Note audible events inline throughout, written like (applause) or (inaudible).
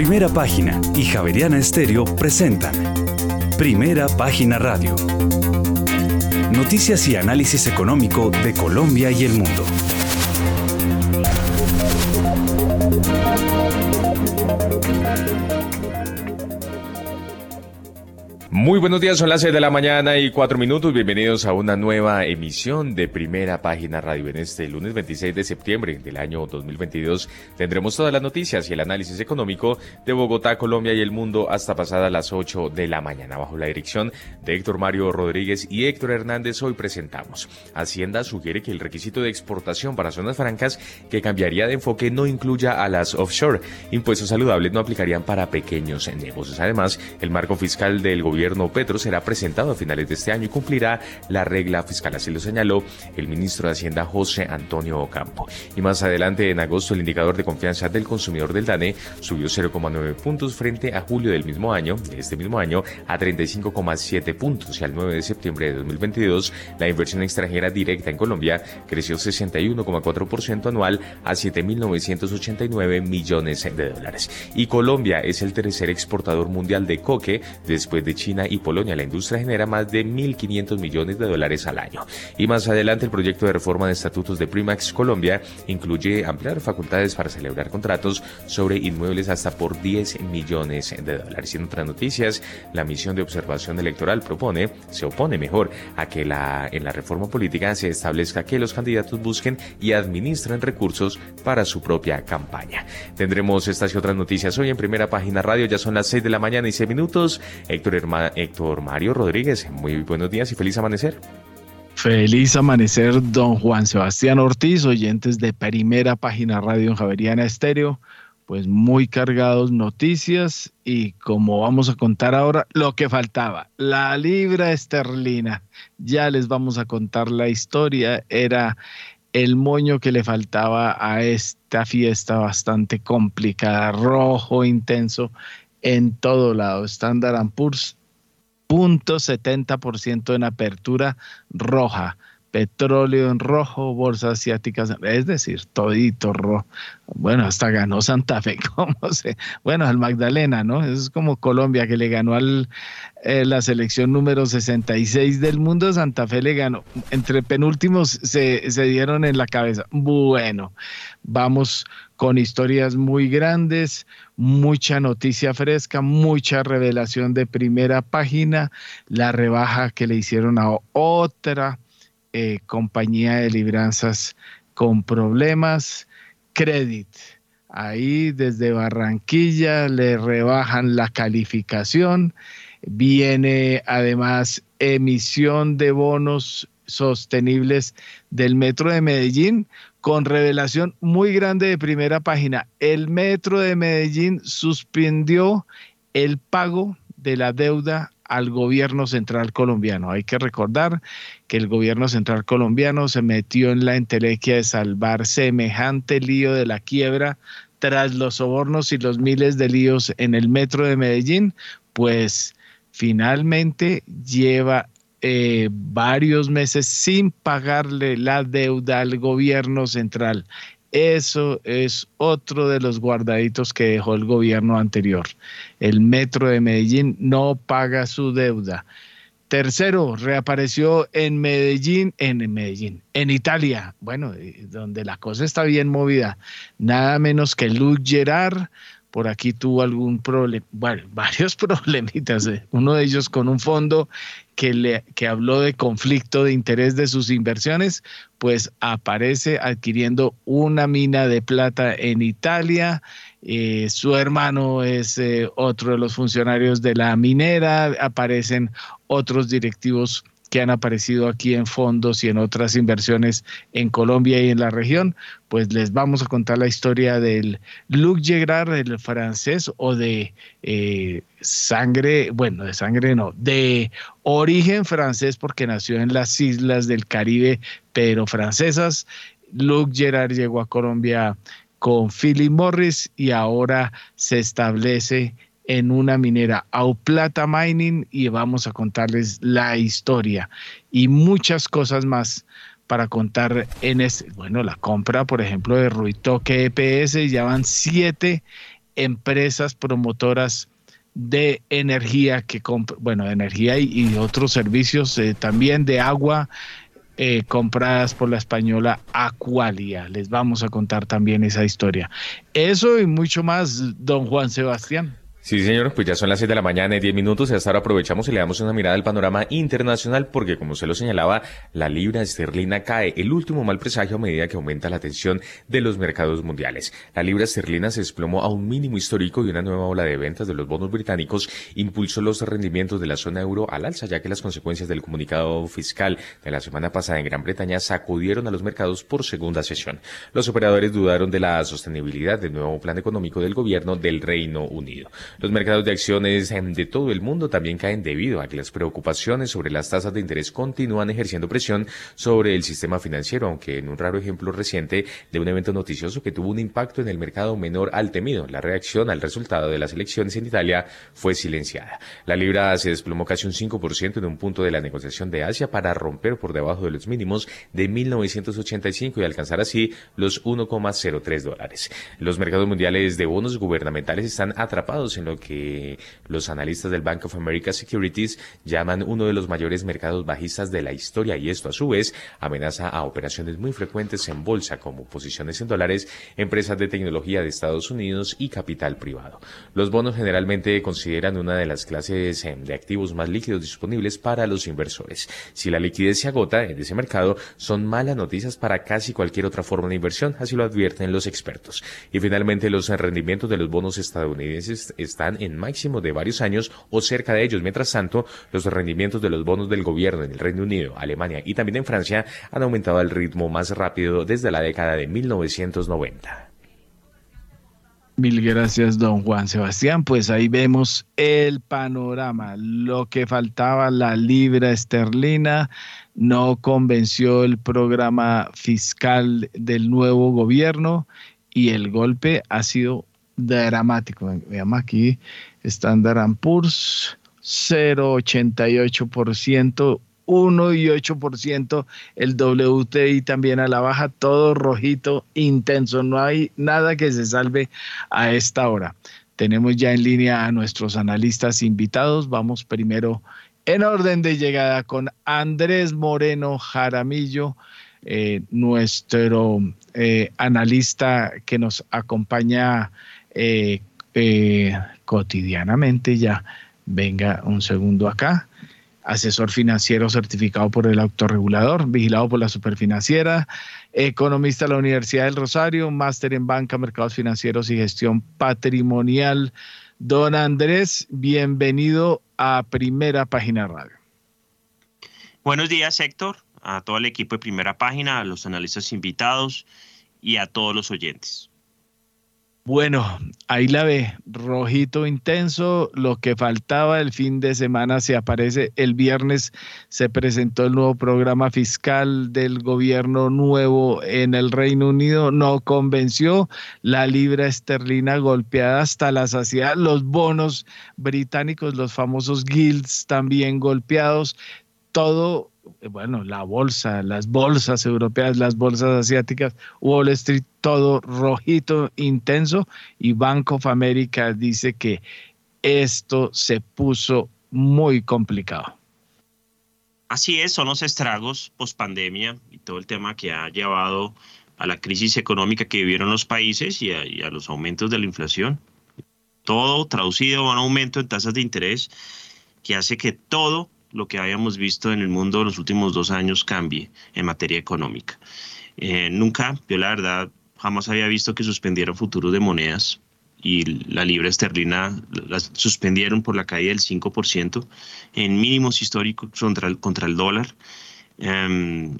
Primera Página y Javeriana Estéreo presentan Primera Página Radio. Noticias y análisis económico de Colombia y el mundo. Muy buenos días, son las 6 de la mañana y 4 minutos. Bienvenidos a una nueva emisión de Primera Página Radio. En este lunes 26 de septiembre del año 2022 tendremos todas las noticias y el análisis económico de Bogotá, Colombia y el mundo hasta pasadas las 8 de la mañana. Bajo la dirección de Héctor Mario Rodríguez y Héctor Hernández, hoy presentamos. Hacienda sugiere que el requisito de exportación para zonas francas que cambiaría de enfoque no incluya a las offshore. Impuestos saludables no aplicarían para pequeños negocios. Además, el marco fiscal del gobierno Petro será presentado a finales de este año y cumplirá la regla fiscal, así lo señaló el ministro de Hacienda José Antonio Ocampo. Y más adelante, en agosto, el indicador de confianza del consumidor del DANE subió 0,9 puntos frente a julio del mismo año, este mismo año, a 35,7 puntos y al 9 de septiembre de 2022, la inversión extranjera directa en Colombia creció 61,4% anual a 7.989 millones de dólares. Y Colombia es el tercer exportador mundial de coque después de China y Polonia. La industria genera más de 1.500 millones de dólares al año. Y más adelante, el proyecto de reforma de estatutos de Primax Colombia incluye ampliar facultades para celebrar contratos sobre inmuebles hasta por 10 millones de dólares. Y en otras noticias, la misión de observación electoral propone, se opone mejor a que la, en la reforma política se establezca que los candidatos busquen y administren recursos para su propia campaña. Tendremos estas y otras noticias hoy en primera página radio. Ya son las 6 de la mañana y 6 minutos. Héctor Héctor Mario Rodríguez. Muy buenos días y feliz amanecer. Feliz amanecer, don Juan Sebastián Ortiz, oyentes de Primera Página Radio en Javeriana Estéreo. Pues muy cargados noticias y como vamos a contar ahora, lo que faltaba, la libra esterlina. Ya les vamos a contar la historia. Era el moño que le faltaba a esta fiesta bastante complicada, rojo, intenso, en todo lado. Standard Poor's, punto 70% en apertura roja petróleo en rojo, bolsas asiáticas, es decir, todito rojo. Bueno, hasta ganó Santa Fe, (laughs) ¿cómo se? Bueno, al Magdalena, ¿no? Es como Colombia que le ganó al eh, la selección número 66 del mundo, Santa Fe le ganó. Entre penúltimos se, se dieron en la cabeza. Bueno, vamos con historias muy grandes, mucha noticia fresca, mucha revelación de primera página, la rebaja que le hicieron a otra eh, compañía de libranzas con problemas, Credit. Ahí desde Barranquilla le rebajan la calificación. Viene además emisión de bonos sostenibles del Metro de Medellín con revelación muy grande de primera página. El Metro de Medellín suspendió el pago de la deuda al gobierno central colombiano. Hay que recordar que el gobierno central colombiano se metió en la entelequia de salvar semejante lío de la quiebra tras los sobornos y los miles de líos en el metro de Medellín, pues finalmente lleva eh, varios meses sin pagarle la deuda al gobierno central. Eso es otro de los guardaditos que dejó el gobierno anterior. El metro de Medellín no paga su deuda. Tercero, reapareció en Medellín, en Medellín, en Italia, bueno, eh, donde la cosa está bien movida. Nada menos que Luc Gerard, por aquí tuvo algún problema, bueno, (laughs) varios problemitas. Eh. Uno de ellos con un fondo que, le, que habló de conflicto de interés de sus inversiones, pues aparece adquiriendo una mina de plata en Italia. Eh, su hermano es eh, otro de los funcionarios de la minera, aparecen otros directivos que han aparecido aquí en fondos y en otras inversiones en Colombia y en la región, pues les vamos a contar la historia del Luc Gerard, el francés, o de eh, sangre, bueno, de sangre no, de origen francés porque nació en las islas del Caribe, pero francesas. Luc Gerard llegó a Colombia con Philip Morris y ahora se establece en una minera Auplata Mining y vamos a contarles la historia y muchas cosas más para contar en este, bueno, la compra, por ejemplo, de Ruitoque EPS, ya van siete empresas promotoras de energía que bueno, de energía y, otros servicios eh, también de agua eh, compradas por la española Aqualia. Les vamos a contar también esa historia. Eso y mucho más, don Juan Sebastián. Sí, señor, pues ya son las 6 de la mañana y 10 minutos y hasta ahora aprovechamos y le damos una mirada al panorama internacional porque, como se lo señalaba, la libra esterlina cae, el último mal presagio a medida que aumenta la tensión de los mercados mundiales. La libra esterlina se desplomó a un mínimo histórico y una nueva ola de ventas de los bonos británicos impulsó los rendimientos de la zona euro al alza, ya que las consecuencias del comunicado fiscal de la semana pasada en Gran Bretaña sacudieron a los mercados por segunda sesión. Los operadores dudaron de la sostenibilidad del nuevo plan económico del gobierno del Reino Unido. Los mercados de acciones de todo el mundo también caen debido a que las preocupaciones sobre las tasas de interés continúan ejerciendo presión sobre el sistema financiero, aunque en un raro ejemplo reciente de un evento noticioso que tuvo un impacto en el mercado menor al temido. La reacción al resultado de las elecciones en Italia fue silenciada. La libra se desplomó casi un 5% en un punto de la negociación de Asia para romper por debajo de los mínimos de 1985 y alcanzar así los 1,03 dólares. Los mercados mundiales de bonos gubernamentales están atrapados en lo que los analistas del Bank of America Securities llaman uno de los mayores mercados bajistas de la historia y esto a su vez amenaza a operaciones muy frecuentes en bolsa como posiciones en dólares, empresas de tecnología de Estados Unidos y capital privado. Los bonos generalmente consideran una de las clases em, de activos más líquidos disponibles para los inversores. Si la liquidez se agota en ese mercado, son malas noticias para casi cualquier otra forma de inversión, así lo advierten los expertos. Y finalmente, los rendimientos de los bonos estadounidenses están en máximo de varios años o cerca de ellos. Mientras tanto, los rendimientos de los bonos del gobierno en el Reino Unido, Alemania y también en Francia han aumentado al ritmo más rápido desde la década de 1990. Mil gracias, don Juan Sebastián. Pues ahí vemos el panorama. Lo que faltaba, la libra esterlina, no convenció el programa fiscal del nuevo gobierno y el golpe ha sido dramático. Veamos aquí, Standard Poor's 0,88%, 1 y 8%, el WTI también a la baja, todo rojito, intenso, no hay nada que se salve a esta hora. Tenemos ya en línea a nuestros analistas invitados. Vamos primero en orden de llegada con Andrés Moreno Jaramillo, eh, nuestro eh, analista que nos acompaña eh, eh, cotidianamente ya. Venga un segundo acá. Asesor financiero certificado por el autorregulador, vigilado por la superfinanciera, economista de la Universidad del Rosario, máster en banca, mercados financieros y gestión patrimonial. Don Andrés, bienvenido a Primera Página Radio. Buenos días, Héctor, a todo el equipo de Primera Página, a los analistas invitados y a todos los oyentes. Bueno, ahí la ve, rojito intenso, lo que faltaba el fin de semana se aparece, el viernes se presentó el nuevo programa fiscal del gobierno nuevo en el Reino Unido, no convenció, la libra esterlina golpeada hasta la saciedad, los bonos británicos, los famosos guilds también golpeados, todo bueno, la bolsa, las bolsas europeas, las bolsas asiáticas, Wall Street, todo rojito, intenso, y Bank of America dice que esto se puso muy complicado. Así es, son los estragos post pandemia y todo el tema que ha llevado a la crisis económica que vivieron los países y a, y a los aumentos de la inflación. Todo traducido a un aumento en tasas de interés que hace que todo lo que habíamos visto en el mundo en los últimos dos años cambie en materia económica. Eh, nunca, yo la verdad, jamás había visto que suspendieron futuros de monedas y la libra esterlina las suspendieron por la caída del 5% en mínimos históricos contra el, contra el dólar. Em,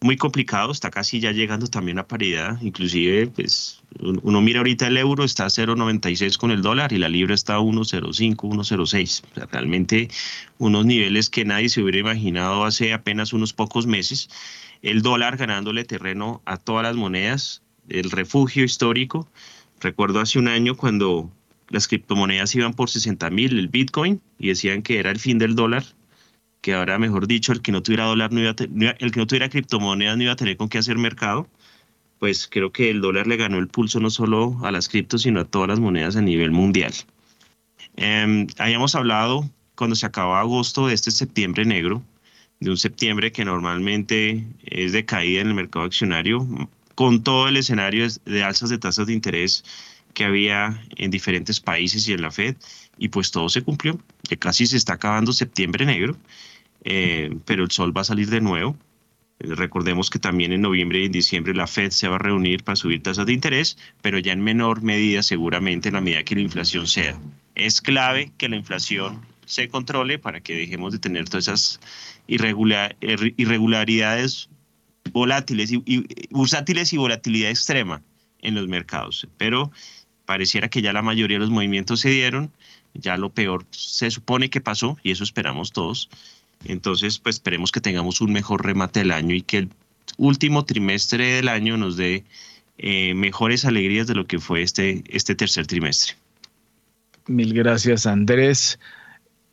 muy complicado, está casi ya llegando también a paridad, inclusive pues uno mira ahorita el euro está a 0.96 con el dólar y la libra está a 1.05, 1.06, realmente unos niveles que nadie se hubiera imaginado hace apenas unos pocos meses, el dólar ganándole terreno a todas las monedas, el refugio histórico, recuerdo hace un año cuando las criptomonedas iban por 60 mil, el Bitcoin, y decían que era el fin del dólar, que ahora, mejor dicho, el que no tuviera dólar, no iba el que no tuviera criptomonedas no iba a tener con qué hacer mercado. Pues creo que el dólar le ganó el pulso no solo a las criptos, sino a todas las monedas a nivel mundial. Eh, habíamos hablado cuando se acababa agosto de este septiembre negro, de un septiembre que normalmente es de caída en el mercado accionario, con todo el escenario de alzas de tasas de interés que había en diferentes países y en la Fed, y pues todo se cumplió, que casi se está acabando septiembre negro, eh, pero el sol va a salir de nuevo. Eh, recordemos que también en noviembre y en diciembre la Fed se va a reunir para subir tasas de interés, pero ya en menor medida seguramente en la medida que la inflación sea. Es clave que la inflación se controle para que dejemos de tener todas esas irregularidades volátiles y, y, bursátiles y volatilidad extrema en los mercados. Pero pareciera que ya la mayoría de los movimientos se dieron, ya lo peor se supone que pasó y eso esperamos todos. Entonces, pues esperemos que tengamos un mejor remate del año y que el último trimestre del año nos dé eh, mejores alegrías de lo que fue este, este tercer trimestre. Mil gracias, Andrés.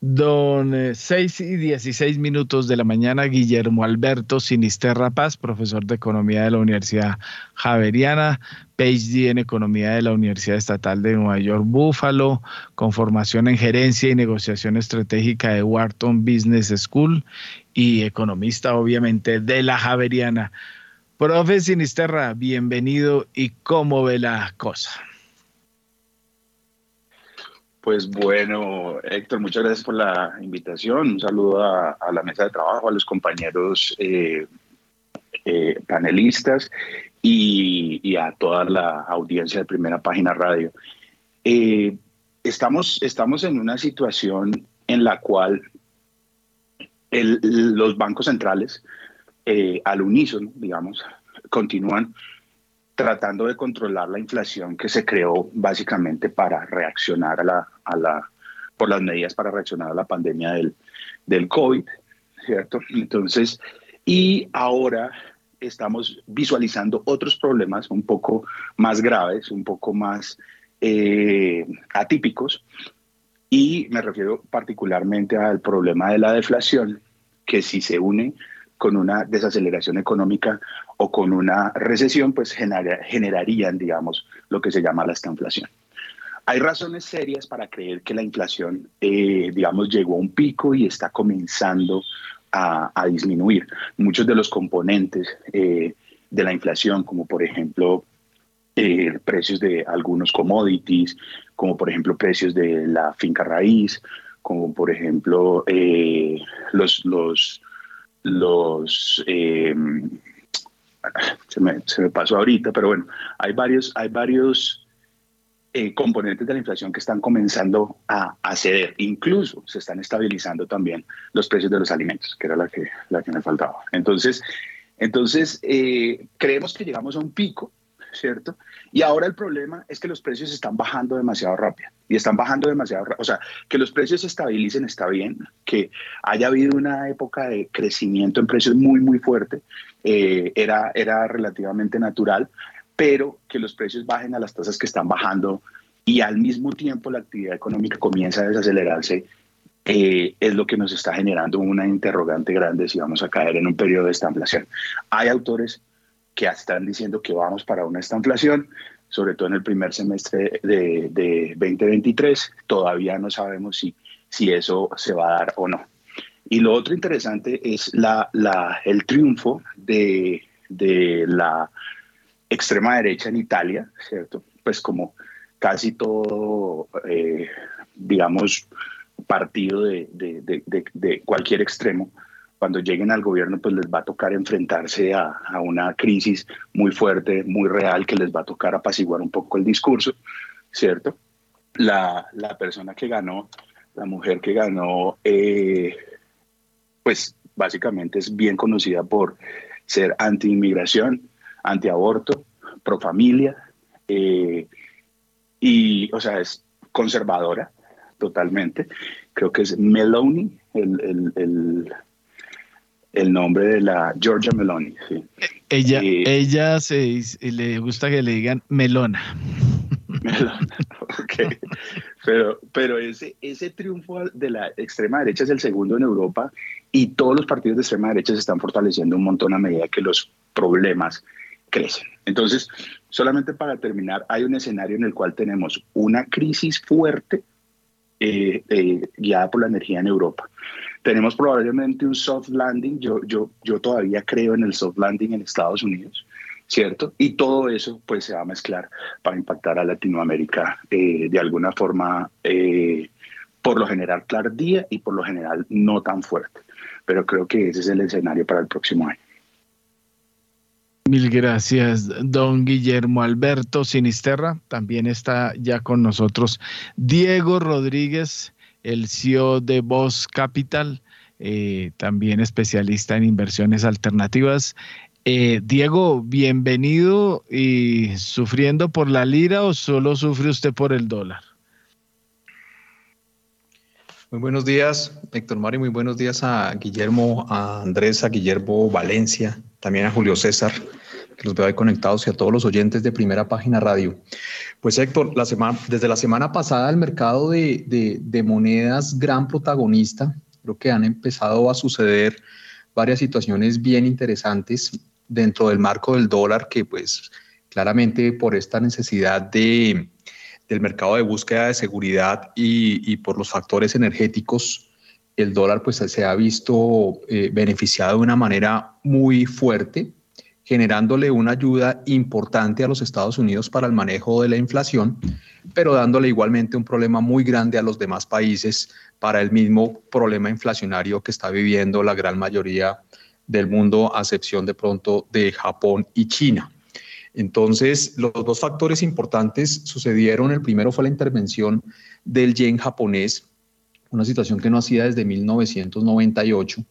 Don 6 eh, y 16 minutos de la mañana, Guillermo Alberto Sinisterra Paz, profesor de Economía de la Universidad Javeriana, PhD en Economía de la Universidad Estatal de Nueva York, Buffalo, con formación en Gerencia y Negociación Estratégica de Wharton Business School y economista, obviamente, de la Javeriana. Profe Sinisterra, bienvenido y cómo ve la cosa. Pues bueno, Héctor, muchas gracias por la invitación. Un saludo a, la mesa de trabajo, a los compañeros eh, eh, panelistas y, a toda la audiencia de Primera Página Radio. Eh, estamos, estamos en una situación en la cual los bancos centrales, al unísono, digamos, continúan tratando de controlar la inflación que se creó básicamente para reaccionar a la, a la por las medidas para reaccionar a la pandemia del, del COVID, ¿cierto? Entonces, y ahora estamos visualizando otros problemas un poco más graves, un poco más eh, atípicos, y me refiero particularmente al problema de la deflación, que si se une con una desaceleración económica o con una recesión, pues generarían, digamos, lo que se llama la estanflación. Hay razones serias para creer que la inflación, eh, digamos, llegó a un pico y está comenzando a, disminuir. Muchos de los componentes eh, de la inflación, como por ejemplo eh, precios de algunos commodities, como por ejemplo precios de la finca raíz, como por ejemplo los, los, los se me, se me, pasó ahorita, pero bueno, hay varios, hay varios eh, componentes de la inflación que están comenzando a, a, ceder. Incluso se están estabilizando también los precios de los alimentos, que era la que, la que me faltaba. Entonces, entonces eh, creemos que llegamos a un pico ¿cierto? Y ahora el problema es que los precios están bajando demasiado rápido y están bajando demasiado rápido. O sea, que los precios se estabilicen está bien, que haya habido una época de crecimiento en precios muy, muy fuerte, eh, era, era relativamente natural, pero que los precios bajen a las tasas que están bajando y al mismo tiempo la actividad económica comienza a desacelerarse, eh, es lo que nos está generando una interrogante grande si vamos a caer en un periodo de estanflación. Hay autores que están diciendo que vamos para una estanflación, sobre todo en el primer semestre de, de 2023. Todavía no sabemos si, si eso se va a dar o no. Y lo otro interesante es la, la, el triunfo de, de la extrema derecha en Italia, ¿cierto? Pues como casi todo, eh, digamos, partido de, cualquier extremo, cuando lleguen al gobierno, pues les va a tocar enfrentarse a, una crisis muy fuerte, muy real, que les va a tocar apaciguar un poco el discurso, ¿cierto? La, la persona que ganó, la mujer que ganó, eh, pues básicamente es bien conocida por ser anti-inmigración, anti-aborto, pro-familia, eh, y, o sea, es conservadora totalmente. Creo que es Meloni, el, el el nombre de la Georgia Meloni. Ella, eh, ella se, le gusta que le digan Melona. Melona, (laughs) ok. Pero, pero ese, ese triunfo de la extrema derecha es el segundo en Europa y todos los partidos de extrema derecha se están fortaleciendo un montón a medida que los problemas crecen. Entonces, solamente para terminar, hay un escenario en el cual tenemos una crisis fuerte eh, eh, guiada por la energía en Europa. Tenemos probablemente un soft landing, yo, yo, yo todavía creo en el soft landing en Estados Unidos, ¿cierto? Y todo eso pues se va a mezclar para impactar a Latinoamérica eh, de alguna forma, por lo general tardía y por lo general no tan fuerte. Pero creo que ese es el escenario para el próximo año. Mil gracias, don Guillermo Alberto Sinisterra. También está ya con nosotros Diego Rodríguez, el CEO de Voz Capital, eh, también especialista en inversiones alternativas. Eh, Diego, bienvenido y sufriendo por la lira o solo sufre usted por el dólar? Muy buenos días, Héctor Mario. Muy buenos días a Guillermo, a Andrés, a Guillermo Valencia, también a Julio César, que los veo ahí conectados, y a todos los oyentes de Primera Página Radio. Pues Héctor, la semana, desde la semana pasada el mercado de, de, monedas gran protagonista, creo que han empezado a suceder varias situaciones bien interesantes dentro del marco del dólar, que pues claramente por esta necesidad de, del mercado de búsqueda de seguridad y, y por los factores energéticos, el dólar pues se ha visto eh, beneficiado de una manera muy fuerte, generándole una ayuda importante a los Estados Unidos para el manejo de la inflación, pero dándole igualmente un problema muy grande a los demás países para el mismo problema inflacionario que está viviendo la gran mayoría del mundo, a excepción de pronto de Japón y China. Entonces, los dos factores importantes sucedieron. El primero fue la intervención del yen japonés, una situación que no hacía desde 1998,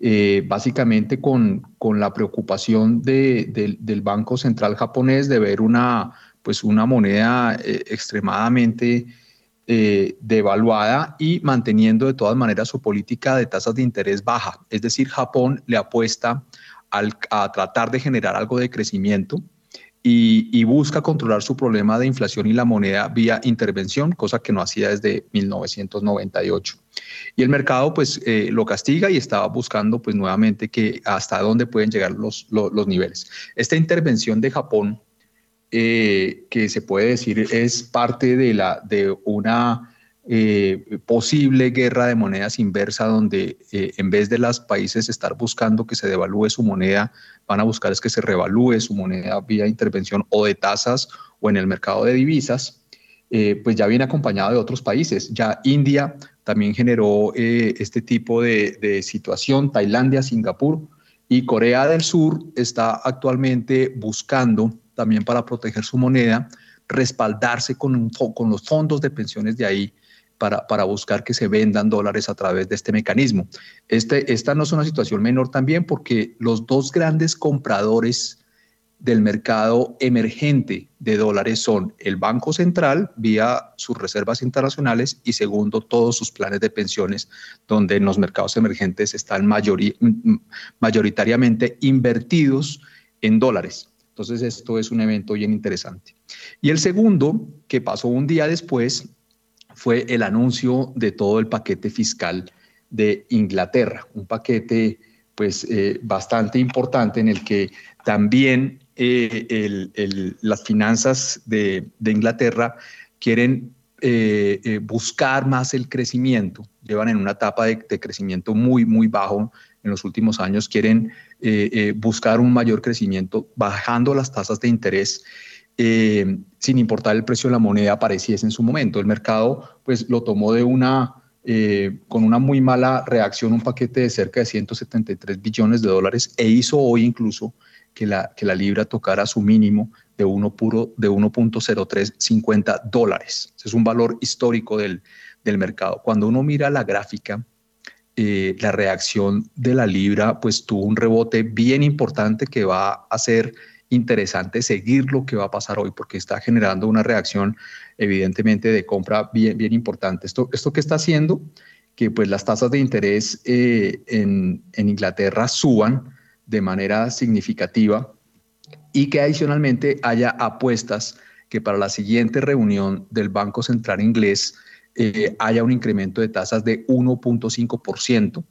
eh, básicamente con, con, la preocupación del Banco Central japonés de ver una, pues una moneda eh, extremadamente eh, devaluada y manteniendo de todas maneras su política de tasas de interés baja. Es decir, Japón le apuesta a tratar de generar algo de crecimiento y, busca controlar su problema de inflación y la moneda vía intervención, cosa que no hacía desde 1998. Y el mercado pues eh, lo castiga y estaba buscando pues nuevamente que hasta dónde pueden llegar los, los, niveles. Esta intervención de Japón, eh, que se puede decir es parte de, la, de una eh, posible guerra de monedas inversa donde eh, en vez de los países estar buscando que se devalúe su moneda, van a buscar es que se revalúe su moneda vía intervención o de tasas o en el mercado de divisas, eh, pues ya viene acompañado de otros países. Ya India también generó este tipo de, situación, Tailandia, Singapur y Corea del Sur está actualmente buscando también para proteger su moneda respaldarse con, con los fondos de pensiones de ahí para, buscar que se vendan dólares a través de este mecanismo. Este, esta no es una situación menor también porque los dos grandes compradores del mercado emergente de dólares son el Banco Central vía sus reservas internacionales y segundo todos sus planes de pensiones donde en los mercados emergentes están mayoritariamente invertidos en dólares. Entonces esto es un evento bien interesante. Y el segundo, que pasó un día después, fue el anuncio de todo el paquete fiscal de Inglaterra, un paquete pues eh, bastante importante en el que también eh, las finanzas de, Inglaterra quieren eh, buscar más el crecimiento, llevan en una etapa de, de, crecimiento muy, muy bajo en los últimos años, quieren buscar un mayor crecimiento bajando las tasas de interés eh, sin importar el precio de la moneda apareciese en su momento. El mercado pues lo tomó de una, eh, con una muy mala reacción, un paquete de cerca de 173 billones de dólares e hizo hoy incluso que la, que la libra tocara su mínimo de 1.0350 dólares. es un valor histórico del, del mercado. Cuando uno mira la gráfica, eh, la reacción de la libra pues tuvo un rebote bien importante que va a ser interesante seguir lo que va a pasar hoy porque está generando una reacción evidentemente de compra bien, bien importante. Esto, esto que está haciendo que pues las tasas de interés eh, en, en Inglaterra suban de manera significativa y que adicionalmente haya apuestas que para la siguiente reunión del Banco Central inglés eh, haya un incremento de tasas de 1.5%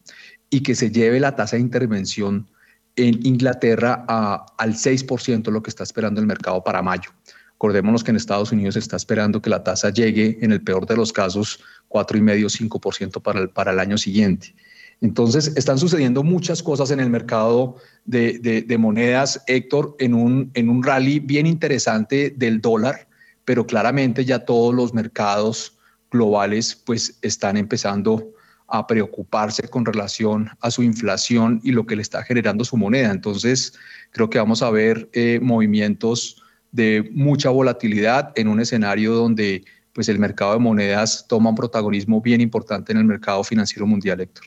y que se lleve la tasa de intervención en Inglaterra a, al 6%, lo que está esperando el mercado para mayo. Acordémonos que en Estados Unidos se está esperando que la tasa llegue, en el peor de los casos, 4,5-5% para el, para el año siguiente. Entonces, están sucediendo muchas cosas en el mercado de, de, monedas, Héctor, en un, en un rally bien interesante del dólar, pero claramente ya todos los mercados globales pues están empezando a preocuparse con relación a su inflación y lo que le está generando su moneda. Entonces, creo que vamos a ver eh, movimientos de mucha volatilidad en un escenario donde pues, el mercado de monedas toma un protagonismo bien importante en el mercado financiero mundial, Héctor.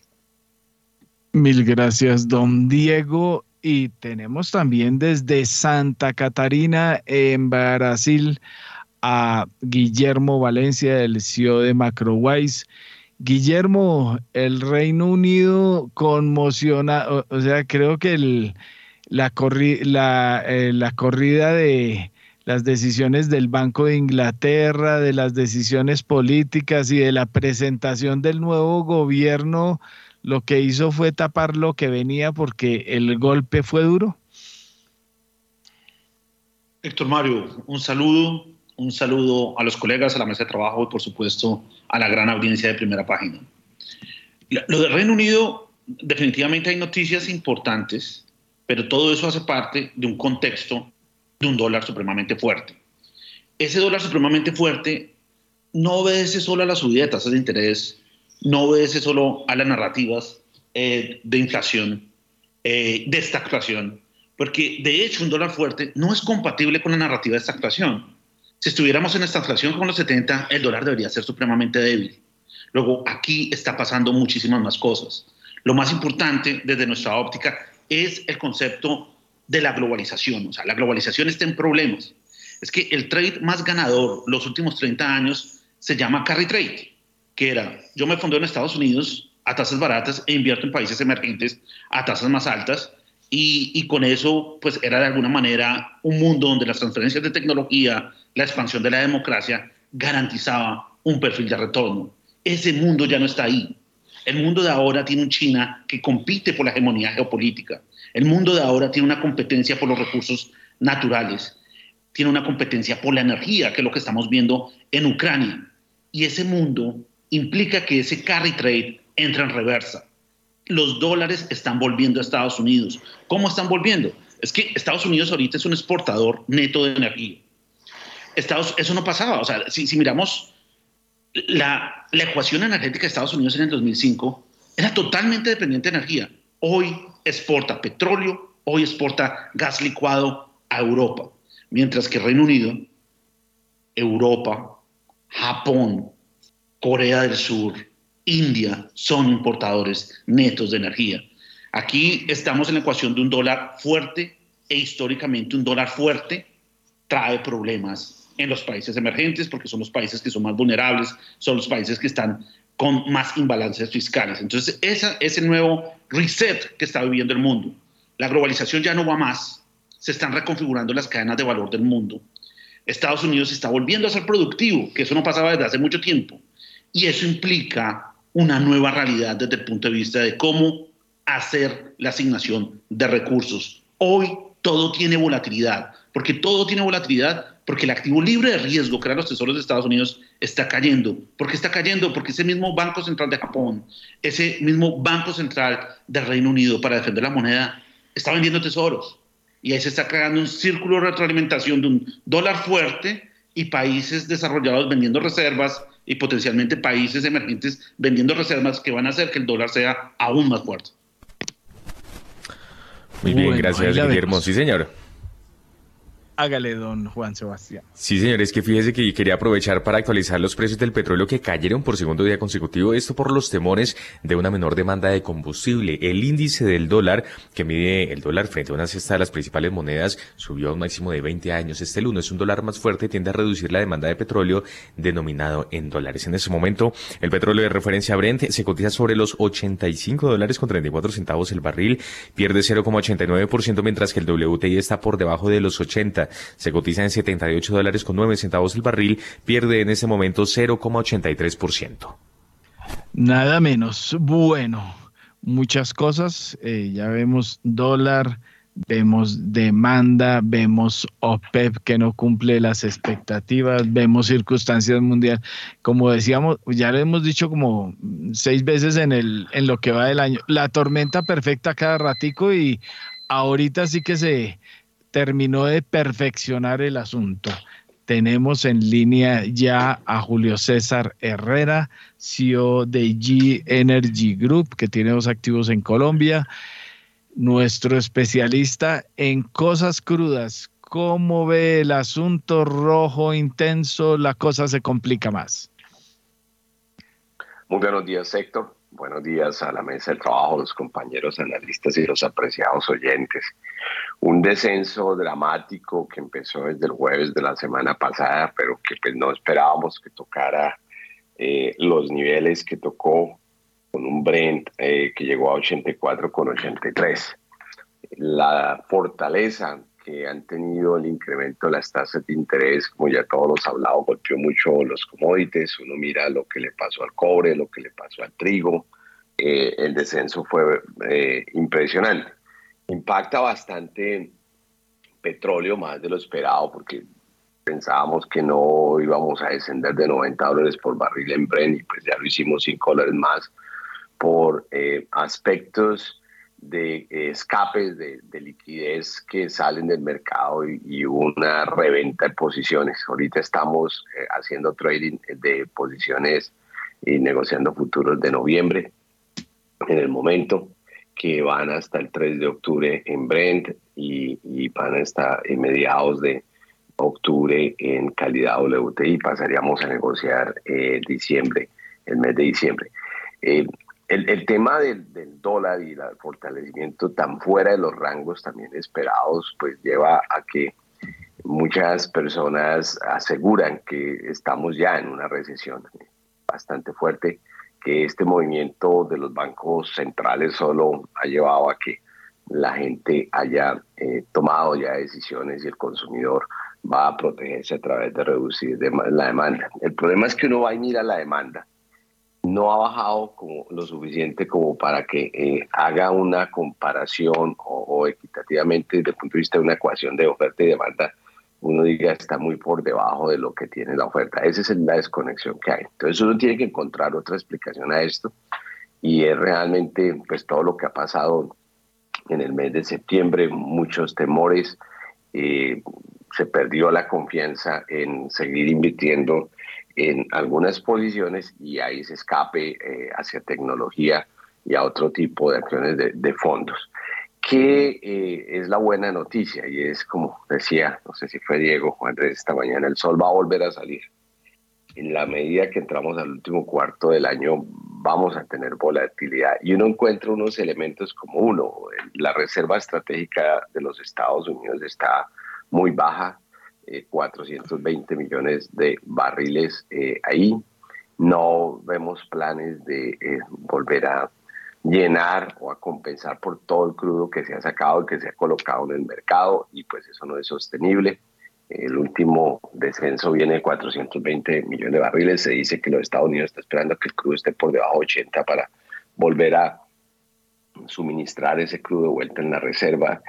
Mil gracias, don Diego. Y tenemos también desde Santa Catarina, en Brasil, a Guillermo Valencia, del CEO de Macrowise. Guillermo, el Reino Unido conmociona, o, sea, creo que el, la, eh, la, corrida de las decisiones del Banco de Inglaterra, de las decisiones políticas y de la presentación del nuevo gobierno, lo que hizo fue tapar lo que venía porque el golpe fue duro. Héctor Mario, un saludo un saludo a los colegas, a la mesa de trabajo y por supuesto a la gran audiencia de primera página. Lo del Reino Unido, definitivamente hay noticias importantes, pero todo eso hace parte de un contexto de un dólar supremamente fuerte. Ese dólar supremamente fuerte no obedece solo a la subida de tasas de interés, no obedece solo a las narrativas eh, de inflación, eh, de estagflación, porque de hecho un dólar fuerte no es compatible con la narrativa de estagflación. Si estuviéramos en esta inflación como los 70, el dólar debería ser supremamente débil. Luego, aquí está pasando muchísimas más cosas. Lo más importante desde nuestra óptica es el concepto de la globalización. O sea, la globalización está en problemas. Es que el trade más ganador los últimos 30 años se llama carry trade, que era, yo me fundé en Estados Unidos a tasas baratas e invierto en países emergentes a tasas más altas y, y, con eso, pues era de alguna manera un mundo donde las transferencias de tecnología, la expansión de la democracia garantizaba un perfil de retorno. Ese mundo ya no está ahí. El mundo de ahora tiene un China que compite por la hegemonía geopolítica. El mundo de ahora tiene una competencia por los recursos naturales. Tiene una competencia por la energía, que es lo que estamos viendo en Ucrania. Y ese mundo implica que ese carry trade entra en reversa. Los dólares están volviendo a Estados Unidos. ¿Cómo están volviendo? Es que Estados Unidos ahorita es un exportador neto de energía. Estados, eso no pasaba. O sea, si, miramos la, la, ecuación energética de Estados Unidos en el 2005, era totalmente dependiente de energía. Hoy exporta petróleo, hoy exporta gas licuado a Europa, mientras que Reino Unido, Europa, Japón, Corea del Sur, India son importadores netos de energía. Aquí estamos en la ecuación de un dólar fuerte e históricamente un dólar fuerte trae problemas en los países emergentes, porque son los países que son más vulnerables, son los países que están con más imbalances fiscales. Entonces, esa, ese nuevo reset que está viviendo el mundo, la globalización ya no va más, se están reconfigurando las cadenas de valor del mundo. Estados Unidos está volviendo a ser productivo, que eso no pasaba desde hace mucho tiempo. Y eso implica una nueva realidad desde el punto de vista de cómo hacer la asignación de recursos. Hoy todo tiene volatilidad, porque todo tiene volatilidad porque el activo libre de riesgo que eran los tesoros de Estados Unidos está cayendo. ¿Por qué está cayendo? Porque ese mismo Banco Central de Japón, ese mismo Banco Central del Reino Unido para defender la moneda, está vendiendo tesoros. Y ahí se está creando un círculo de retroalimentación de un dólar fuerte y países desarrollados vendiendo reservas y potencialmente países emergentes vendiendo reservas que van a hacer que el dólar sea aún más fuerte. Muy bien, gracias Guillermo. Sí, señor. Hágale, don Juan Sebastián. Sí, señores, que fíjese que quería aprovechar para actualizar los precios del petróleo que cayeron por segundo día consecutivo, esto por los temores de una menor demanda de combustible. El índice del dólar, que mide el dólar frente a una cesta de las principales monedas, subió a un máximo de 20 años. Este lunes, un dólar más fuerte tiende a reducir la demanda de petróleo denominado en dólares. En ese momento, el petróleo de referencia Brent se cotiza sobre los 85 dólares con 34 centavos el barril, pierde 0,89%, mientras que el WTI está por debajo de los 80 se cotiza en 78 dólares con 9 centavos el barril, pierde en ese momento 0,83%. Nada menos. Bueno. muchas cosas. Eh, ya vemos dólar, vemos demanda, vemos OPEP que no cumple las expectativas, vemos circunstancias mundiales. Como decíamos, ya lo hemos dicho como seis veces en, el, en lo que va del año, la tormenta perfecta cada ratico y ahorita sí que se terminó de perfeccionar el asunto. Tenemos en línea ya a Julio César Herrera, CEO de G Energy Group, que tiene dos activos en Colombia nuestro especialista en cosas crudas. ¿Cómo ve el asunto rojo intenso? La cosa se complica más. Muy buenos días, Héctor. Buenos días a la mesa de trabajo, los compañeros analistas y los apreciados oyentes. Un descenso dramático que empezó desde el jueves de la semana pasada, pero que pues no esperábamos que tocara eh, los niveles que tocó con un Brent eh, que llegó a 84 con 83. La fortaleza que han tenido el incremento de las tasas de interés, como ya todos los hablado, golpeó mucho los commodities. Uno mira lo que le pasó al cobre, lo que le pasó al trigo. Eh, el descenso fue impresionante. Impacta bastante petróleo, más de lo esperado, porque pensábamos que no íbamos a descender de 90 dólares por barril en Brent y pues ya lo hicimos 5 dólares más por eh, aspectos de escapes de, liquidez que salen del mercado y, una reventa de posiciones. Ahorita estamos eh, haciendo trading de posiciones y negociando futuros de noviembre en el momento que van hasta el 3 de octubre en Brent y, van hasta mediados de octubre en calidad WTI. Pasaríamos a negociar eh, diciembre, el mes de diciembre. Eh, el, tema del, dólar y el fortalecimiento tan fuera de los rangos también esperados, pues lleva a que muchas personas aseguran que estamos ya en una recesión bastante fuerte, que este movimiento de los bancos centrales solo ha llevado a que la gente haya eh, tomado ya decisiones y el consumidor va a protegerse a través de reducir la demanda. El problema es que uno va y mira la demanda no ha bajado como lo suficiente como para que eh, haga una comparación o, equitativamente desde el punto de vista de una ecuación de oferta y demanda, uno diga está muy por debajo de lo que tiene la oferta. Esa es la desconexión que hay. Entonces uno tiene que encontrar otra explicación a esto y es realmente pues todo lo que ha pasado en el mes de septiembre, muchos temores, eh, se perdió la confianza en seguir invirtiendo en algunas posiciones y ahí se escape eh, hacia tecnología y a otro tipo de acciones de, fondos. ¿Qué eh, es la buena noticia? Y es como decía, no sé si fue Diego Juan Andrés esta mañana, el sol va a volver a salir. En la medida que entramos al último cuarto del año, vamos a tener volatilidad. Y uno encuentra unos elementos como uno, la reserva estratégica de los Estados Unidos está muy baja, 420 eh, millones de barriles eh, ahí. No vemos planes de eh, volver a llenar o a compensar por todo el crudo que se ha sacado y que se ha colocado en el mercado y pues eso no es sostenible. El último descenso viene de 420 millones de barriles. Se dice que los Estados Unidos está esperando que el crudo esté por debajo de 80 para volver a suministrar ese crudo de vuelta en la reserva.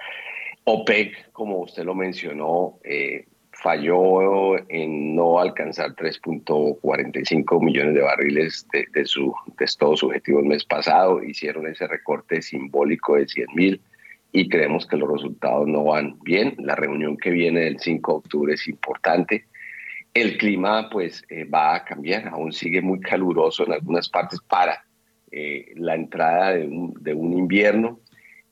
OPEC, como usted lo mencionó, eh, falló en no alcanzar 3.45 millones de barriles de, de, su, de todos sus objetivos el mes pasado. Hicieron ese recorte simbólico de 100 mil y creemos que los resultados no van bien. La reunión que viene del 5 de octubre es importante. El clima pues eh, va a cambiar, aún sigue muy caluroso en algunas partes para eh, la entrada de un, de un invierno.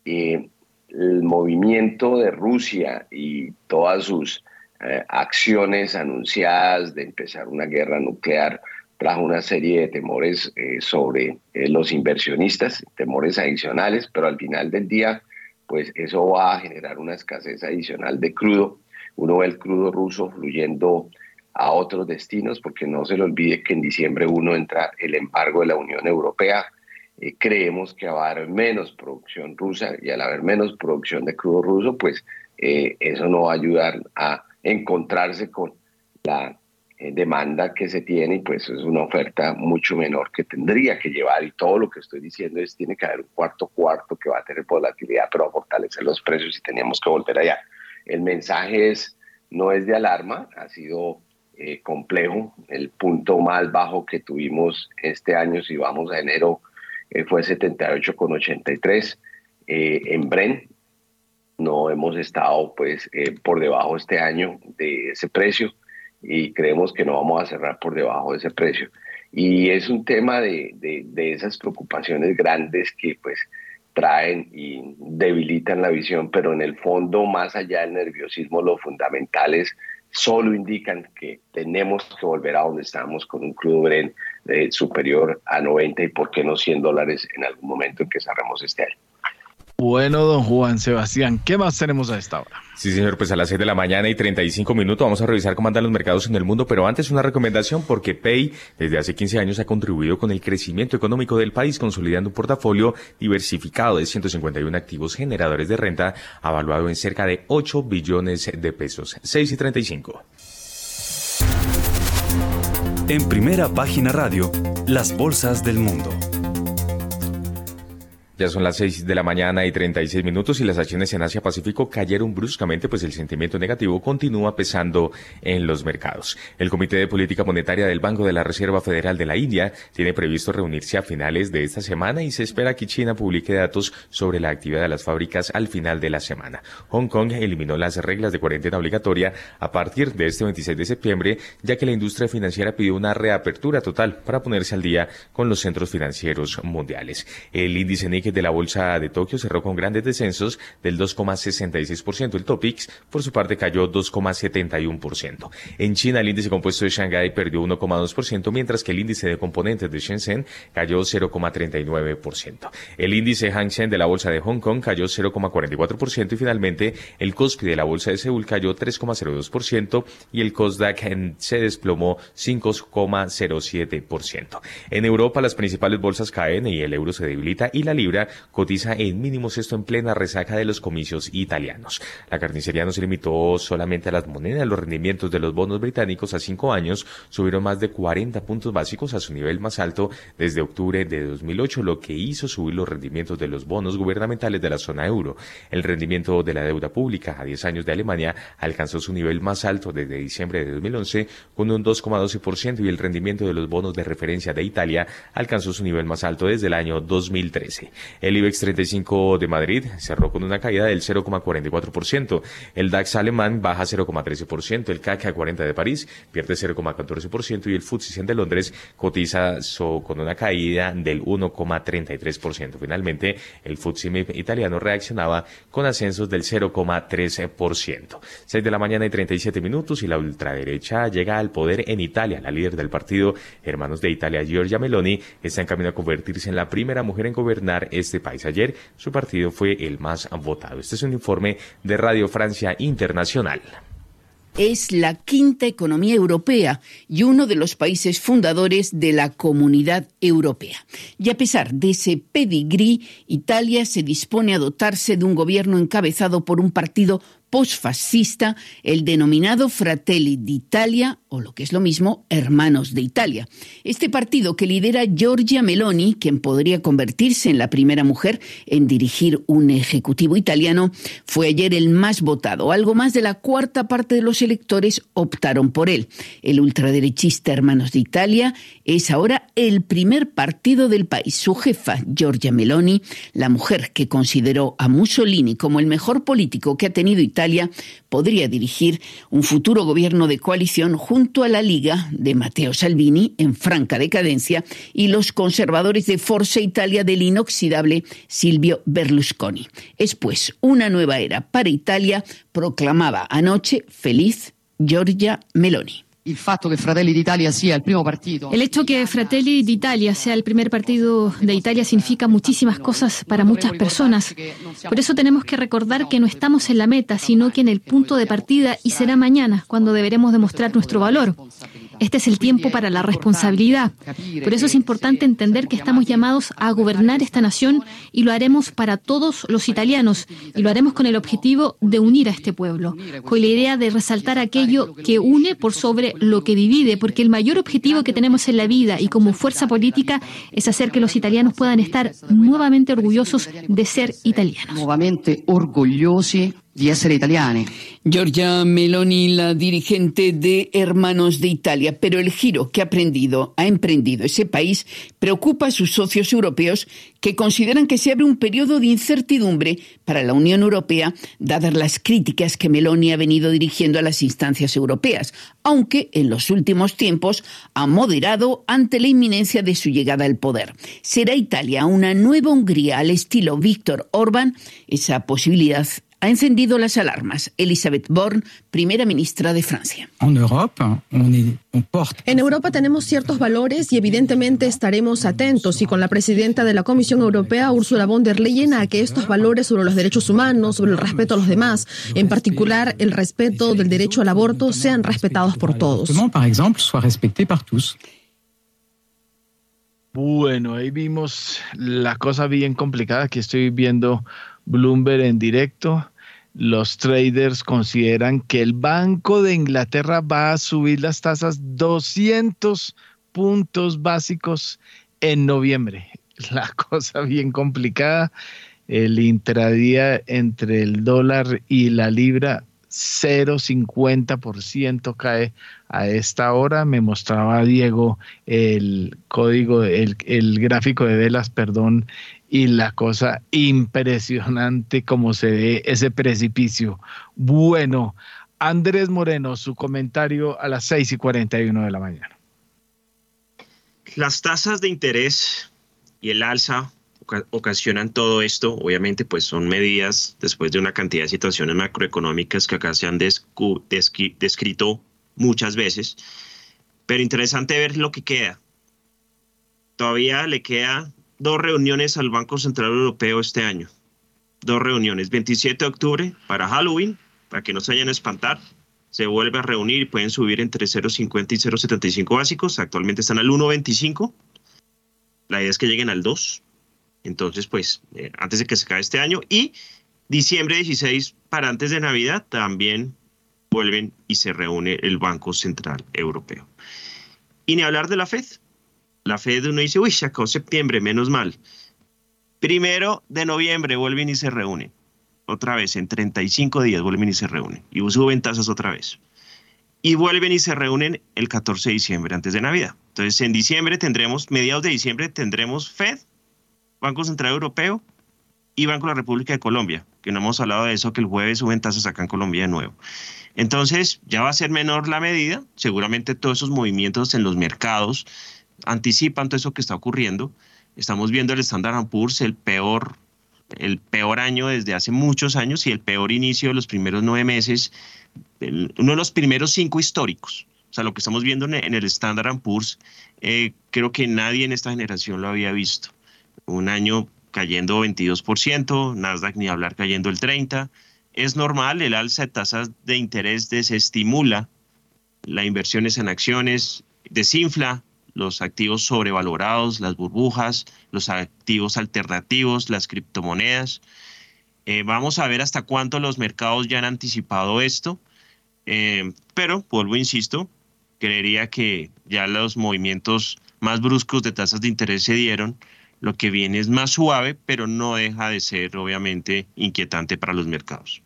Eh, el movimiento de Rusia y todas sus eh, acciones anunciadas de empezar una guerra nuclear trajo una serie de temores eh, sobre eh, los inversionistas, temores adicionales, pero al final del día, pues eso va a generar una escasez adicional de crudo. Uno ve el crudo ruso fluyendo a otros destinos, porque no se le olvide que en diciembre uno entra el embargo de la Unión Europea. creemos que va a haber menos producción rusa y al haber menos producción de crudo ruso, pues eso no va a ayudar a encontrarse con la eh, demanda que se tiene y pues es una oferta mucho menor que tendría que llevar y todo lo que estoy diciendo es tiene que haber un cuarto cuarto que va a tener volatilidad pero va a fortalecer los precios y teníamos que volver allá. El mensaje es, no es de alarma, ha sido eh, complejo. El punto más bajo que tuvimos este año, si vamos a enero, eh, fue 78,83 eh, en Bren. No hemos estado pues por debajo este año de ese precio y creemos que no vamos a cerrar por debajo de ese precio. Y es un tema de, de, de esas preocupaciones grandes que pues traen y debilitan la visión, pero en el fondo, más allá del nerviosismo, lo fundamentales solo indican que tenemos que volver a donde estamos con un crudo Bren eh, superior a 90 y por qué no 100 dólares en algún momento en que cerremos este año. Bueno, don Juan Sebastián, ¿qué más tenemos a esta hora? Sí, señor, pues a las 6 de la mañana y 35 minutos vamos a revisar cómo andan los mercados en el mundo, pero antes una recomendación porque Pay desde hace 15 años ha contribuido con el crecimiento económico del país, consolidando un portafolio diversificado de 151 activos generadores de renta, avaluado en cerca de 8 billones de pesos. 6 y 35. En primera página radio, las bolsas del mundo. Ya son las 6 de la mañana y 36 minutos y las acciones en Asia Pacífico cayeron bruscamente, pues el sentimiento negativo continúa pesando en los mercados. El Comité de Política Monetaria del Banco de la Reserva Federal de la India tiene previsto reunirse a finales de esta semana y se espera que China publique datos sobre la actividad de las fábricas al final de la semana. Hong Kong eliminó las reglas de cuarentena obligatoria a partir de este 26 de septiembre, ya que la industria financiera pidió una reapertura total para ponerse al día con los centros financieros mundiales. El índice Nikkei de la bolsa de Tokio cerró con grandes descensos del 2,66%. El Topix, por su parte, cayó 2,71%. En China, el índice compuesto de Shanghái perdió 1,2%, mientras que el índice de componentes de Shenzhen cayó 0,39%. El índice Hang Seng de la bolsa de Hong Kong cayó 0,44% y finalmente el Kospi de la bolsa de Seúl cayó 3,02% y el Kosdaq se desplomó 5,07%. En Europa, las principales bolsas caen y el euro se debilita y la libra cotiza en mínimos esto en plena resaca de los comicios italianos. La carnicería no se limitó solamente a las monedas, los rendimientos de los bonos británicos a cinco años subieron más de 40 puntos básicos a su nivel más alto desde octubre de 2008, lo que hizo subir los rendimientos de los bonos gubernamentales de la zona euro. El rendimiento de la deuda pública a 10 años de Alemania alcanzó su nivel más alto desde diciembre de 2011 con un 2,12% y el rendimiento de los bonos de referencia de Italia alcanzó su nivel más alto desde el año 2013. El IBEX 35 de Madrid cerró con una caída del 0,44%. El DAX alemán baja 0,13%. El CAC 40 de París pierde 0,14% y el FTSE 100 de Londres cotiza con una caída del 1,33%. Finalmente, el FTSE italiano reaccionaba con ascensos del 0,13%. 6 de la mañana y 37 minutos y la ultraderecha llega al poder en Italia. La líder del partido Hermanos de Italia, Giorgia Meloni, está en camino a convertirse en la primera mujer en gobernar este país. Ayer su partido fue el más votado. Este es un informe de Radio Francia Internacional es la quinta economía europea y uno de los países fundadores de la comunidad europea. Y a pesar de ese pedigrí, Italia se dispone a dotarse de un gobierno encabezado por un partido postfascista, el denominado Fratelli d'Italia, o lo que es lo mismo, Hermanos de Italia. Este partido que lidera Giorgia Meloni, quien podría convertirse en la primera mujer en dirigir un ejecutivo italiano, fue ayer el más votado. Algo más de la cuarta parte de los electores optaron por él. El ultraderechista Hermanos de Italia es ahora el primer partido del país. Su jefa, Giorgia Meloni, la mujer que consideró a Mussolini como el mejor político que ha tenido Italia, podría dirigir un futuro gobierno de coalición junto a la Liga de Matteo Salvini en franca decadencia y los conservadores de Forza Italia del inoxidable Silvio Berlusconi. Es pues una nueva era para Italia, proclamaba anoche feliz Giorgia Meloni. El hecho que Fratelli d'Italia sea el primer partido de Italia significa muchísimas cosas para muchas personas. Por eso tenemos que recordar que no estamos en la meta, sino que en el punto de partida y será mañana cuando deberemos demostrar nuestro valor. Este es el tiempo para la responsabilidad. Por eso es importante entender que estamos llamados a gobernar esta nación y lo haremos para todos los italianos y lo haremos con el objetivo de unir a este pueblo, con la idea de resaltar aquello que une por sobre lo que divide, porque el mayor objetivo que tenemos en la vida y como fuerza política es hacer que los italianos puedan estar nuevamente orgullosos de ser italianos. Nuevamente orgullosi di essere italiani. Giorgia Meloni, la dirigente de Hermanos de Italia, pero el giro que ha, aprendido, ha emprendido ese país preocupa a sus socios europeos que consideran que se abre un periodo de incertidumbre para la Unión Europea, dadas las críticas que Meloni ha venido dirigiendo a las instancias europeas, aunque en los últimos tiempos ha moderado ante la inminencia de su llegada al poder. ¿Será Italia una nueva Hungría al estilo Víctor Orbán? Esa posibilidad ha encendido las alarmas. Elisabeth Born, primera ministra de Francia. En Europa tenemos ciertos valores y evidentemente estaremos atentos y con la presidenta de la Comisión Europea, Ursula von der Leyen, a que estos valores sobre los derechos humanos, sobre el respeto a los demás, en particular el respeto del derecho al aborto, sean respetados por todos. Bueno, ahí vimos la cosa bien complicada que estoy viendo Bloomberg en directo los traders consideran que el Banco de Inglaterra va a subir las tasas 200 puntos básicos en noviembre. (laughs) La cosa bien complicada. El intradía entre el dólar y la libra 0,50% cae a esta hora. Me mostraba Diego el código, el, el gráfico de velas, perdón, y la cosa impresionante como se ve ese precipicio. Bueno, Andrés Moreno, su comentario a las 6 y 41 de la mañana. Las tasas de interés y el alza ocasionan todo esto, obviamente pues son medidas después de una cantidad de situaciones macroeconómicas que acá se han descrito muchas veces, pero interesante ver lo que queda. Todavía le queda dos reuniones al Banco Central Europeo este año. Dos reuniones. 27 de octubre para Halloween, para que no se vayan a espantar. Se vuelve a reunir y pueden subir entre 0,50 y 0,75 básicos. Actualmente están al 1,25. La idea es que lleguen al 2. Entonces, pues, eh, antes de que se acabe este año. Y diciembre 16, para antes de Navidad, también vuelven y se reúne el Banco Central Europeo. Y ni hablar de la FED la Fed uno dice, uy, se acabó septiembre, menos mal. Primero de noviembre vuelven y se reúnen. Otra vez, en 35 días vuelven y se reúnen. Y suben tasas otra vez. Y vuelven y se reúnen el 14 de diciembre, antes de Navidad. Entonces, en diciembre tendremos, mediados de diciembre, tendremos Fed, Banco Central Europeo y Banco de la República de Colombia, que no hemos hablado de eso, que el jueves suben tasas acá en Colombia de nuevo. Entonces, ya va a ser menor la medida. Seguramente todos esos movimientos en los mercados anticipan todo eso que está ocurriendo. Estamos viendo el Standard Poor's, el peor, el peor año desde hace muchos años y el peor inicio de los primeros nueve meses, uno de los primeros cinco históricos. O sea, lo que estamos viendo en el Standard Poor's, eh, creo que nadie en esta generación lo había visto. Un año cayendo 22%, Nasdaq ni hablar cayendo el 30%. Es normal, el alza de tasas de interés desestimula las inversiones en acciones, desinfla los activos sobrevalorados, las burbujas, los activos alternativos, las criptomonedas. Eh, vamos a ver hasta cuánto los mercados ya han anticipado esto, eh, pero vuelvo, insisto, creería que ya los movimientos más bruscos de tasas de interés se dieron, lo que viene es más suave, pero no deja de ser obviamente inquietante para los mercados.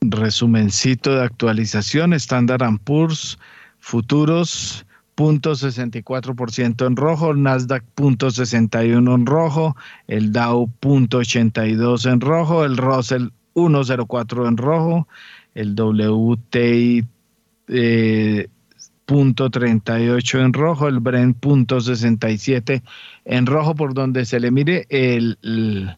Resumencito de actualización, Standard Poor's, futuros 0.64% en rojo, Nasdaq 0.61 en rojo, el Dow 0.82 en rojo, el Russell 1.04 en rojo, el WTI eh, 0.38 en rojo, el Brent 0.67 en rojo, por donde se le mire el, el,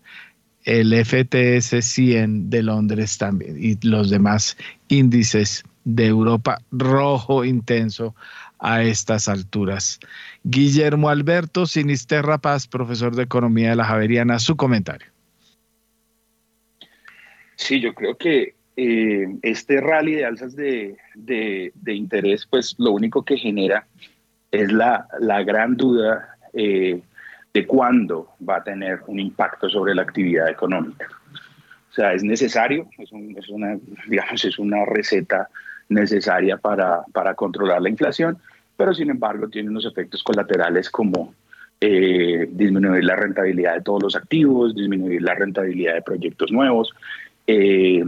el FTS 100 de Londres también y los demás índices de Europa rojo intenso a estas alturas. Guillermo Alberto Sinisterra Paz, profesor de Economía de la Javeriana, su comentario. Sí, yo creo que eh, este rally de alzas de, de, interés, pues lo único que genera es la, la gran duda eh, de cuándo va a tener un impacto sobre la actividad económica. O sea, es necesario, es, una, (laughs) digamos, es una receta necesaria para, para, controlar la inflación, pero sin embargo tiene unos efectos colaterales como eh, disminuir la rentabilidad de todos los activos, disminuir la rentabilidad de proyectos nuevos, eh,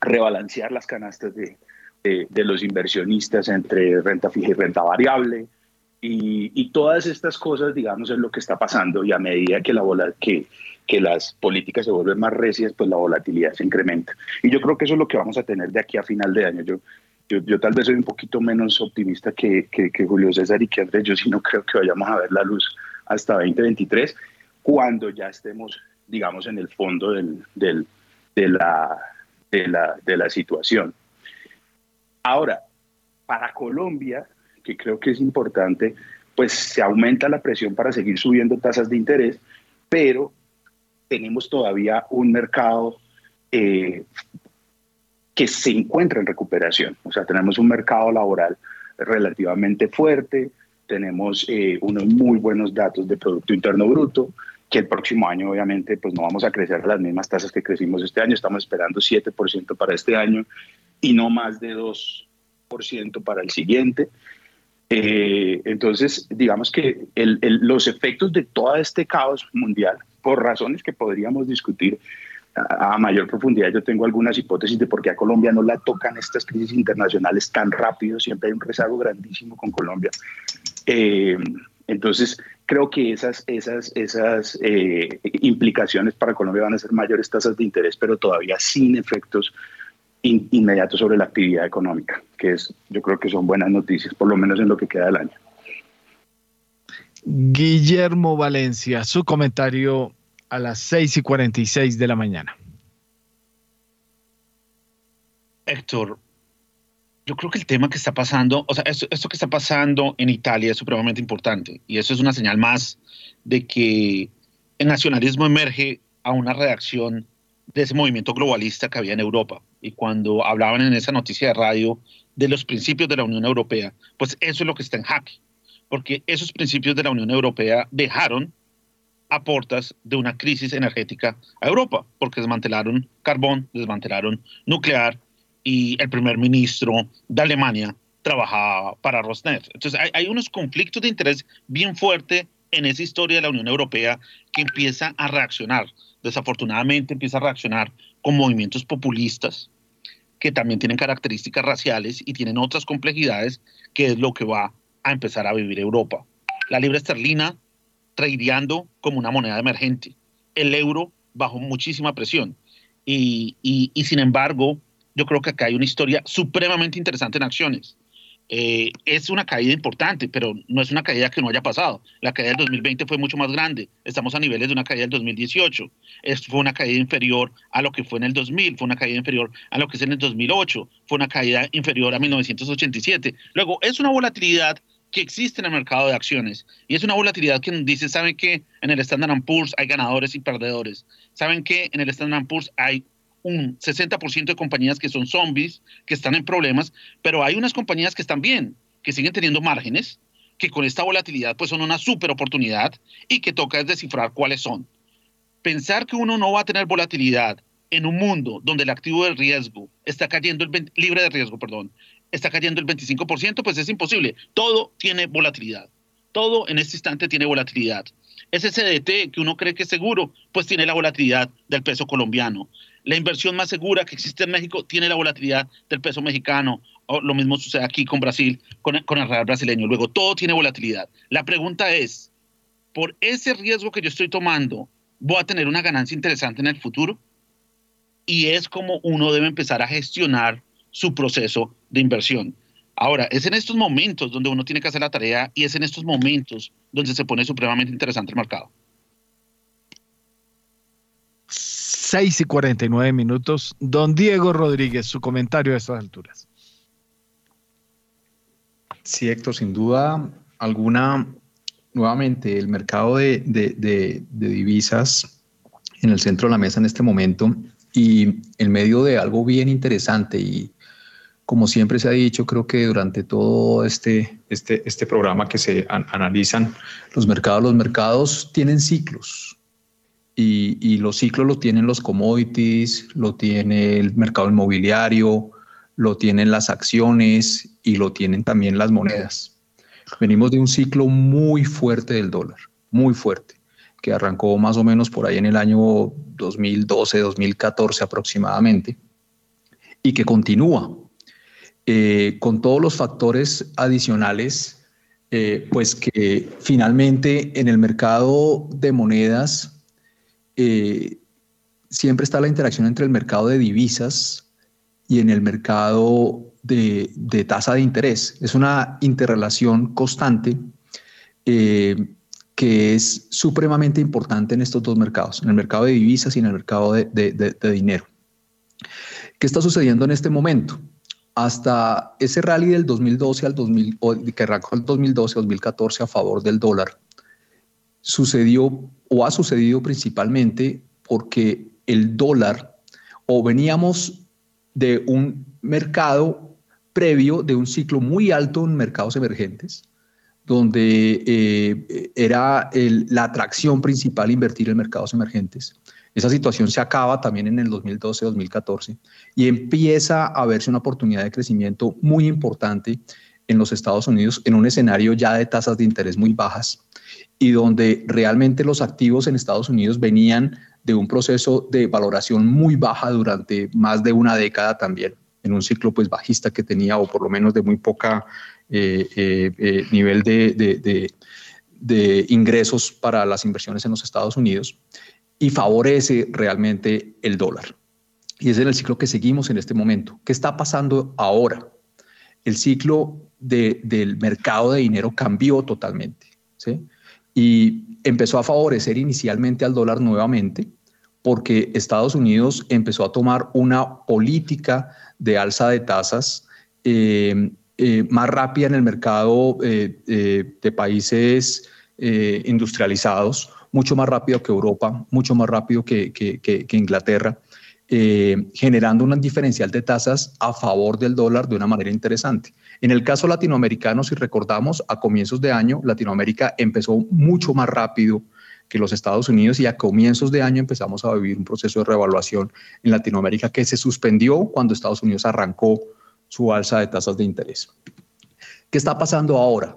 rebalancear las canastas de, de, los inversionistas entre renta fija y renta variable. Y, y, todas estas cosas, digamos, es lo que está pasando y a medida que, la que, que las políticas se vuelven más recias, pues la volatilidad se incrementa. Y yo creo que eso es lo que vamos a tener de aquí a final de año. Yo, yo, yo tal vez soy un poquito menos optimista que, que, que, Julio César y que Andrés. Yo sí no creo que vayamos a ver la luz hasta 2023, cuando ya estemos, digamos, en el fondo del, del, de la, de la, de la situación. Ahora, para Colombia, que creo que es importante, pues se aumenta la presión para seguir subiendo tasas de interés, pero tenemos todavía un mercado eh, que se encuentra en recuperación. O sea, tenemos un mercado laboral relativamente fuerte, tenemos eh, unos muy buenos datos de Producto Interno Bruto, que el próximo año obviamente pues no vamos a crecer las mismas tasas que crecimos este año, estamos esperando 7% para este año y no más de 2% para el siguiente. Eh, entonces, digamos que los efectos de todo este caos mundial, por razones que podríamos discutir a, mayor profundidad, yo tengo algunas hipótesis de por qué a Colombia no la tocan estas crisis internacionales tan rápido, siempre hay un rezago grandísimo con Colombia. Eh, entonces, creo que esas, esas, esas eh, implicaciones para Colombia van a ser mayores tasas de interés, pero todavía sin efectos inmediatos sobre la actividad económica, que es, yo creo que son buenas noticias, por lo menos en lo que queda del año. Guillermo Valencia, su comentario a las 6 y 46 de la mañana. Héctor, yo creo que el tema que está pasando, o sea, esto, que está pasando en Italia es supremamente importante y eso es una señal más de que el nacionalismo emerge a una reacción de ese movimiento globalista que había en Europa. Y cuando hablaban en esa noticia de radio de los principios de la Unión Europea, pues eso es lo que está en jaque, porque esos principios de la Unión Europea dejaron a de una crisis energética a Europa, porque desmantelaron carbón, desmantelaron nuclear, y el primer ministro de Alemania trabajaba para Rosneft. Entonces hay, unos conflictos de interés bien fuertes en esa historia de la Unión Europea que empieza a reaccionar. Desafortunadamente empieza a reaccionar con movimientos populistas que también tienen características raciales y tienen otras complejidades, que es lo que va a empezar a vivir Europa. La libra esterlina tradeando como una moneda emergente, el euro bajo muchísima presión y, y sin embargo yo creo que acá hay una historia supremamente interesante en acciones. Eh, es una caída importante, pero no es una caída que no haya pasado. La caída del 2020 fue mucho más grande. Estamos a niveles de una caída del 2018. Es, fue una caída inferior a lo que fue en el 2000, fue una caída inferior a lo que es en el 2008, fue una caída inferior a 1987. Luego, es una volatilidad que existe en el mercado de acciones y es una volatilidad que dice, ¿saben que en el Standard Poor's hay ganadores y perdedores? ¿Saben que en el Standard Poor's hay un 60% de compañías que son zombies, que están en problemas, pero hay unas compañías que están bien, que siguen teniendo márgenes, que con esta volatilidad pues son una super oportunidad y que toca descifrar cuáles son. Pensar que uno no va a tener volatilidad en un mundo donde el activo de riesgo está cayendo, el libre de riesgo, perdón, está cayendo el 25%, pues es imposible. Todo tiene volatilidad. Todo en este instante tiene volatilidad. Ese CDT que uno cree que es seguro, pues tiene la volatilidad del peso colombiano. La inversión más segura que existe en México tiene la volatilidad del peso mexicano. Lo mismo sucede aquí con Brasil, con, con el real brasileño. Luego, todo tiene volatilidad. La pregunta es, ¿por ese riesgo que yo estoy tomando, voy a tener una ganancia interesante en el futuro? Y es como uno debe empezar a gestionar su proceso de inversión. Ahora, es en estos momentos donde uno tiene que hacer la tarea y es en estos momentos donde se pone supremamente interesante el mercado. 6 y 49 minutos. Don Diego Rodríguez, su comentario a estas alturas. Sí, Héctor, sin duda alguna, nuevamente, el mercado de, divisas en el centro de la mesa en este momento y en medio de algo bien interesante y como siempre se ha dicho, creo que durante todo este, este, este programa que se analizan los mercados, los mercados tienen ciclos y, y, los ciclos lo tienen los commodities, lo tiene el mercado inmobiliario, lo tienen las acciones y lo tienen también las monedas. Venimos de un ciclo muy fuerte del dólar, muy fuerte, que arrancó más o menos por ahí en el año 2012, 2014 aproximadamente, y que continúa eh, con todos los factores adicionales, eh, pues que finalmente en el mercado de monedas eh, siempre está la interacción entre el mercado de divisas y en el mercado de, tasa de interés. Es una interrelación constante que es supremamente importante en estos dos mercados, en el mercado de divisas y en el mercado de dinero. ¿Qué está sucediendo en este momento? Hasta ese rally del 2012 al 2000, que arrancó el 2012-2014 a favor del dólar, sucedió o ha sucedido principalmente porque el dólar o veníamos de un mercado previo de un ciclo muy alto en mercados emergentes, donde eh, era la atracción principal invertir en mercados emergentes. Esa situación se acaba también en el 2012-2014 y empieza a verse una oportunidad de crecimiento muy importante en los Estados Unidos en un escenario ya de tasas de interés muy bajas y donde realmente los activos en Estados Unidos venían de un proceso de valoración muy baja durante más de una década también, en un ciclo pues bajista que tenía o por lo menos de muy poca eh, eh, eh, nivel de, de ingresos para las inversiones en los Estados Unidos y favorece realmente el dólar. Y es en el ciclo que seguimos en este momento. ¿Qué está pasando ahora? El ciclo del mercado de dinero cambió totalmente. Y empezó a favorecer inicialmente al dólar nuevamente porque Estados Unidos empezó a tomar una política de alza de tasas eh, eh, más rápida en el mercado eh, de países industrializados mucho más rápido que Europa, mucho más rápido que, Inglaterra, eh, generando un diferencial de tasas a favor del dólar de una manera interesante. En el caso latinoamericano, si recordamos, a comienzos de año, Latinoamérica empezó mucho más rápido que los Estados Unidos y a comienzos de año empezamos a vivir un proceso de revaluación en Latinoamérica que se suspendió cuando Estados Unidos arrancó su alza de tasas de interés. ¿Qué está pasando ahora?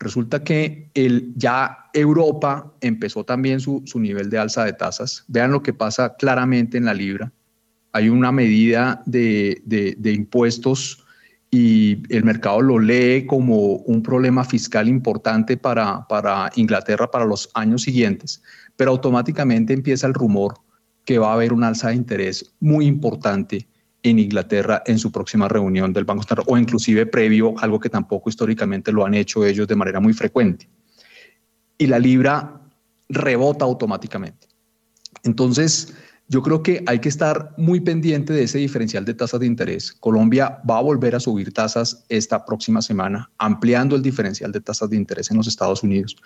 Resulta que el, ya Europa empezó también su, nivel de alza de tasas. Vean lo que pasa claramente en la libra. Hay una medida de, impuestos y el mercado lo lee como un problema fiscal importante para, para Inglaterra para los años siguientes, pero automáticamente empieza el rumor que va a haber un alza de interés muy importante en Inglaterra en su próxima reunión del Banco Central o inclusive previo, algo que tampoco históricamente lo han hecho ellos de manera muy frecuente. Y la libra rebota automáticamente. Entonces, yo creo que hay que estar muy pendiente de ese diferencial de tasas de interés. Colombia va a volver a subir tasas esta próxima semana, ampliando el diferencial de tasas de interés en los Estados Unidos.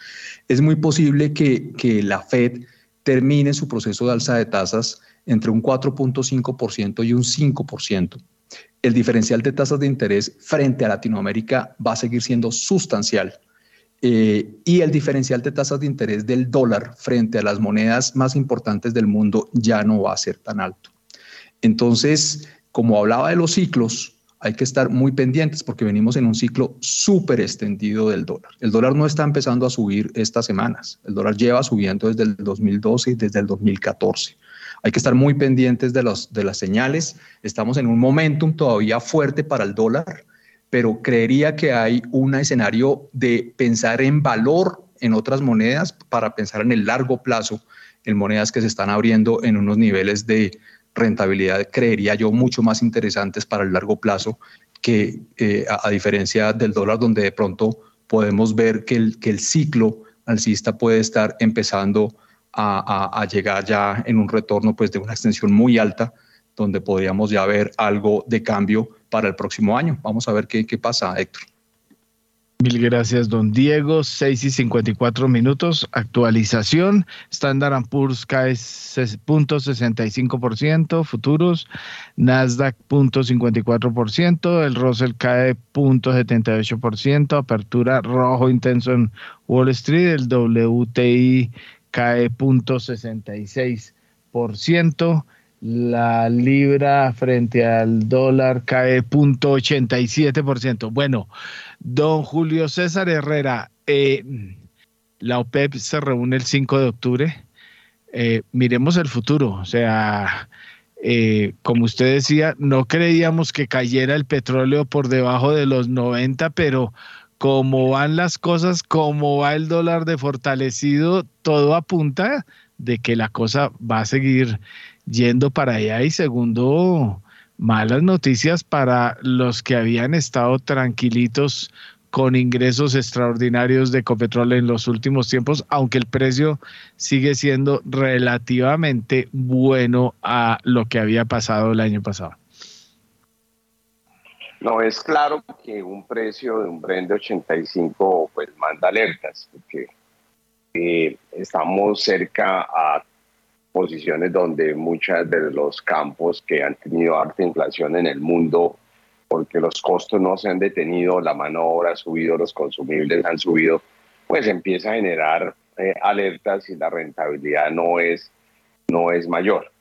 Es muy posible que, que la Fed termine su proceso de alza de tasas entre un 4.5% y un 5%. El diferencial de tasas de interés frente a Latinoamérica va a seguir siendo sustancial. Eh, y el diferencial de tasas de interés del dólar frente a las monedas más importantes del mundo ya no va a ser tan alto. Entonces, como hablaba de los ciclos, hay que estar muy pendientes porque venimos en un ciclo súper extendido del dólar. El dólar no está empezando a subir estas semanas. El dólar lleva subiendo desde el 2012 y desde el 2014. Hay que estar muy pendientes de, los, de las señales. Estamos en un momentum todavía fuerte para el dólar, pero creería que hay un escenario de pensar en valor en otras monedas para pensar en el largo plazo en monedas que se están abriendo en unos niveles de rentabilidad, creería yo, mucho más interesantes para el largo plazo que eh, a, diferencia del dólar, donde de pronto podemos ver que el, que el ciclo alcista puede estar empezando a, llegar ya en un retorno pues de una extensión muy alta, donde podríamos ya ver algo de cambio para el próximo año. Vamos a ver qué, qué pasa, Héctor. Mil gracias, don Diego. 6 y 54 minutos. Actualización. Standard Poor's cae 0.65%, futuros. Nasdaq 0.54%, el Russell cae 0.78%, apertura rojo intenso en Wall Street, el WTI cae 0.66%. La libra frente al dólar cae 0.87%. Bueno, don Julio César Herrera, eh, la OPEP se reúne el 5 de octubre. Eh, miremos el futuro. O sea, eh, como usted decía, no creíamos que cayera el petróleo por debajo de los 90, pero como van las cosas, como va el dólar de fortalecido, todo apunta de que la cosa va a seguir yendo para allá y segundo, malas noticias para los que habían estado tranquilitos con ingresos extraordinarios de Ecopetrol en los últimos tiempos, aunque el precio sigue siendo relativamente bueno a lo que había pasado el año pasado. No, es claro que un precio de un Brent de 85 pues manda alertas, porque eh, estamos cerca a posiciones donde muchos de los campos que han tenido alta inflación en el mundo, porque los costos no se han detenido, la mano obra ha subido, los consumibles han subido, pues empieza a generar eh, alertas y la rentabilidad no es, no es mayor.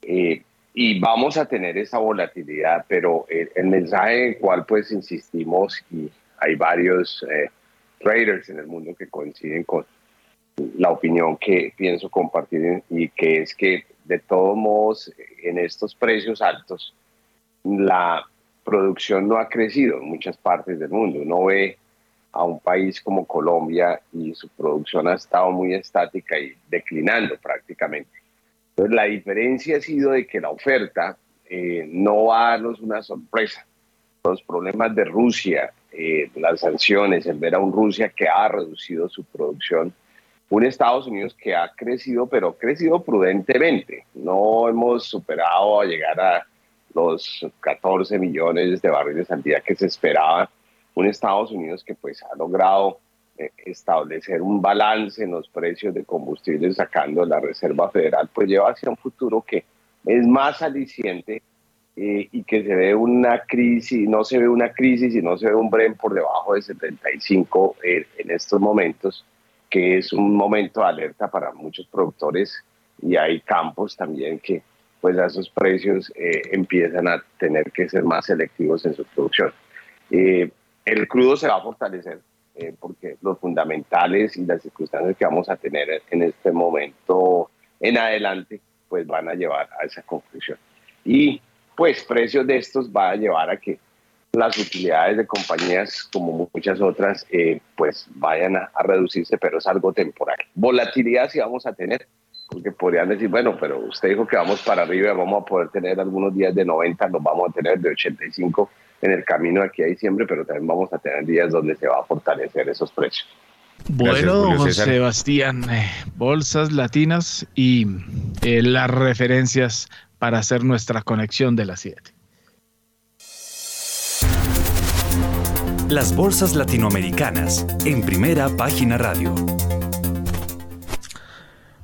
Eh, y vamos a tener esa volatilidad, pero el, el, mensaje en el cual pues insistimos y hay varios eh, traders en el mundo que coinciden con, la opinión que pienso compartir y que es que de todos modos en estos precios altos la producción no ha crecido en muchas partes del mundo. Uno ve a un país como Colombia y su producción ha estado muy estática y declinando prácticamente. Entonces la diferencia ha sido de que la oferta eh, no va a darnos una sorpresa. Los problemas de Rusia, eh, las sanciones, el ver a un Rusia que ha reducido su producción, un Estados Unidos que ha crecido, pero crecido prudentemente. No hemos superado a llegar a los 14 millones de barriles al día que se esperaba. Un Estados Unidos que pues ha logrado establecer un balance en los precios de combustible sacando la Reserva Federal, pues lleva hacia un futuro que es más aliciente eh, y que se ve una crisis, no se ve una crisis y no se ve un Bren por debajo de 75 eh, en estos momentos que es un momento de alerta para muchos productores y hay campos también que pues a esos precios eh, empiezan a tener que ser más selectivos en su producción. Eh, el crudo se va a fortalecer eh, porque los fundamentales y las circunstancias que vamos a tener en este momento en adelante pues van a llevar a esa conclusión. Y pues precios de estos va a llevar a que las utilidades de compañías como muchas otras eh, pues vayan a, reducirse, pero es algo temporal. Volatilidad sí vamos a tener, porque podrían decir, bueno, pero usted dijo que vamos para arriba, vamos a poder tener algunos días de 90, los vamos a tener de 85 en el camino de aquí a diciembre, pero también vamos a tener días donde se va a fortalecer esos precios. Bueno, Sebastián, eh, bolsas latinas y eh, las referencias para hacer nuestra conexión de las 7. Las bolsas latinoamericanas en primera página radio.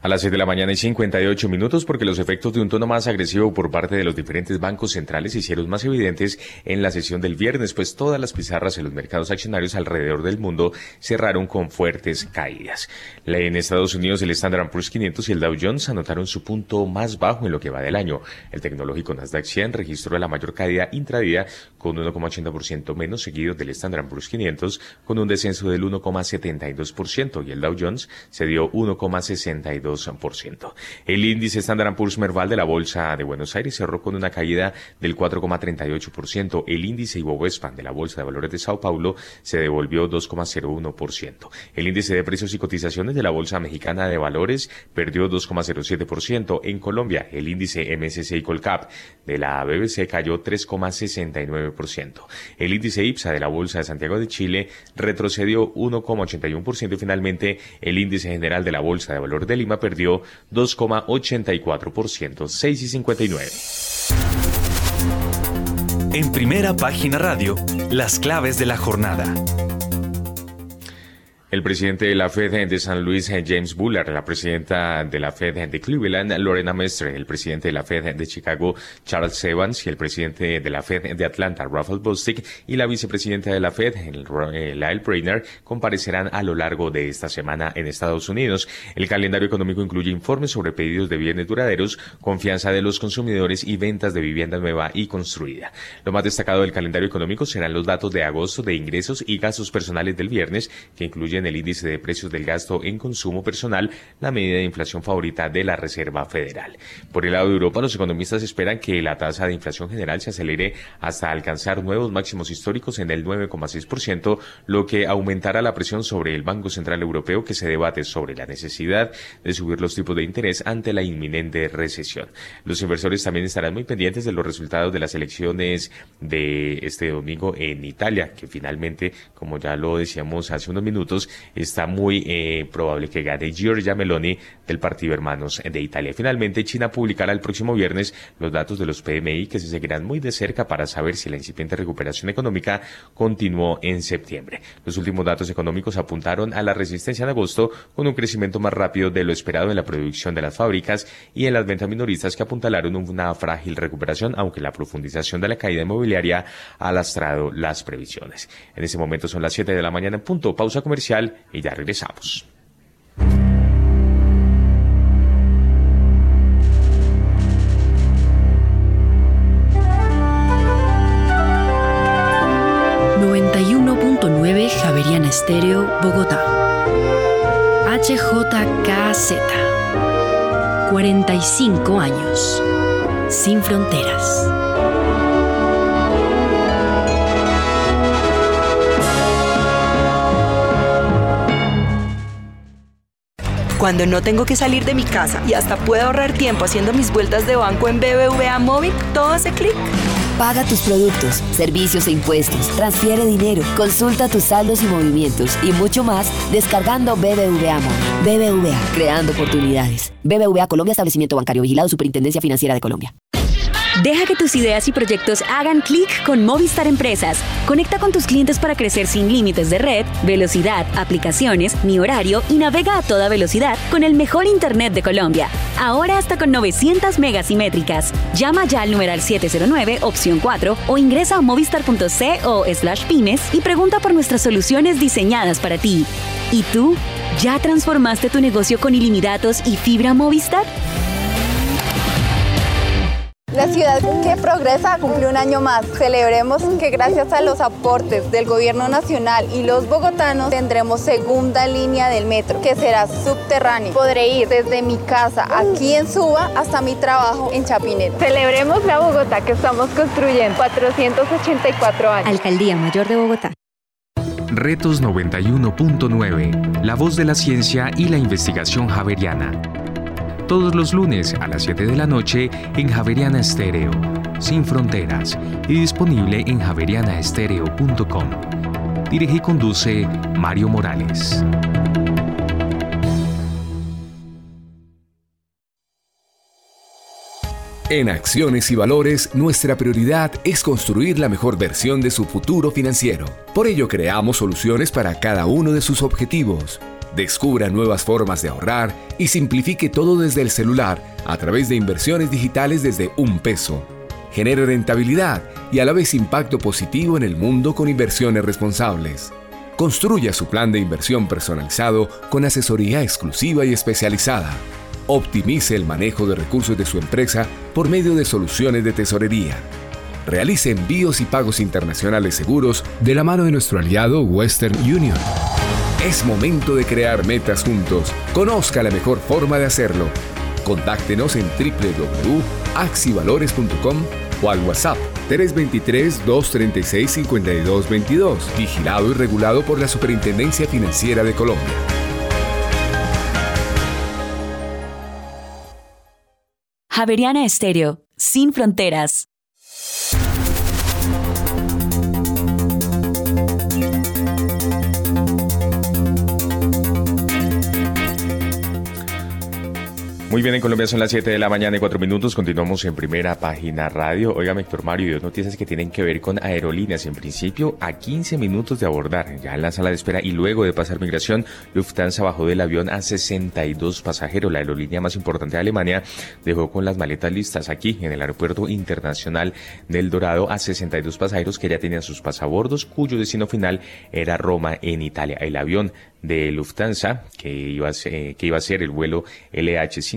A las 6 de la mañana y 58 minutos porque los efectos de un tono más agresivo por parte de los diferentes bancos centrales hicieron más evidentes en la sesión del viernes, pues todas las pizarras en los mercados accionarios alrededor del mundo cerraron con fuertes caídas. En Estados Unidos el Standard Poor's 500 y el Dow Jones anotaron su punto más bajo en lo que va del año. El tecnológico Nasdaq 100 registró la mayor caída intradía con 1,80% menos seguido del Standard Poor's 500 con un descenso del 1,72% y el Dow Jones se dio 1,62%. El índice Standard Poor's Merval de la Bolsa de Buenos Aires cerró con una caída del 4,38%. El índice Ibovespa de la Bolsa de Valores de Sao Paulo se devolvió 2,01%. El índice de precios y cotizaciones de la Bolsa Mexicana de Valores perdió 2,07%. En Colombia, el índice MSCI Colcap de la BBC cayó 3,69%. El índice IPSA de la Bolsa de Santiago de Chile retrocedió 1,81% y finalmente el índice general de la Bolsa de Valores de Lima perdió 2,84%, 6 y 59. En primera página radio, las claves de la jornada. El presidente de la Fed de San Luis, James Bullard, la presidenta de la Fed de Cleveland, Lorena Mestre, el presidente de la Fed de Chicago, Charles Evans, y el presidente de la Fed de Atlanta, Rafael Bostic, y la vicepresidenta de la Fed, Lyle Brainer, comparecerán a lo largo de esta semana en Estados Unidos. El calendario económico incluye informes sobre pedidos de bienes duraderos, confianza de los consumidores y ventas de vivienda nueva y construida. Lo más destacado del calendario económico serán los datos de agosto de ingresos y gastos personales del viernes, que incluye el índice de precios del gasto en consumo personal, la medida de inflación favorita de la Reserva Federal. Por el lado de Europa, los economistas esperan que la tasa de inflación general se acelere hasta alcanzar nuevos máximos históricos en el 9,6%, lo que aumentará la presión sobre el Banco Central Europeo que se debate sobre la necesidad de subir los tipos de interés ante la inminente recesión. Los inversores también estarán muy pendientes de los resultados de las elecciones de este domingo en Italia, que finalmente, como ya lo decíamos hace unos minutos, está muy eh, probable que gane Giorgia Meloni del Partido Hermanos de Italia. Finalmente, China publicará el próximo viernes los datos de los PMI que se seguirán muy de cerca para saber si la incipiente recuperación económica continuó en septiembre. Los últimos datos económicos apuntaron a la resistencia en agosto con un crecimiento más rápido de lo esperado en la producción de las fábricas y en las ventas minoristas que apuntalaron una frágil recuperación, aunque la profundización de la caída inmobiliaria ha lastrado las previsiones. En ese momento son las 7 de la mañana en punto. Pausa comercial y ya regresamos. .9 Javeriana Estéreo, Bogotá. HJKZ. 45 años. Sin fronteras. Cuando no tengo que salir de mi casa y hasta puedo ahorrar tiempo haciendo mis vueltas de banco en BBVA Móvil, todo hace clic. Paga tus productos, servicios e impuestos, transfiere dinero, consulta tus saldos y movimientos y mucho más descargando BBVA Móvil. BBVA, creando oportunidades. BBVA Colombia, establecimiento bancario vigilado, Superintendencia Financiera de Colombia. Deja que tus ideas y proyectos hagan clic con Movistar Empresas. Conecta con tus clientes para crecer sin límites de red, velocidad, aplicaciones, ni horario y navega a toda velocidad con el mejor Internet de Colombia. Ahora hasta con 900 megas simétricas. Llama ya al numeral 709, opción 4 o ingresa a movistar.co slash pymes y pregunta por nuestras soluciones diseñadas para ti. ¿Y tú? ¿Ya transformaste tu negocio con ilimitados y fibra Movistar? La ciudad que progresa cumple un año más. Celebremos que gracias a los aportes del gobierno nacional y los bogotanos tendremos segunda línea del metro, que será subterráneo. Podré ir desde mi casa aquí en Suba hasta mi trabajo en Chapinero. Celebremos la Bogotá que estamos construyendo. 484 años. Alcaldía Mayor de Bogotá. Retos 91.9, la voz de la ciencia y la investigación javeriana todos los lunes a las 7 de la noche en Javeriana Estéreo, sin fronteras, y disponible en javerianaestereo.com. Dirige y conduce Mario Morales. En Acciones y Valores, nuestra prioridad es construir la mejor versión de su futuro financiero. Por ello, creamos soluciones para cada uno de sus objetivos Descubra nuevas formas de ahorrar y simplifique todo desde el celular a través de inversiones digitales desde un peso. Genere rentabilidad y a la vez impacto positivo en el mundo con inversiones responsables. Construya su plan de inversión personalizado con asesoría exclusiva y especializada. Optimice el manejo de recursos de su empresa por medio de soluciones de tesorería. Realice envíos y pagos internacionales seguros de la mano de nuestro aliado Western Union. Es momento de crear metas juntos. Conozca la mejor forma de hacerlo. Contáctenos en www.axivalores.com o al WhatsApp 323-236-5222, vigilado y regulado por la Superintendencia Financiera de Colombia. Javeriana Estéreo, sin fronteras. Muy bien, en Colombia son las 7 de la mañana y 4 minutos. Continuamos en primera página radio. Oiga, Héctor Mario, y dos noticias que tienen que ver con aerolíneas. En principio, a 15 minutos de abordar, ya en la sala de espera y luego de pasar migración, Lufthansa bajó del avión a 62 pasajeros. La aerolínea más importante de Alemania dejó con las maletas listas aquí en el Aeropuerto Internacional del Dorado a 62 pasajeros que ya tenían sus pasabordos, cuyo destino final era Roma en Italia. El avión de Lufthansa, que iba a ser, que iba a ser el vuelo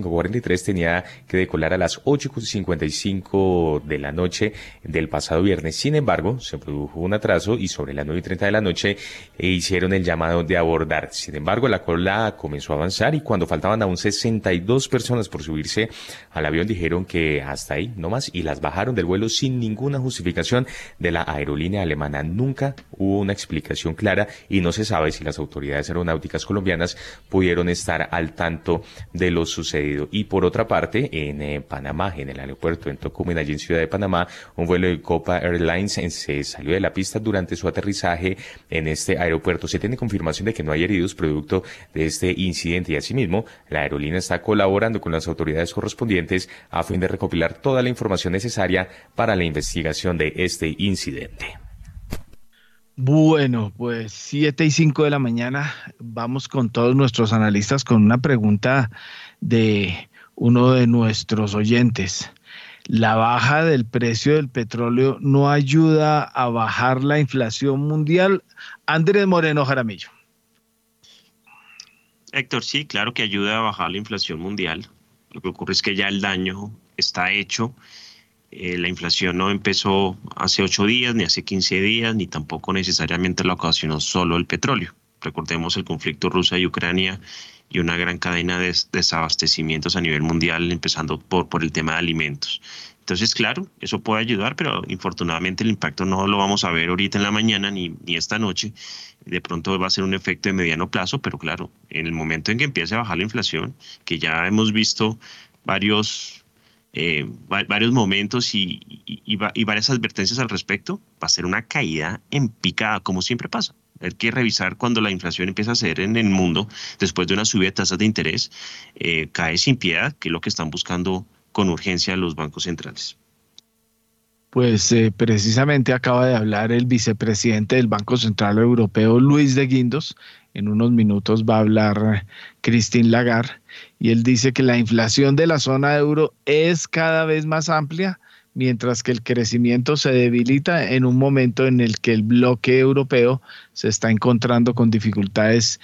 LH543, tenía que decolar a las 8.55 de la noche del pasado viernes. Sin embargo, se produjo un atraso y sobre las 9.30 de la noche eh, hicieron el llamado de abordar. Sin embargo, la cola comenzó a avanzar y cuando faltaban aún 62 personas por subirse al avión dijeron que hasta ahí no más y las bajaron del vuelo sin ninguna justificación de la aerolínea alemana. Nunca hubo una explicación clara y no se sabe si las autoridades aeronáuticas colombianas pudieron estar al tanto de lo sucedido. Y por otra parte, en eh, Panamá, en el aeropuerto en Tocumen, allí en Ciudad de Panamá, un vuelo de Copa Airlines se salió de la pista durante su aterrizaje en este aeropuerto. Se tiene confirmación de que no hay heridos producto de este incidente y asimismo la aerolínea está colaborando con las autoridades correspondientes a fin de recopilar toda la información necesaria para la investigación de este incidente. Bueno, pues 7 y 5 de la mañana vamos con todos nuestros analistas con una pregunta de uno de nuestros oyentes. ¿La baja del precio del petróleo no ayuda a bajar la inflación mundial? Andrés Moreno Jaramillo. Héctor, sí, claro que ayuda a bajar la inflación mundial. Lo que ocurre es que ya el daño está hecho eh, la inflación no empezó hace ocho días, ni hace 15 días, ni tampoco necesariamente la ocasionó solo el petróleo. Recordemos el conflicto Rusia y Ucrania y una gran cadena de desabastecimientos a nivel mundial, empezando por, por el tema de alimentos. Entonces, claro, eso puede ayudar, pero infortunadamente el impacto no lo vamos a ver ahorita en la mañana ni, ni esta noche. De pronto va a ser un efecto de mediano plazo, pero claro, en el momento en que empiece a bajar la inflación, que ya hemos visto varios eh, varios momentos y, varias advertencias al respecto, va a ser una caída en picada, como siempre pasa. Hay que revisar cuando la inflación empieza a ser en el mundo, después de una subida de tasas de interés, eh, cae sin piedad, que es lo que están buscando con urgencia los bancos centrales. Pues eh, precisamente acaba de hablar el vicepresidente del Banco Central Europeo, Luis de Guindos. En unos minutos va a hablar Christine Lagarde y él dice que la inflación de la zona euro es cada vez más amplia, mientras que el crecimiento se debilita en un momento en el que el bloque europeo se está encontrando con dificultades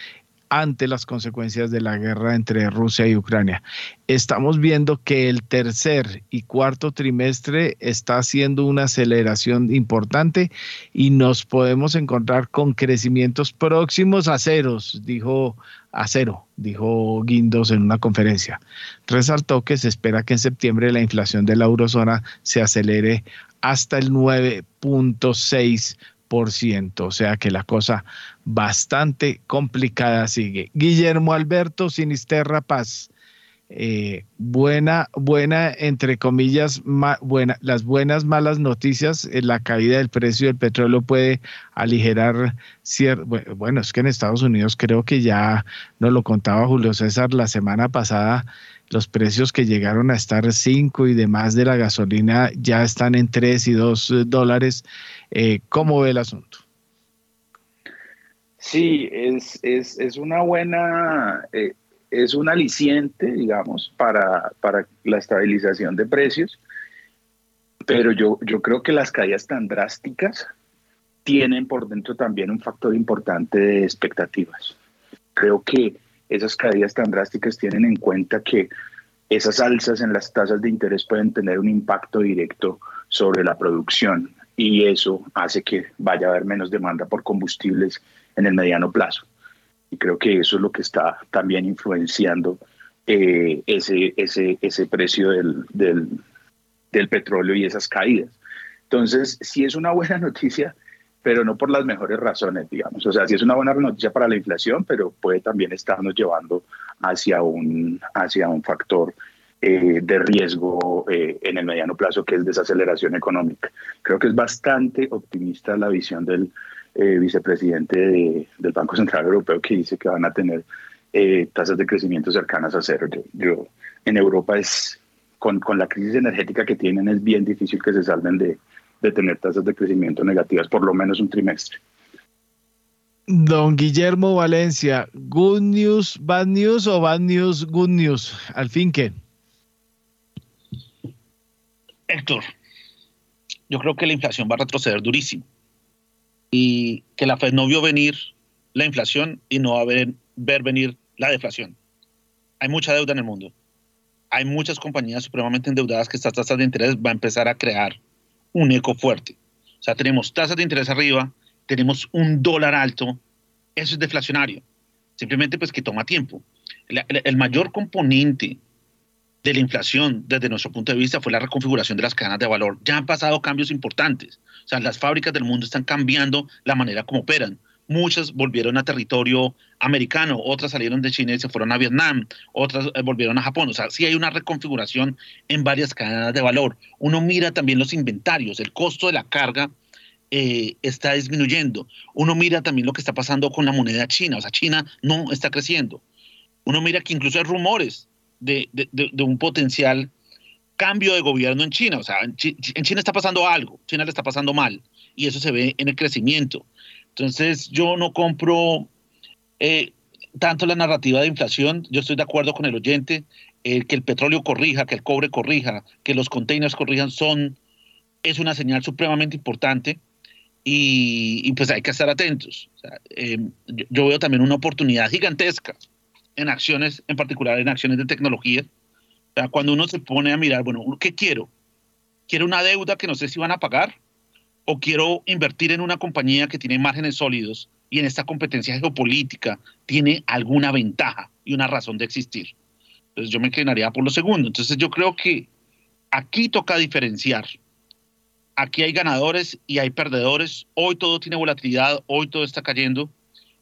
ante las consecuencias de la guerra entre Rusia y Ucrania. Estamos viendo que el tercer y cuarto trimestre está haciendo una aceleración importante y nos podemos encontrar con crecimientos próximos a ceros, dijo a cero, dijo Guindos en una conferencia. Resaltó que se espera que en septiembre la inflación de la eurozona se acelere hasta el 9.6 o sea que la cosa bastante complicada sigue. Guillermo Alberto Sinisterra Paz. Eh, buena, buena, entre comillas, las buenas, malas noticias, eh, la caída del precio del petróleo puede aligerar cierto, bueno, es que en Estados Unidos creo que ya nos lo contaba Julio César la semana pasada, los precios que llegaron a estar 5 y demás de la gasolina ya están en 3 y 2 eh, dólares. Eh, ¿Cómo ve el asunto? Sí, es, es, es una buena, es un aliciente, digamos, para, para, la estabilización de precios, pero yo, yo creo que las caídas tan drásticas tienen por dentro también un factor importante de expectativas. Creo que esas caídas tan drásticas tienen en cuenta que esas alzas en las tasas de interés pueden tener un impacto directo sobre la producción y eso hace que vaya a haber menos demanda por combustibles en el mediano plazo. Creo que eso es lo que está también influenciando eh, ese, ese, ese precio del, del, petróleo y esas caídas. Entonces, si es una buena (laughs) noticia pero no por las mejores razones, digamos. O sea, sí es una buena noticia para la inflación, pero puede también estarnos llevando hacia un, hacia un factor eh, de riesgo eh, en el mediano plazo, que es desaceleración económica. Creo que es bastante optimista la visión del eh, vicepresidente del Banco Central Europeo, que dice que van a tener eh, tasas de crecimiento cercanas a cero. Yo, en Europa es, con, con, la crisis energética que tienen, es bien difícil que se salven de, de tener tasas de crecimiento negativas, por lo menos un trimestre. Don Guillermo Valencia, good news, bad news o bad news, good news. Al fin, ¿qué? Héctor, yo creo que la inflación va a retroceder durísimo que la Fed no vio venir la inflación y no va a ver venir la deflación. Hay mucha deuda en el mundo. Hay muchas compañías supremamente endeudadas que estas tasas de interés va a empezar a crear un eco fuerte. O sea, tenemos tasas de interés arriba, tenemos un dólar alto, eso es deflacionario. Simplemente pues que toma tiempo. el mayor componente de la inflación desde nuestro punto de vista fue la reconfiguración de las cadenas de valor. Ya han pasado cambios importantes. O sea, las fábricas del mundo están cambiando la manera como operan. Muchas volvieron a territorio americano, otras salieron de China y se fueron a Vietnam, otras eh, volvieron a Japón. O sea, sí hay una reconfiguración en varias cadenas de valor. Uno mira también los inventarios, el costo de la carga eh, está disminuyendo. Uno mira también lo que está pasando con la moneda china. O sea, China no está creciendo. Uno mira que incluso hay rumores de, un potencial cambio de gobierno en China. O sea, en, China está pasando algo, China le está pasando mal, y eso se ve en el crecimiento. Entonces, yo no compro eh, tanto la narrativa de inflación, yo estoy de acuerdo con el oyente, que el petróleo corrija, que el cobre corrija, que los containers corrijan, son, es una señal supremamente importante. Y, pues hay que estar atentos. Eh, yo veo también una oportunidad gigantesca en acciones, en particular en acciones de tecnología. O sea, cuando uno se pone a mirar, bueno, ¿qué quiero? ¿Quiero una deuda que no sé si van a pagar? ¿O quiero invertir en una compañía que tiene márgenes sólidos y en esta competencia geopolítica tiene alguna ventaja y una razón de existir? Entonces yo me inclinaría por lo segundo. Entonces yo creo que aquí toca diferenciar. Aquí hay ganadores y hay perdedores. Hoy todo tiene volatilidad, hoy todo está cayendo,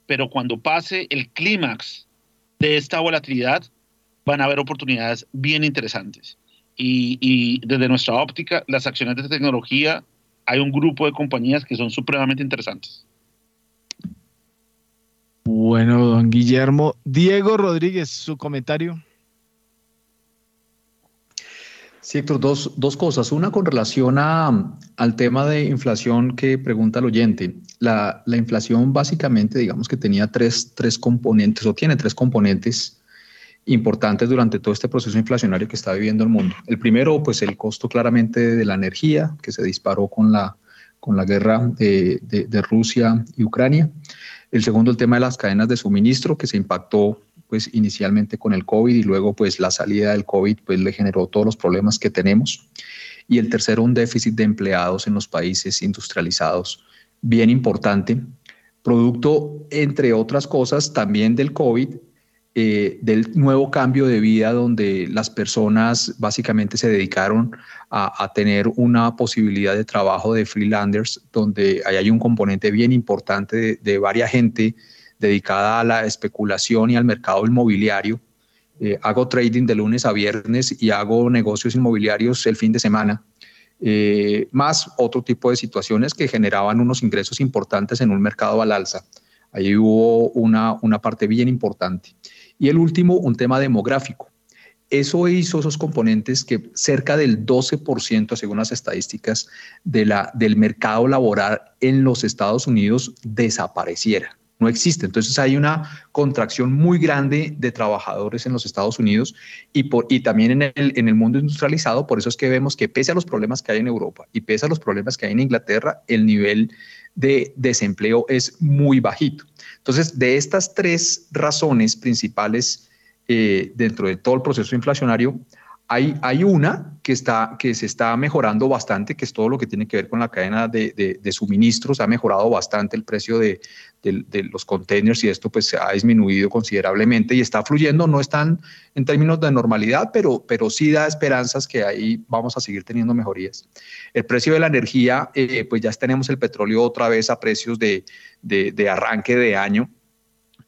pero cuando pase el clímax de esta volatilidad van a haber oportunidades bien interesantes. Y, desde nuestra óptica, las acciones de tecnología, hay un grupo de compañías que son supremamente interesantes. Bueno, don Guillermo. Diego Rodríguez, su comentario. Sí, Héctor, dos, dos cosas. Una con relación a, al tema de inflación que pregunta el oyente. La, la, inflación básicamente, digamos que tenía tres, tres componentes o tiene tres componentes importantes durante todo este proceso inflacionario que está viviendo el mundo. El primero, pues el costo claramente de la energía, que se disparó con la, con la guerra de, de, de Rusia y Ucrania. El segundo, el tema de las cadenas de suministro, que se impactó pues inicialmente con el COVID y luego pues la salida del COVID pues le generó todos los problemas que tenemos. Y el tercero, un déficit de empleados en los países industrializados, bien importante, producto, entre otras cosas, también del COVID, eh, del nuevo cambio de vida donde las personas básicamente se dedicaron a, tener una posibilidad de trabajo de freelancers, donde hay un componente bien importante de, de varias gente dedicada a la especulación y al mercado inmobiliario. Eh, hago trading de lunes a viernes y hago negocios inmobiliarios el fin de semana, eh, más otro tipo de situaciones que generaban unos ingresos importantes en un mercado al alza. Ahí hubo una, una parte bien importante. Y el último, un tema demográfico. Eso hizo esos componentes que cerca del 12%, según las estadísticas, de la, del mercado laboral en los Estados Unidos desapareciera no existe. Entonces hay una contracción muy grande de trabajadores en los Estados Unidos y, por, y también en el, en el mundo industrializado. Por eso es que vemos que pese a los problemas que hay en Europa y pese a los problemas que hay en Inglaterra, el nivel de desempleo es muy bajito. Entonces, de estas tres razones principales eh, dentro de todo el proceso inflacionario, hay, una que, está, que se está mejorando bastante, que es todo lo que tiene que ver con la cadena de, suministros. Ha mejorado bastante el precio de, los containers y esto pues ha disminuido considerablemente y está fluyendo, no están en términos de normalidad, pero, pero sí da esperanzas que ahí vamos a seguir teniendo mejorías. El precio de la energía, eh, pues ya tenemos el petróleo otra vez a precios de, de, arranque de año,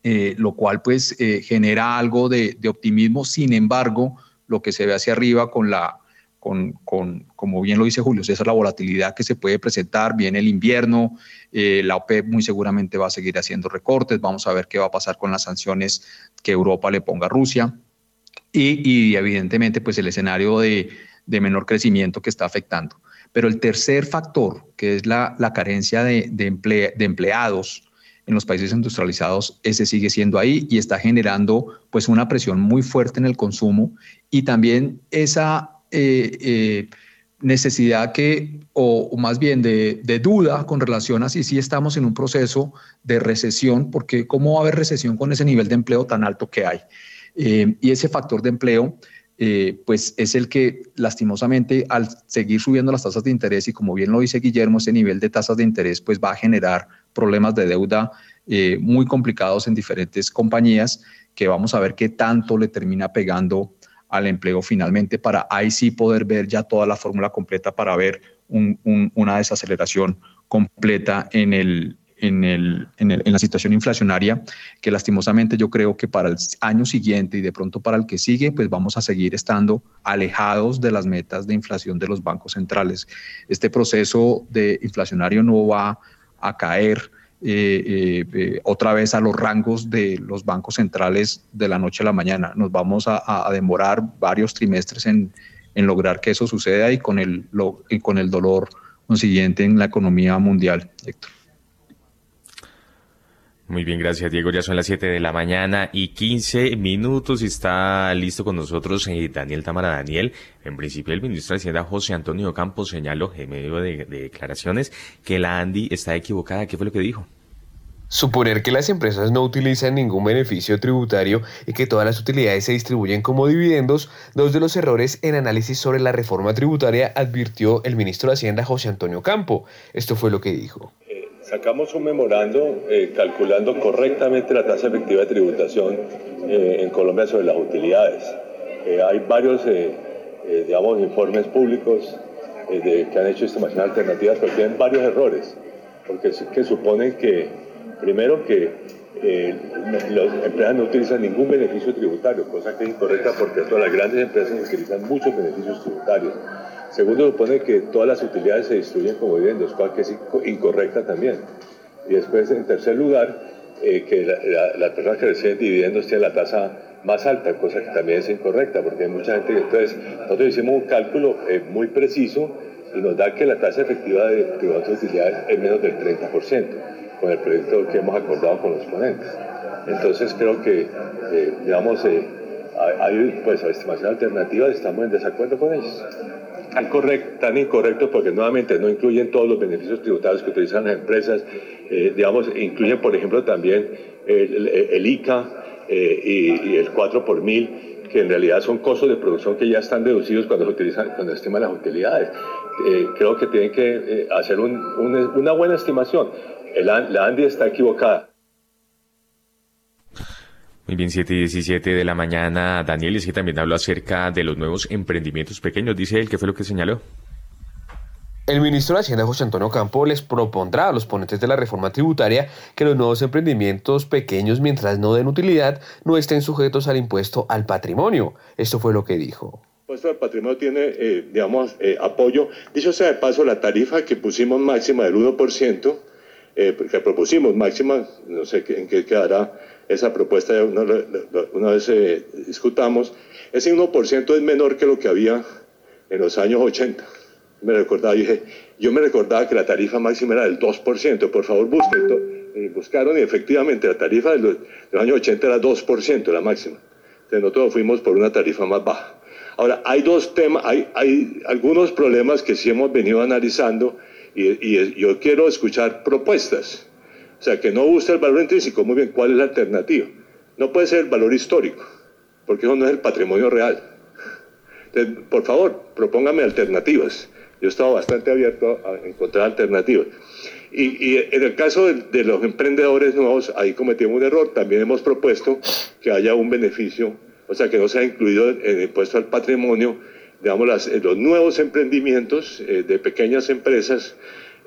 eh, lo cual pues eh, genera algo de, optimismo, sin embargo, lo que se ve hacia arriba con la con, con, como bien lo dice Julio César, la volatilidad que se puede presentar, viene el invierno, eh, la OPEP muy seguramente va a seguir haciendo recortes, vamos a ver qué va a pasar con las sanciones que Europa le ponga a Rusia y, y evidentemente pues el escenario de, de, menor crecimiento que está afectando. Pero el tercer factor, que es la, la carencia de, de, emple, de empleados, en los países industrializados ese sigue siendo ahí y está generando pues una presión muy fuerte en el consumo y también esa eh, eh, necesidad que, o, más bien de, duda con relación a si sí estamos en un proceso de recesión, porque ¿cómo va a haber recesión con ese nivel de empleo tan alto que hay? Eh, y ese factor de empleo, pues es el que lastimosamente al seguir subiendo las tasas de interés y como bien lo dice Guillermo, ese nivel de tasas de interés pues va a generar problemas de deuda eh, muy complicados en diferentes compañías que vamos a ver qué tanto le termina pegando al empleo finalmente para ahí sí poder ver ya toda la fórmula completa para ver un, un, una desaceleración completa en el, en, la situación inflacionaria, que lastimosamente yo creo que para el año siguiente y de pronto para el que sigue, pues vamos a seguir estando alejados de las metas de inflación de los bancos centrales. Este proceso de inflacionario no va a caer eh, eh, eh, otra vez a los rangos de los bancos centrales de la noche a la mañana. Nos vamos a, demorar varios trimestres en, en, lograr que eso suceda y con el, lo, y con el dolor consiguiente en la economía mundial, Héctor. Muy bien, gracias Diego. Ya son las 7 de la mañana y 15 minutos está listo con nosotros eh, Daniel Tamara. Daniel, en principio el ministro de Hacienda José Antonio Campos señaló en medio de, de declaraciones que la ANDI está equivocada. ¿Qué fue lo que dijo? Suponer que las empresas no utilizan ningún beneficio tributario y que todas las utilidades se distribuyen como dividendos, dos de los errores en análisis sobre la reforma tributaria, advirtió el ministro de Hacienda José Antonio Campo. Esto fue lo que dijo. Sacamos un memorando eh, calculando correctamente la tasa efectiva de tributación eh, en Colombia sobre las utilidades. Eh, hay varios, digamos, informes públicos que han hecho estimaciones alternativas, pero tienen varios errores, porque que suponen que, primero, que las empresas no utilizan ningún beneficio tributario, cosa que es incorrecta porque todas las grandes empresas utilizan muchos beneficios tributarios. Segundo, supone que todas las utilidades se distribuyen como dividendos, cosa que es incorrecta también. Y después, en tercer lugar, eh, que las la, la personas que reciben dividendos tienen la tasa más alta, cosa que también es incorrecta, porque hay mucha gente que entonces nosotros hicimos un cálculo eh, muy preciso y nos da que la tasa efectiva de tributos de utilidades es menos del 30%, con el proyecto que hemos acordado con los ponentes. Entonces creo que, eh, digamos, hay pues estimación alternativa, estamos en desacuerdo con ellos tan, correcto, tan incorrectos porque nuevamente no incluyen todos los beneficios tributarios que utilizan las empresas, eh, digamos, incluyen por ejemplo también el, ICA eh, y, el 4 por mil, que en realidad son costos de producción que ya están deducidos cuando se estiman las utilidades. Eh, creo que tienen que hacer un, un, una buena estimación. La ANDI está equivocada. Muy bien, 7 y 17 de la mañana. Daniel, es que también habló acerca de los nuevos emprendimientos pequeños. Dice él, ¿qué fue lo que señaló? El ministro de Hacienda, José Antonio Campo, les propondrá a los ponentes de la reforma tributaria que los nuevos emprendimientos pequeños, mientras no den utilidad, no estén sujetos al impuesto al patrimonio. Esto fue lo que dijo. El impuesto al patrimonio tiene, eh, digamos, eh, apoyo. Dicho sea de paso, la tarifa que pusimos máxima del 1%, eh, que propusimos máxima, no sé en qué quedará esa propuesta, una, una vez eh, discutamos, ese 1% es menor que lo que había en los años 80. Me recordaba, yo, dije, yo me recordaba que la tarifa máxima era del 2%, por favor busquen. Y buscaron y efectivamente la tarifa de los, de los años 80 era 2%, la máxima. Entonces nosotros fuimos por una tarifa más baja. Ahora, hay dos temas, hay, hay algunos problemas que sí hemos venido analizando y, y yo quiero escuchar propuestas. O sea, que no gusta el valor intrínseco, muy bien, ¿cuál es la alternativa? No puede ser el valor histórico, porque eso no es el patrimonio real. Entonces, por favor, propóngame alternativas. Yo he estado bastante abierto a encontrar alternativas. Y, en el caso de, los emprendedores nuevos, ahí cometimos un error. También hemos propuesto que haya un beneficio, o sea, que no sea incluido en el impuesto al patrimonio, digamos, los nuevos emprendimientos eh, de pequeñas empresas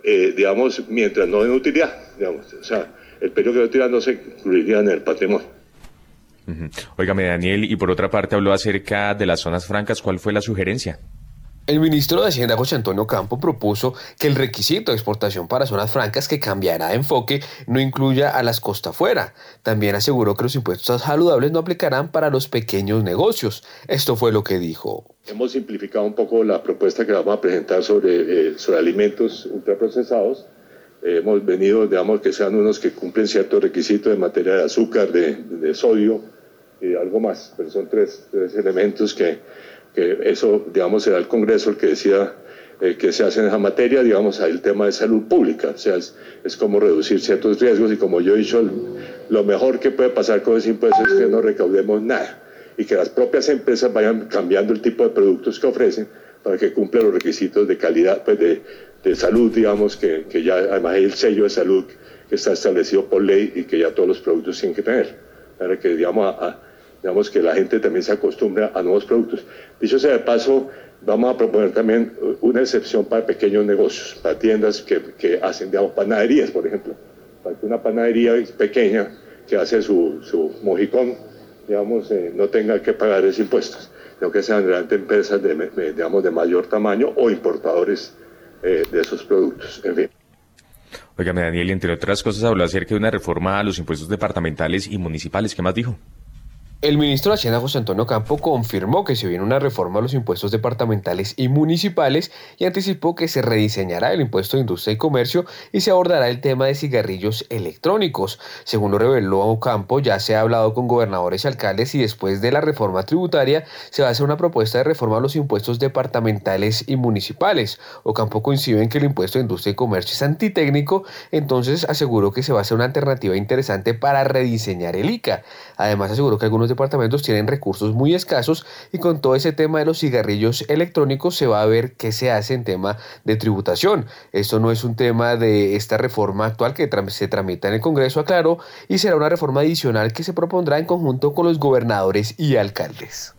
eh, digamos, mientras no den utilidad, digamos, o sea, el periodo de utilidad no se incluiría en el patrimonio. Uh Daniel, y por otra parte habló acerca de las zonas francas, ¿cuál fue la sugerencia? El ministro de Hacienda José Antonio Campo propuso que el requisito de exportación para zonas francas que cambiará de enfoque no incluya a las costa afuera. También aseguró que los impuestos saludables no aplicarán para los pequeños negocios. Esto fue lo que dijo. Hemos simplificado un poco la propuesta que vamos a presentar sobre, eh, alimentos ultraprocesados. Eh, hemos venido, digamos, que sean unos que cumplen ciertos requisitos en materia de azúcar, de, de sodio y algo más. Pero son tres elementos que que eso, digamos, será el Congreso el que decida eh, que se hace en esa materia, digamos, el tema de salud pública, o sea, es, es, como reducir ciertos riesgos y como yo he dicho, lo mejor que puede pasar con ese impuesto es que no recaudemos nada y que las propias empresas vayan cambiando el tipo de productos que ofrecen para que cumplan los requisitos de calidad, pues de, de salud, digamos, que, que, ya además hay el sello de salud que está establecido por ley y que ya todos los productos tienen que tener, para que, digamos, a, digamos que la gente también se acostumbra a nuevos productos. Dicho sea de paso, vamos a proponer también una excepción para pequeños negocios, para tiendas que, que hacen, digamos, panaderías, por ejemplo. Para que una panadería pequeña que hace su, su mojicón, digamos, eh, no tenga que pagar esos impuestos, sino que sean realmente empresas de, de, digamos, de mayor tamaño o importadores eh, de esos productos. En fin. Óigame, Daniel, entre otras cosas, habló acerca de una reforma a los impuestos departamentales y municipales. ¿Qué más dijo? El ministro de Hacienda José Antonio Campo confirmó que se viene una reforma a los impuestos departamentales y municipales y anticipó que se rediseñará el impuesto de industria y comercio y se abordará el tema de cigarrillos electrónicos. Según lo reveló Campo, ya se ha hablado con gobernadores y alcaldes y después de la reforma tributaria se va a hacer una propuesta de reforma a los impuestos departamentales y municipales. Ocampo coincide en que el impuesto de industria y comercio es antitécnico, entonces aseguró que se va a hacer una alternativa interesante para rediseñar el ICA. Además aseguró que algunos departamentos tienen recursos muy escasos y con todo ese tema de los cigarrillos electrónicos se va a ver qué se hace en tema de tributación. Esto no es un tema de esta reforma actual que se tramita en el Congreso, aclaró, y será una reforma adicional que se propondrá en conjunto con los gobernadores y alcaldes.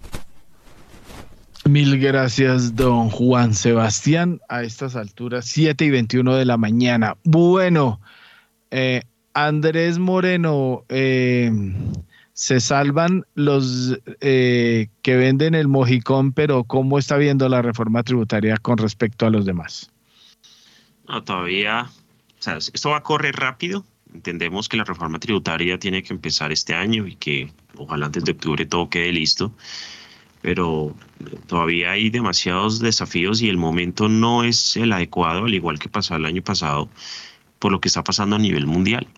Mil gracias, don Juan Sebastián. A estas alturas, 7 y 21 de la mañana. Bueno, eh, Andrés Moreno, eh, se salvan los eh, que venden el mojicón, pero ¿cómo está viendo la reforma tributaria con respecto a los demás? No, todavía, o sea, esto va a correr rápido. Entendemos que la reforma tributaria tiene que empezar este año y que ojalá antes de octubre todo quede listo, pero todavía hay demasiados desafíos y el momento no es el adecuado, al igual que pasó el año pasado, por lo que está pasando a nivel mundial.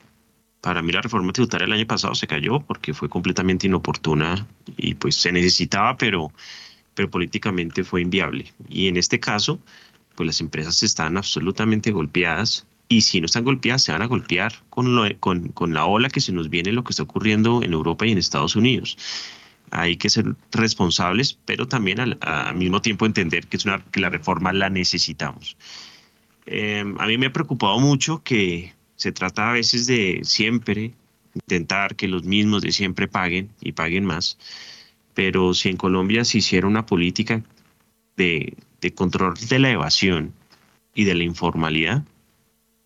Para mí la reforma tributaria el año pasado se cayó porque fue completamente inoportuna y pues se necesitaba, pero, pero políticamente fue inviable. Y en este caso, pues las empresas están absolutamente golpeadas y si no están golpeadas, se van a golpear con, con, con la ola que se nos viene, lo que está ocurriendo en Europa y en Estados Unidos. Hay que ser responsables, pero también al, al mismo tiempo entender que, es una, que la reforma la necesitamos. Eh, a mí me ha preocupado mucho que se trata a veces de siempre intentar que los mismos de siempre paguen y paguen más, pero si en Colombia se hiciera una política de, de control de la evasión y de la informalidad,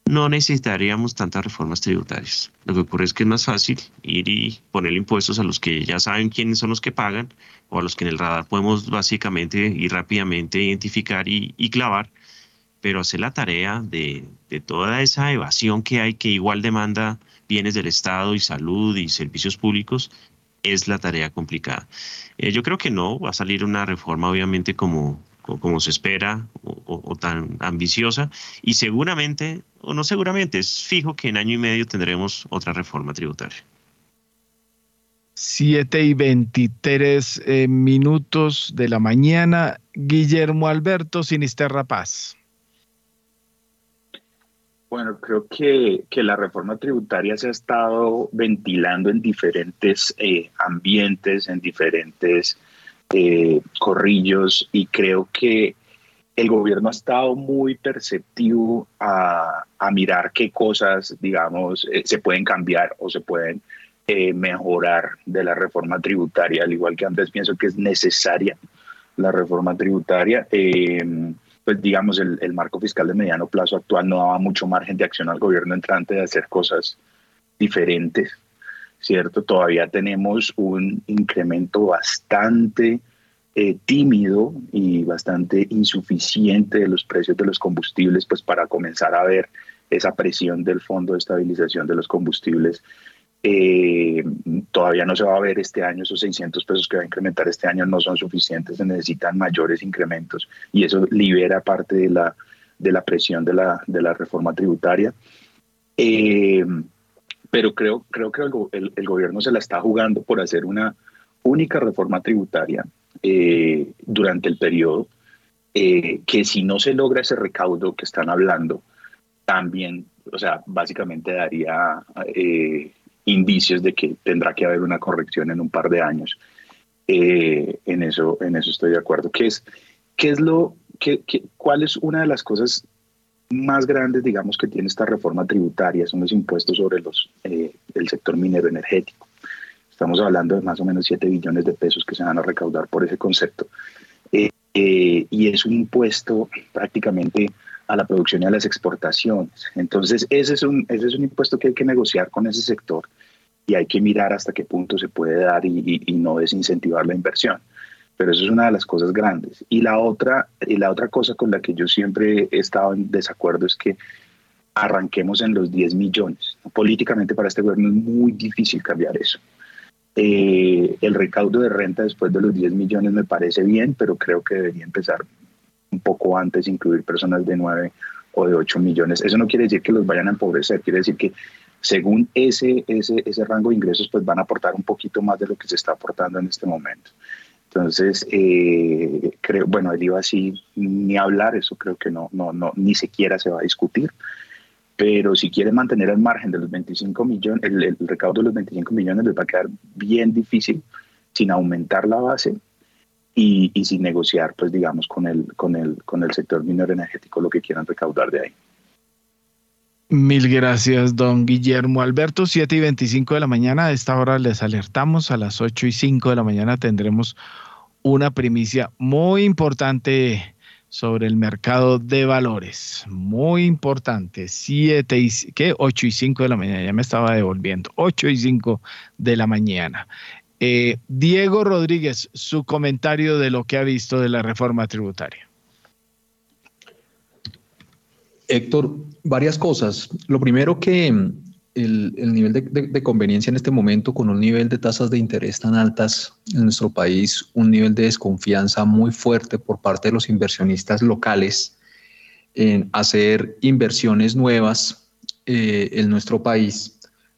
no necesitaríamos tantas reformas tributarias. Lo que ocurre es que es más fácil ir y poner impuestos a los que ya saben quiénes son los que pagan o a los que en el radar podemos básicamente y rápidamente identificar y, y clavar pero hacer la tarea de, de, toda esa evasión que hay, que igual demanda bienes del Estado y salud y servicios públicos, es la tarea complicada. Eh, yo creo que no va a salir una reforma, obviamente, como, como se espera o, tan ambiciosa, y seguramente, o no seguramente, es fijo que en año y medio tendremos otra reforma tributaria. 7 y 23 eh, minutos de la mañana. Guillermo Alberto Sinisterra Paz. Bueno, creo que, que, la reforma tributaria se ha estado ventilando en diferentes eh, ambientes, en diferentes eh, corrillos y creo que el gobierno ha estado muy perceptivo a, a mirar qué cosas, digamos, eh, se pueden cambiar o se pueden eh, mejorar de la reforma tributaria, al igual que antes pienso que es necesaria la reforma tributaria. Eh, pues digamos, el, el, marco fiscal de mediano plazo actual no daba mucho margen de acción al gobierno entrante de hacer cosas diferentes, ¿cierto? Todavía tenemos un incremento bastante eh, tímido y bastante insuficiente de los precios de los combustibles, pues para comenzar a ver esa presión del Fondo de Estabilización de los Combustibles. Eh, todavía no se va a ver este año, esos 600 pesos que va a incrementar este año no son suficientes, se necesitan mayores incrementos y eso libera parte de la, de la presión de la, de la reforma tributaria. Eh, pero creo, creo que el, gobierno se la está jugando por hacer una única reforma tributaria eh, durante el periodo, que si no se logra ese recaudo que están hablando, también, o sea, básicamente daría indicios de que tendrá que haber una corrección en un par de años. Eh, en, eso, en eso estoy de acuerdo. ¿Qué es, qué es lo, qué, ¿Cuál es una de las cosas más grandes, digamos, que tiene esta reforma tributaria? Son los impuestos sobre los, eh, el sector minero energético. Estamos hablando de más o menos 7 billones de pesos que se van a recaudar por ese concepto. y es un impuesto prácticamente a la producción y a las exportaciones. Entonces, ese es, un, ese es un impuesto que hay que negociar con ese sector y hay que mirar hasta qué punto se puede dar y, y, no desincentivar la inversión. Pero eso es una de las cosas grandes. Y la, otra, y la otra cosa con la que yo siempre he estado en desacuerdo es que arranquemos en los 10 millones. Políticamente para este gobierno es muy difícil cambiar eso. Eh, el recaudo de renta después de los 10 millones me parece bien, pero creo que debería empezar un poco antes incluir personas de 9 o de 8 millones. Eso no quiere decir que los vayan a empobrecer, quiere decir que según ese, ese, ese rango de ingresos, pues van a aportar un poquito más de lo que se está aportando en este momento. Entonces, eh, creo, bueno, el IVA sí, ni hablar, eso creo que no, no, no, ni siquiera se va a discutir. Pero si quiere mantener el margen de los 25 millones, el, el recaudo de los 25 millones les va a quedar bien difícil sin aumentar la base y, sin negociar, pues digamos, con el, con, el, con el sector minero energético lo que quieran recaudar de ahí. Mil gracias, don Guillermo Alberto. 7 y 25 de la mañana. A esta hora les alertamos. A las 8 y 5 de la mañana tendremos una primicia muy importante sobre el mercado de valores. Muy importante. 7 y ¿qué? 8 y 5 de la mañana. Ya me estaba devolviendo. 8 y 5 de la mañana. Eh, Diego Rodríguez, su comentario de lo que ha visto de la reforma tributaria. Héctor, varias cosas. Lo primero que mm, el, nivel de, conveniencia en este momento con un nivel de tasas de interés tan altas en nuestro país, un nivel de desconfianza muy fuerte por parte de los inversionistas locales en hacer inversiones nuevas eh, en nuestro país,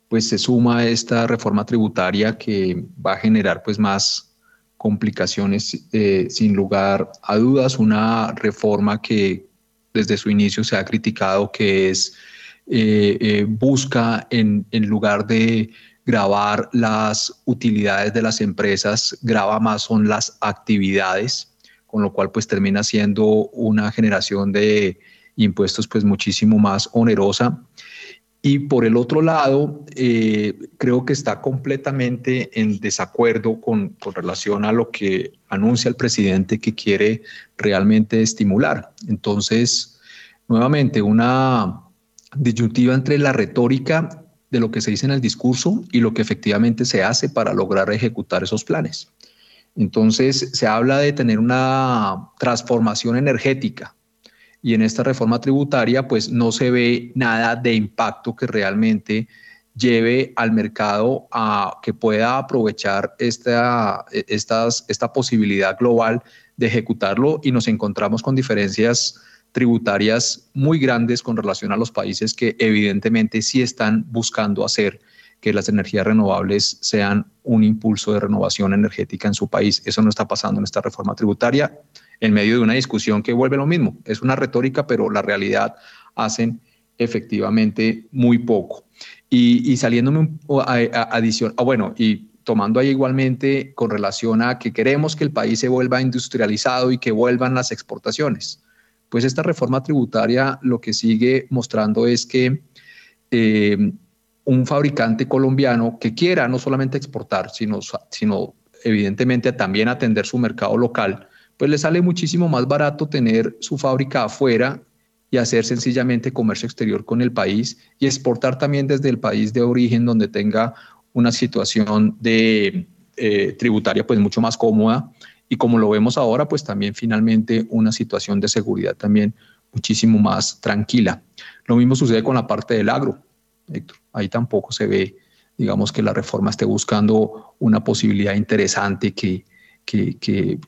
pues se suma esta reforma tributaria que va a generar pues más complicaciones eh, sin lugar a dudas, una reforma que desde su inicio se ha criticado que es eh, eh, busca en, en lugar de grabar las utilidades de las empresas, graba más son las actividades, con lo cual pues termina siendo una generación de impuestos pues muchísimo más onerosa. Y por el otro lado, eh, creo que está completamente en desacuerdo con, con, relación a lo que anuncia el presidente que quiere realmente estimular. Entonces, nuevamente, una disyuntiva entre la retórica de lo que se dice en el discurso y lo que efectivamente se hace para lograr ejecutar esos planes. Entonces, se habla de tener una transformación energética y en esta reforma tributaria pues no se ve nada de impacto que realmente lleve al mercado a que pueda aprovechar esta, estas, esta posibilidad global de ejecutarlo y nos encontramos con diferencias tributarias muy grandes con relación a los países que evidentemente sí están buscando hacer que las energías renovables sean un impulso de renovación energética en su país. Eso no está pasando en esta reforma tributaria en medio de una discusión que vuelve lo mismo. Es una retórica, pero la realidad hacen efectivamente muy poco. Y, y saliéndome a, adición, ah, bueno, y tomando ahí igualmente con relación a que queremos que el país se vuelva industrializado y que vuelvan las exportaciones. Pues esta reforma tributaria lo que sigue mostrando es que eh, un fabricante colombiano que quiera no solamente exportar, sino, sino evidentemente también atender su mercado local, pues le sale muchísimo más barato tener su fábrica afuera y hacer sencillamente comercio exterior con el país y exportar también desde el país de origen donde tenga una situación de eh, tributaria pues mucho más cómoda y como lo vemos ahora, pues también finalmente una situación de seguridad también muchísimo más tranquila. Lo mismo sucede con la parte del agro, Héctor. Ahí tampoco se ve, digamos, que la reforma esté buscando una posibilidad interesante que, que,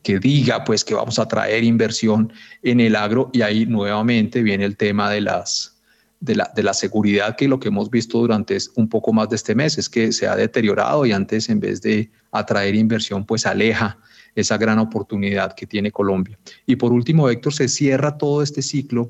que, diga pues que vamos a traer inversión en el agro y ahí nuevamente viene el tema de las de la, de la seguridad que lo que hemos visto durante un poco más de este mes es que se ha deteriorado y antes en vez de atraer inversión pues aleja esa gran oportunidad que tiene Colombia. Y por último, Héctor, se cierra todo este ciclo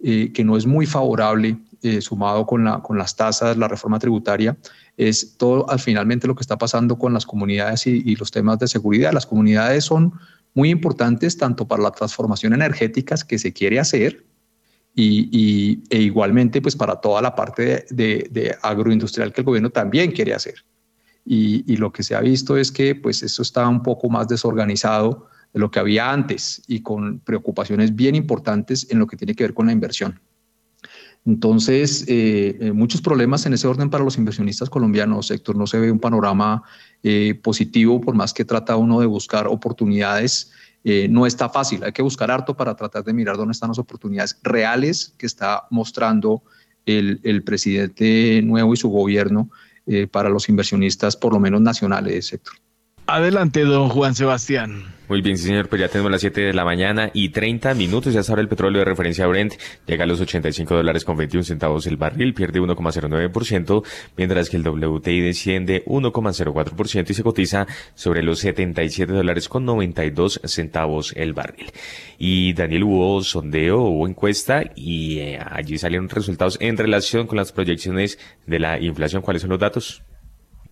eh, que no es muy favorable, eh, sumado con, la, con las tasas, la reforma tributaria, es todo al finalmente lo que está pasando con las comunidades y, los temas de seguridad. Las comunidades son muy importantes tanto para la transformación energética que se quiere hacer, y, e igualmente pues para toda la parte de, de, agroindustrial que el gobierno también quiere hacer. Y, lo que se ha visto es que pues eso está un poco más desorganizado de lo que había antes y con preocupaciones bien importantes en lo que tiene que ver con la inversión. Entonces, eh, eh, muchos problemas en ese orden para los inversionistas colombianos, Héctor. No se ve un panorama eh, positivo, por más que trata uno de buscar oportunidades. no está fácil, hay que buscar harto para tratar de mirar dónde están las oportunidades reales que está mostrando el, el presidente nuevo y su gobierno para los inversionistas, por lo menos nacionales, sector. Adelante, don Juan Sebastián. Muy bien, señor, pues ya tenemos las 7 de la mañana y 30 minutos. Ya ahora el petróleo de referencia Brent llega a los 85 dólares con 21 centavos el barril, pierde 1,09%, mientras que el WTI desciende 1,04% y se cotiza sobre los 77 dólares con 92 centavos el barril. Y Daniel, hubo sondeo, hubo encuesta y eh, allí salieron resultados en relación con las proyecciones de la inflación. ¿Cuáles son los datos?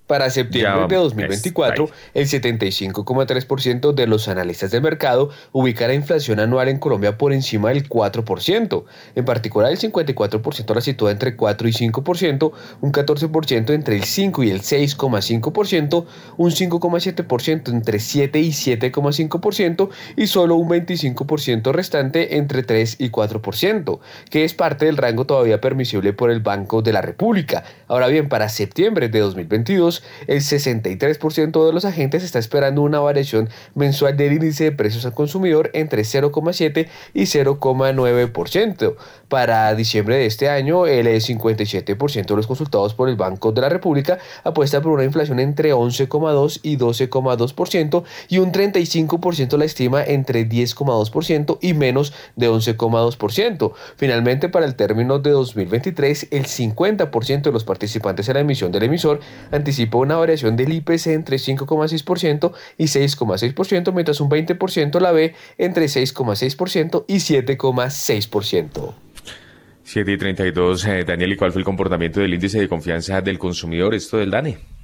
Para septiembre de 2024, el 75,3% de los analistas de mercado ubica la inflación anual en Colombia por encima del 4%. En particular, el 54% la sitúa entre 4 y 5%, un 14% entre el 5 y el 6,5%, un 5,7% entre 7 y 7,5% y solo un 25% restante entre 3 y 4%, que es parte del rango todavía permisible por el Banco de la República. Ahora bien, para septiembre de 2022, el 63% de los agentes está esperando una variación mensual del índice de precios al consumidor entre 0,7 y 0,9%. Para diciembre de este año, el 57% de los consultados por el Banco de la República apuesta por una inflación entre 11,2 y 12,2% y un 35% la estima entre 10,2% y menos de 11,2%. Finalmente, para el término de 2023, el 50% de los participantes en la emisión del emisor anticipa una variación del IPC entre 5,6% y 6,6%, mientras un 20% la ve entre 6,6% y 7,6%. 7 y 32, eh, Daniel, ¿y cuál fue el comportamiento del índice de confianza del consumidor, esto del DANE?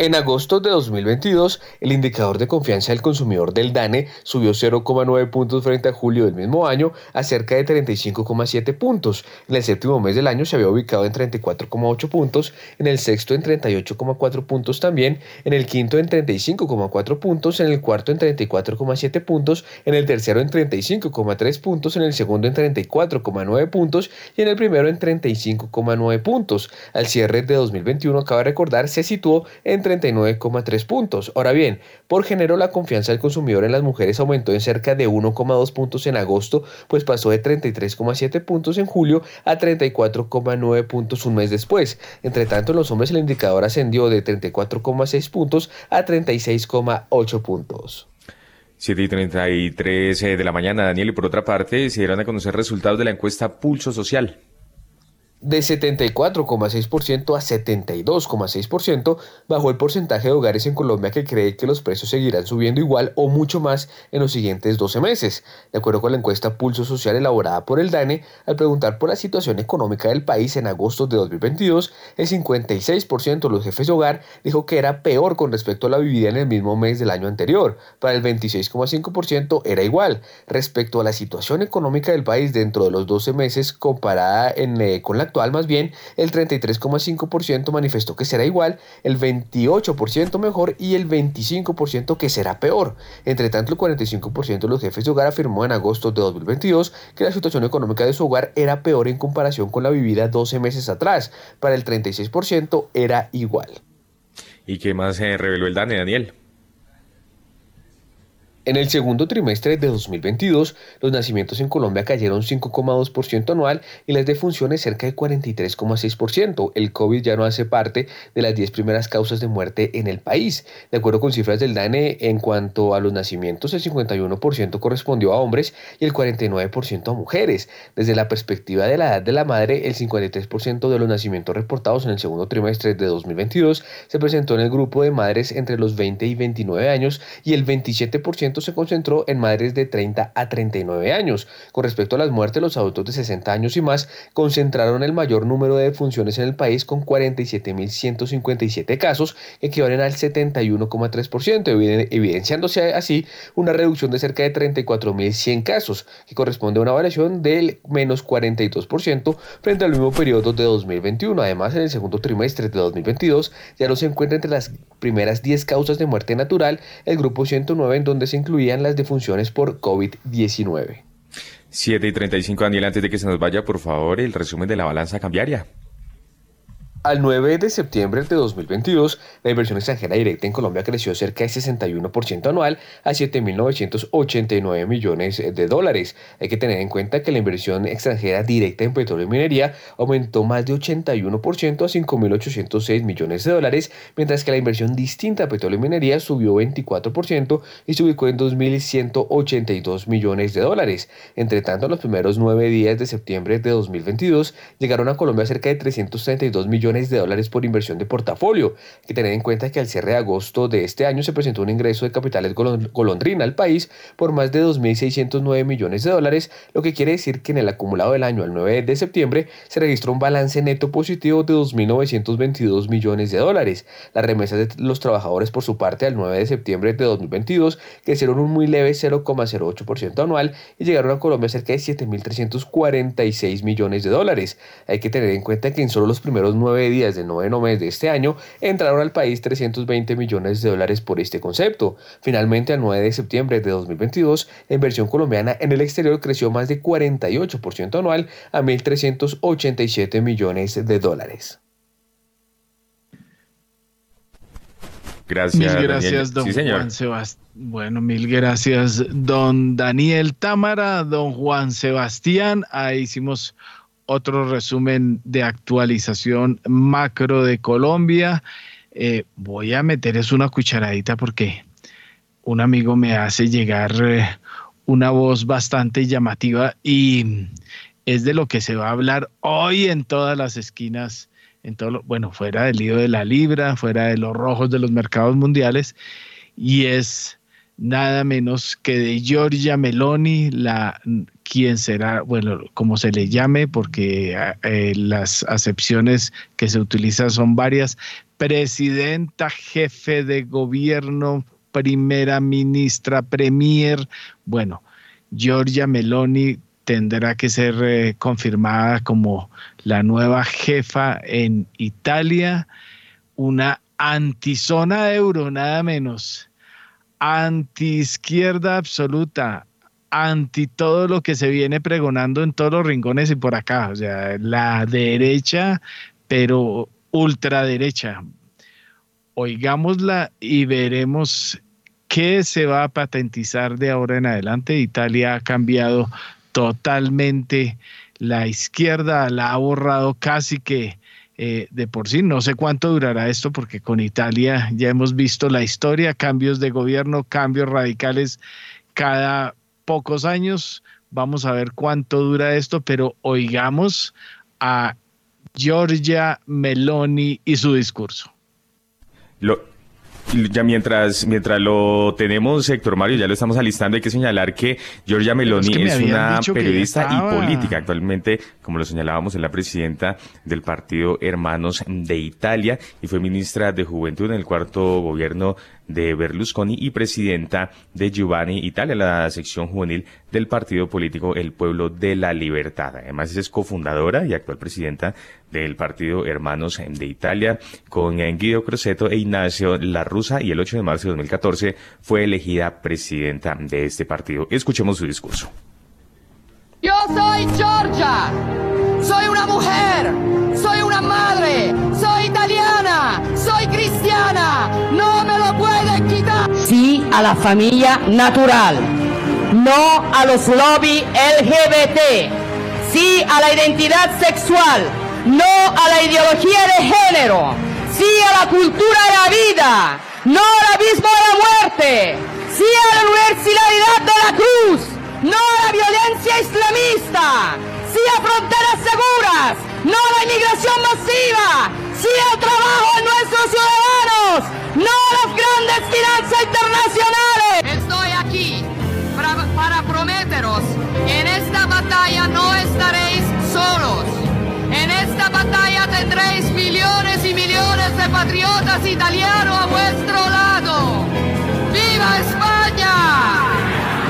En agosto de 2022, el indicador de confianza del consumidor del DANE subió 0,9 puntos frente a julio del mismo año a cerca de 35,7 puntos. En el séptimo mes del año se había ubicado en 34,8 puntos, en el sexto en 38,4 puntos también, en el quinto en 35,4 puntos, en el cuarto en 34,7 puntos, en el tercero en 35,3 puntos, en el segundo en 34,9 puntos y en el primero en 35,9 puntos. Al cierre de 2021, cabe recordar, se situó en 39,3 puntos. Ahora bien, por género la confianza del consumidor en las mujeres aumentó en cerca de 1,2 puntos en agosto, pues pasó de 33,7 puntos en julio a 34,9 puntos un mes después. Entre tanto, en los hombres el indicador ascendió de 34,6 puntos a 36,8 puntos. 7 y 33 eh, de la mañana, Daniel, y por otra parte, se dieron a conocer resultados de la encuesta Pulso Social de 74,6% a 72,6% bajó el porcentaje de hogares en Colombia que cree que los precios seguirán subiendo igual o mucho más en los siguientes 12 meses. De acuerdo con la encuesta Pulso Social elaborada por el DANE, al preguntar por la situación económica del país en agosto de 2022, el 56% de los jefes de hogar dijo que era peor con respecto a la vivida en el mismo mes del año anterior. Para el 26,5% era igual. Respecto a la situación económica del país dentro de los 12 meses comparada en, eh, con la actual, más bien el 33,5% manifestó que será igual, el 28% mejor y el 25% que será peor. Entre tanto, el 45% de los jefes de hogar afirmó en agosto de 2022 que la situación económica de su hogar era peor en comparación con la vivida 12 meses atrás. Para el 36% era igual. ¿Y qué más se reveló el DANE, Daniel? En el segundo trimestre de 2022, los nacimientos en Colombia cayeron 5,2% anual y las defunciones cerca de 43,6%. El COVID ya no hace parte de las 10 primeras causas de muerte en el país. De acuerdo con cifras del DANE, en cuanto a los nacimientos, el 51% correspondió a hombres y el 49% a mujeres. Desde la perspectiva de la edad de la madre, el 53% de los nacimientos reportados en el segundo trimestre de 2022 se presentó en el grupo de madres entre los 20 y 29 años y el 27% se concentró en madres de 30 a 39 años. Con respecto a las muertes, los adultos de 60 años y más concentraron el mayor número de defunciones en el país con 47.157 casos, que equivalen al 71,3%, evidenciándose así una reducción de cerca de 34.100 casos, que corresponde a una variación del menos 42% frente al mismo periodo de 2021. Además, en el segundo trimestre de 2022 ya no se encuentra entre las primeras 10 causas de muerte natural el grupo 109 en donde se incluían las defunciones por COVID-19. 7 y 35, Daniel, antes de que se nos vaya, por favor, el resumen de la balanza cambiaria. Al 9 de septiembre de 2022, la inversión extranjera directa en Colombia creció cerca de 61% anual a 7.989 millones de dólares. Hay que tener en cuenta que la inversión extranjera directa en petróleo y minería aumentó más de 81% a 5.806 millones de dólares, mientras que la inversión distinta a petróleo y minería subió 24% y se ubicó en 2.182 millones de dólares. Entre tanto, los primeros nueve días de septiembre de 2022 llegaron a Colombia cerca de 332 millones de dólares por inversión de portafolio. Hay que tener en cuenta que al cierre de agosto de este año se presentó un ingreso de capitales golondrina al país por más de 2.609 millones de dólares, lo que quiere decir que en el acumulado del año al 9 de septiembre se registró un balance neto positivo de 2.922 millones de dólares. Las remesas de los trabajadores por su parte al 9 de septiembre de 2022 crecieron un muy leve 0,08% anual y llegaron a Colombia cerca de 7.346 millones de dólares. Hay que tener en cuenta que en solo los primeros nueve días del noveno mes de este año, entraron al país 320 millones de dólares por este concepto. Finalmente, al 9 de septiembre de 2022, la inversión colombiana en el exterior creció más de 48% anual a 1.387 millones de dólares. Gracias. Mil gracias, don Juan Sebastián. Bueno, mil gracias, don Daniel Támara, don Juan Sebastián. Ahí hicimos otro resumen de actualización macro de Colombia. Eh, voy a meter es una cucharadita porque un amigo me hace llegar eh, una voz bastante llamativa y es de lo que se va a hablar hoy en todas las esquinas, en todo bueno, fuera del lío de la libra, fuera de los rojos de los mercados mundiales, y es nada menos que de Giorgia Meloni, la quien será, bueno, como se le llame, porque eh, las acepciones que se utilizan son varias, presidenta, jefe de gobierno, primera ministra, premier, bueno, Giorgia Meloni tendrá que ser eh, confirmada como la nueva jefa en Italia, una antizona euro, nada menos. Anti-izquierda absoluta, anti todo lo que se viene pregonando en todos los rincones y por acá, o sea, la derecha, pero ultraderecha. Oigámosla y veremos qué se va a patentizar de ahora en adelante. Italia ha cambiado totalmente la izquierda, la ha borrado casi que eh, de por sí. No sé cuánto durará esto porque con Italia ya hemos visto la historia, cambios de gobierno, cambios radicales cada pocos años. Vamos a ver cuánto dura esto, pero oigamos a Giorgia Meloni y su discurso. Lo, ya mientras, mientras lo tenemos, Héctor Mario, ya lo estamos alistando, hay que señalar que Giorgia Meloni es, una periodista y política. Actualmente, como lo señalábamos, es la presidenta del partido Hermanos de Italia y fue ministra de Juventud en el cuarto gobierno de Berlusconi y presidenta de Giovanni Italia, la sección juvenil del partido político El Pueblo de la Libertad. Además es cofundadora y actual presidenta del partido Hermanos de Italia con Guido Croceto e Ignacio La Rusa y el 8 de marzo de 2014 fue elegida presidenta de este partido. Escuchemos su discurso. Yo soy Georgia, soy una mujer, a la familia natural, no a los lobby LGBT, sí a la identidad sexual, no a la ideología de género, sí a la cultura de la vida, no al abismo de la muerte, sí a la universalidad de la cruz, no a la violencia islamista, sí a fronteras seguras, no a la inmigración masiva, sí al trabajo de nuestros ciudadanos, no a las grandes finanzas internacionales. Estoy aquí para, para prometeros, en esta batalla no estaréis solos. En esta batalla tendréis millones y millones de patriotas italianos a vuestro lado. ¡Viva España!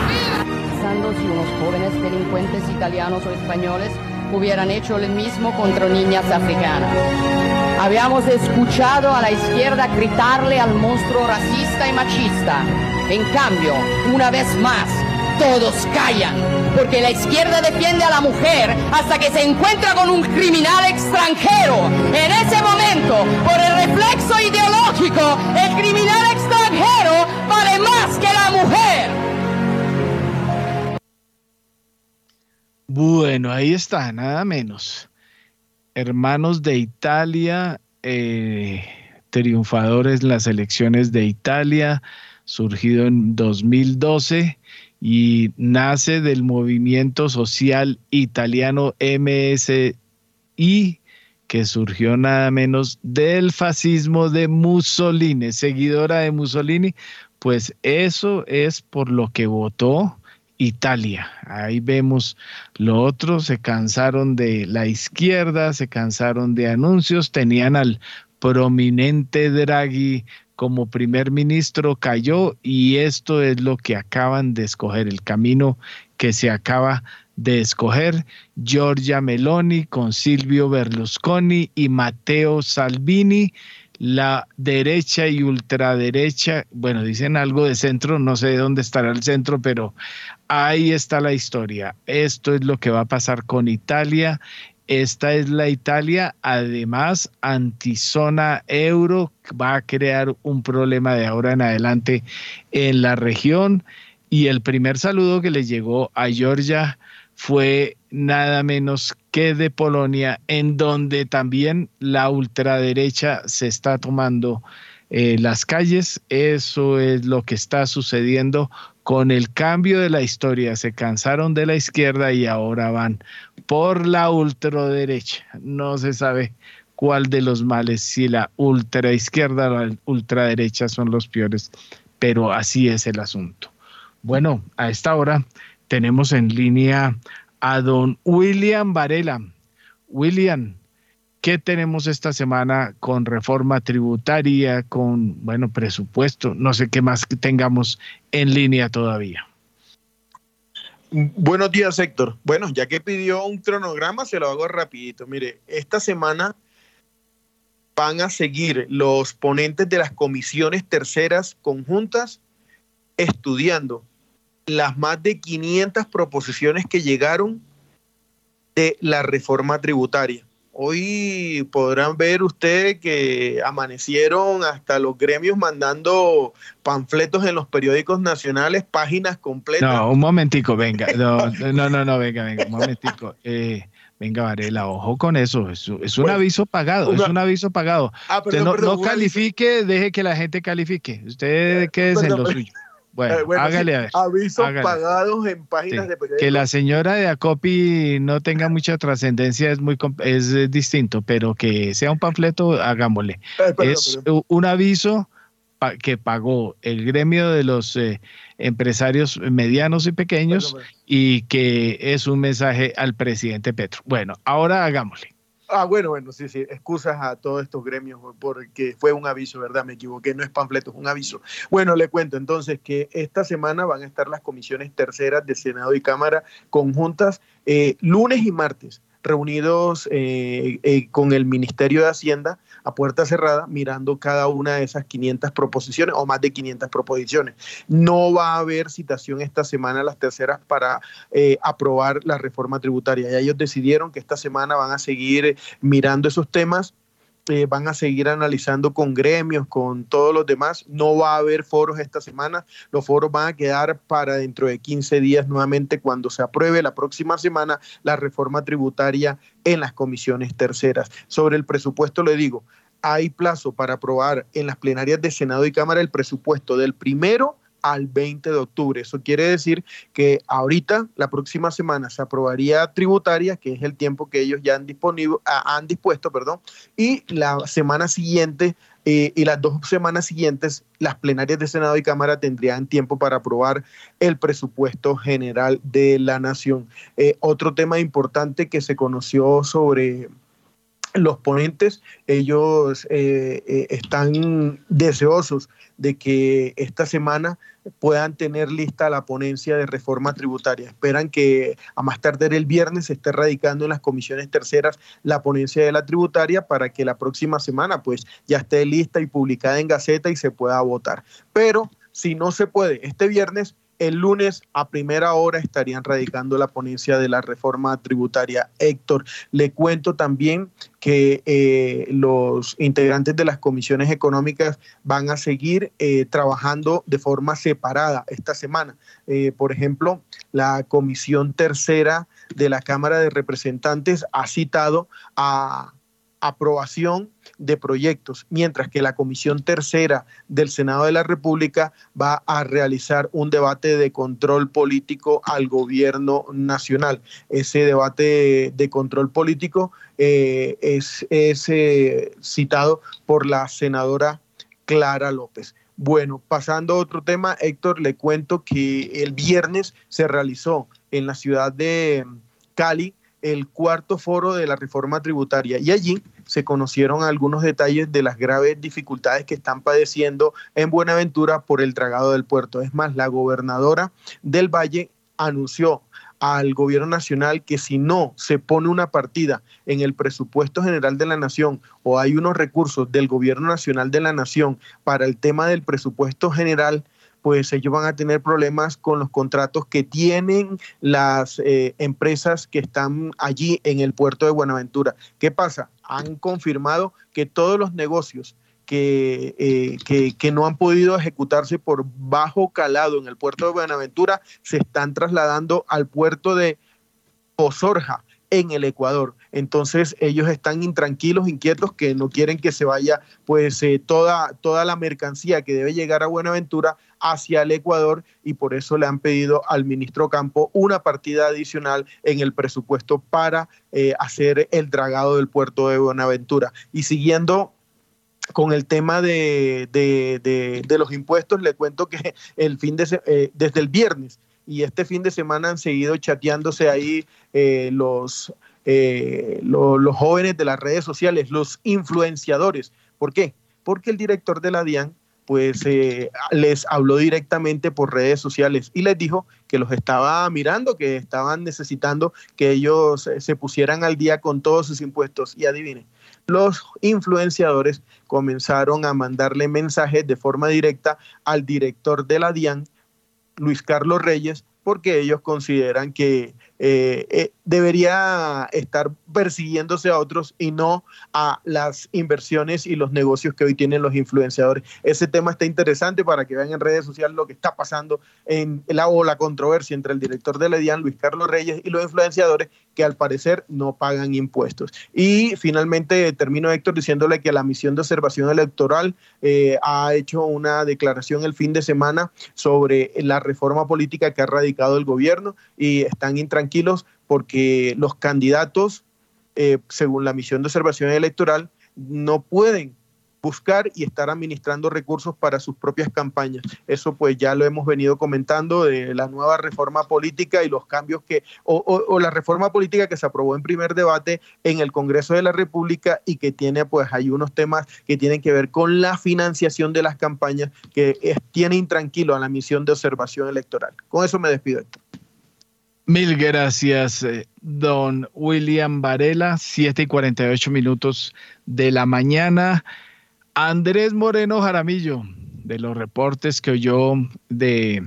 Pensando si unos jóvenes delincuentes italianos o españoles hubieran hecho lo mismo contra niñas africanas. Habíamos escuchado a la izquierda gritarle al monstruo racista y machista. En cambio, una vez más, todos callan, porque la izquierda defiende a la mujer hasta que se encuentra con un criminal extranjero. En ese momento, por el reflexo ideológico, el criminal extranjero vale más que la mujer. Bueno, ahí está, nada menos. Hermanos de Italia, eh, triunfadores en las elecciones de Italia, surgido en 2012 y nace del movimiento social italiano MSI, que surgió nada menos del fascismo de Mussolini, seguidora de Mussolini, pues eso es por lo que votó Italia. Ahí vemos lo otro, se cansaron de la izquierda, se cansaron de anuncios, tenían al prominente Draghi como primer ministro, cayó y esto es lo que acaban de escoger, el camino que se acaba de escoger Giorgia Meloni con Silvio Berlusconi y Matteo Salvini la derecha y ultraderecha, bueno, dicen algo de centro, no sé de dónde estará el centro, pero ahí está la historia. Esto es lo que va a pasar con Italia. Esta es la Italia, además, antizona euro, va a crear un problema de ahora en adelante en la región. Y el primer saludo que le llegó a Georgia fue nada menos que de Polonia, en donde también la ultraderecha se está tomando eh, las calles. Eso es lo que está sucediendo con el cambio de la historia. Se cansaron de la izquierda y ahora van por la ultraderecha. No se sabe cuál de los males, si la ultraizquierda o la ultraderecha son los peores, pero así es el asunto. Bueno, a esta hora tenemos en línea a don William Varela. William, ¿qué tenemos esta semana con reforma tributaria, con, bueno, presupuesto? No sé qué más tengamos en línea todavía. Buenos días, Héctor. Bueno, ya que pidió un cronograma, se lo hago rapidito. Mire, esta semana van a seguir los ponentes de las comisiones terceras conjuntas estudiando las más de 500 proposiciones que llegaron de la reforma tributaria. Hoy podrán ver ustedes que amanecieron hasta los gremios mandando panfletos en los periódicos nacionales, páginas completas. No, un momentico, venga. No, no, no, venga, venga, un momentico. Eh, venga, Varela, ojo con eso. Es, un aviso pagado, es un aviso pagado. Ah, no, califique, deje que la gente califique. Usted quédese en lo suyo. Bueno, eh, hágale a ver. Avisos pagados en páginas de periódicos. Que la señora de Acopi no tenga mucha trascendencia es muy es distinto, pero que sea un panfleto, hagámosle. Eh, es un aviso que pagó el gremio de los eh, empresarios medianos y pequeños y que es un mensaje al presidente Petro. Bueno, ahora hagámosle. Ah, bueno, bueno, sí, sí, excusas a todos estos gremios porque fue un aviso, ¿verdad? Me equivoqué, no es panfleto, es un aviso. Bueno, le cuento entonces que esta semana van a estar las comisiones terceras de Senado y Cámara conjuntas eh, lunes y martes reunidos eh, eh, con el Ministerio de Hacienda a puerta cerrada, mirando cada una de esas 500 proposiciones o más de 500 proposiciones. No va a haber citación esta semana las terceras para eh, aprobar la reforma tributaria. Ya ellos decidieron que esta semana van a seguir mirando esos temas eh, van a seguir analizando con gremios, con todos los demás. No va a haber foros esta semana. Los foros van a quedar para dentro de 15 días nuevamente cuando se apruebe la próxima semana la reforma tributaria en las comisiones terceras. Sobre el presupuesto le digo, hay plazo para aprobar en las plenarias de Senado y Cámara el presupuesto del primero al 20 de octubre. Eso quiere decir que ahorita, la próxima semana, se aprobaría tributaria, que es el tiempo que ellos ya han, ah, han dispuesto, perdón, y la semana siguiente eh, y las dos semanas siguientes, las plenarias de Senado y Cámara tendrían tiempo para aprobar el presupuesto general de la nación. Eh, otro tema importante que se conoció sobre los ponentes, ellos eh, eh, están deseosos de que esta semana puedan tener lista la ponencia de reforma tributaria. Esperan que a más tarde el viernes se esté radicando en las comisiones terceras la ponencia de la tributaria para que la próxima semana pues ya esté lista y publicada en Gaceta y se pueda votar. Pero si no se puede este viernes, el lunes a primera hora estarían radicando la ponencia de la reforma tributaria. Héctor, le cuento también que eh, los integrantes de las comisiones económicas van a seguir eh, trabajando de forma separada esta semana. Eh, por ejemplo, la comisión tercera de la Cámara de Representantes ha citado a aprobación de proyectos, mientras que la Comisión Tercera del Senado de la República va a realizar un debate de control político al gobierno nacional. Ese debate de control político eh, es, eh, citado por la senadora Clara López. Bueno, pasando a otro tema, Héctor, le cuento que el viernes se realizó en la ciudad de Cali el cuarto foro de la reforma tributaria y allí se conocieron algunos detalles de las graves dificultades que están padeciendo en Buenaventura por el tragado del puerto. Es más, la gobernadora del Valle anunció al gobierno nacional que si no se pone una partida en el presupuesto general de la nación o hay unos recursos del gobierno nacional de la nación para el tema del presupuesto general, pues ellos van a tener problemas con los contratos que tienen las eh, empresas que están allí en el puerto de Buenaventura. ¿Qué pasa? Han confirmado que todos los negocios que, eh, que, no han podido ejecutarse por bajo calado en el puerto de Buenaventura se están trasladando al puerto de Osorja en el Ecuador. Entonces ellos están intranquilos, inquietos, que no quieren que se vaya pues eh, toda, toda la mercancía que debe llegar a Buenaventura hacia el Ecuador y por eso le han pedido al ministro Campo una partida adicional en el presupuesto para eh, hacer el dragado del puerto de Buenaventura. Y siguiendo con el tema de, los impuestos, le cuento que (laughs) el fin de, eh, desde el viernes y este fin de semana han seguido chateándose ahí eh, los, los jóvenes de las redes sociales, los influenciadores. ¿Por qué? Porque el director de la DIAN pues eh, les habló directamente por redes sociales y les dijo que los estaba mirando, que estaban necesitando que ellos se pusieran al día con todos sus impuestos. Y adivinen, los influenciadores comenzaron a mandarle mensajes de forma directa al director de la DIAN Luis Carlos Reyes porque ellos consideran que eh, eh, debería estar persiguiéndose a otros y no a las inversiones y los negocios que hoy tienen los influenciadores. Ese tema está interesante para que vean en redes sociales lo que está pasando en la, o la controversia entre el director de la DIAN, Luis Carlos Reyes, y los influenciadores que al parecer no pagan impuestos. Y finalmente termino, Héctor, diciéndole que la misión de observación electoral eh, ha hecho una declaración el fin de semana sobre la reforma política que ha radicado el gobierno y están intranquilos porque los candidatos, eh, según la misión de observación electoral, no pueden buscar y estar administrando recursos para sus propias campañas. Eso pues ya lo hemos venido comentando de la nueva reforma política y los cambios que, o, la reforma política que se aprobó en primer debate en el Congreso de la República y que tiene pues hay unos temas que tienen que ver con la financiación de las campañas que tiene intranquilo a la misión de observación electoral. Con eso me despido. Mil gracias, eh, don William Varela, 7 y 48 minutos de la mañana. Andrés Moreno Jaramillo, de los reportes que oyó de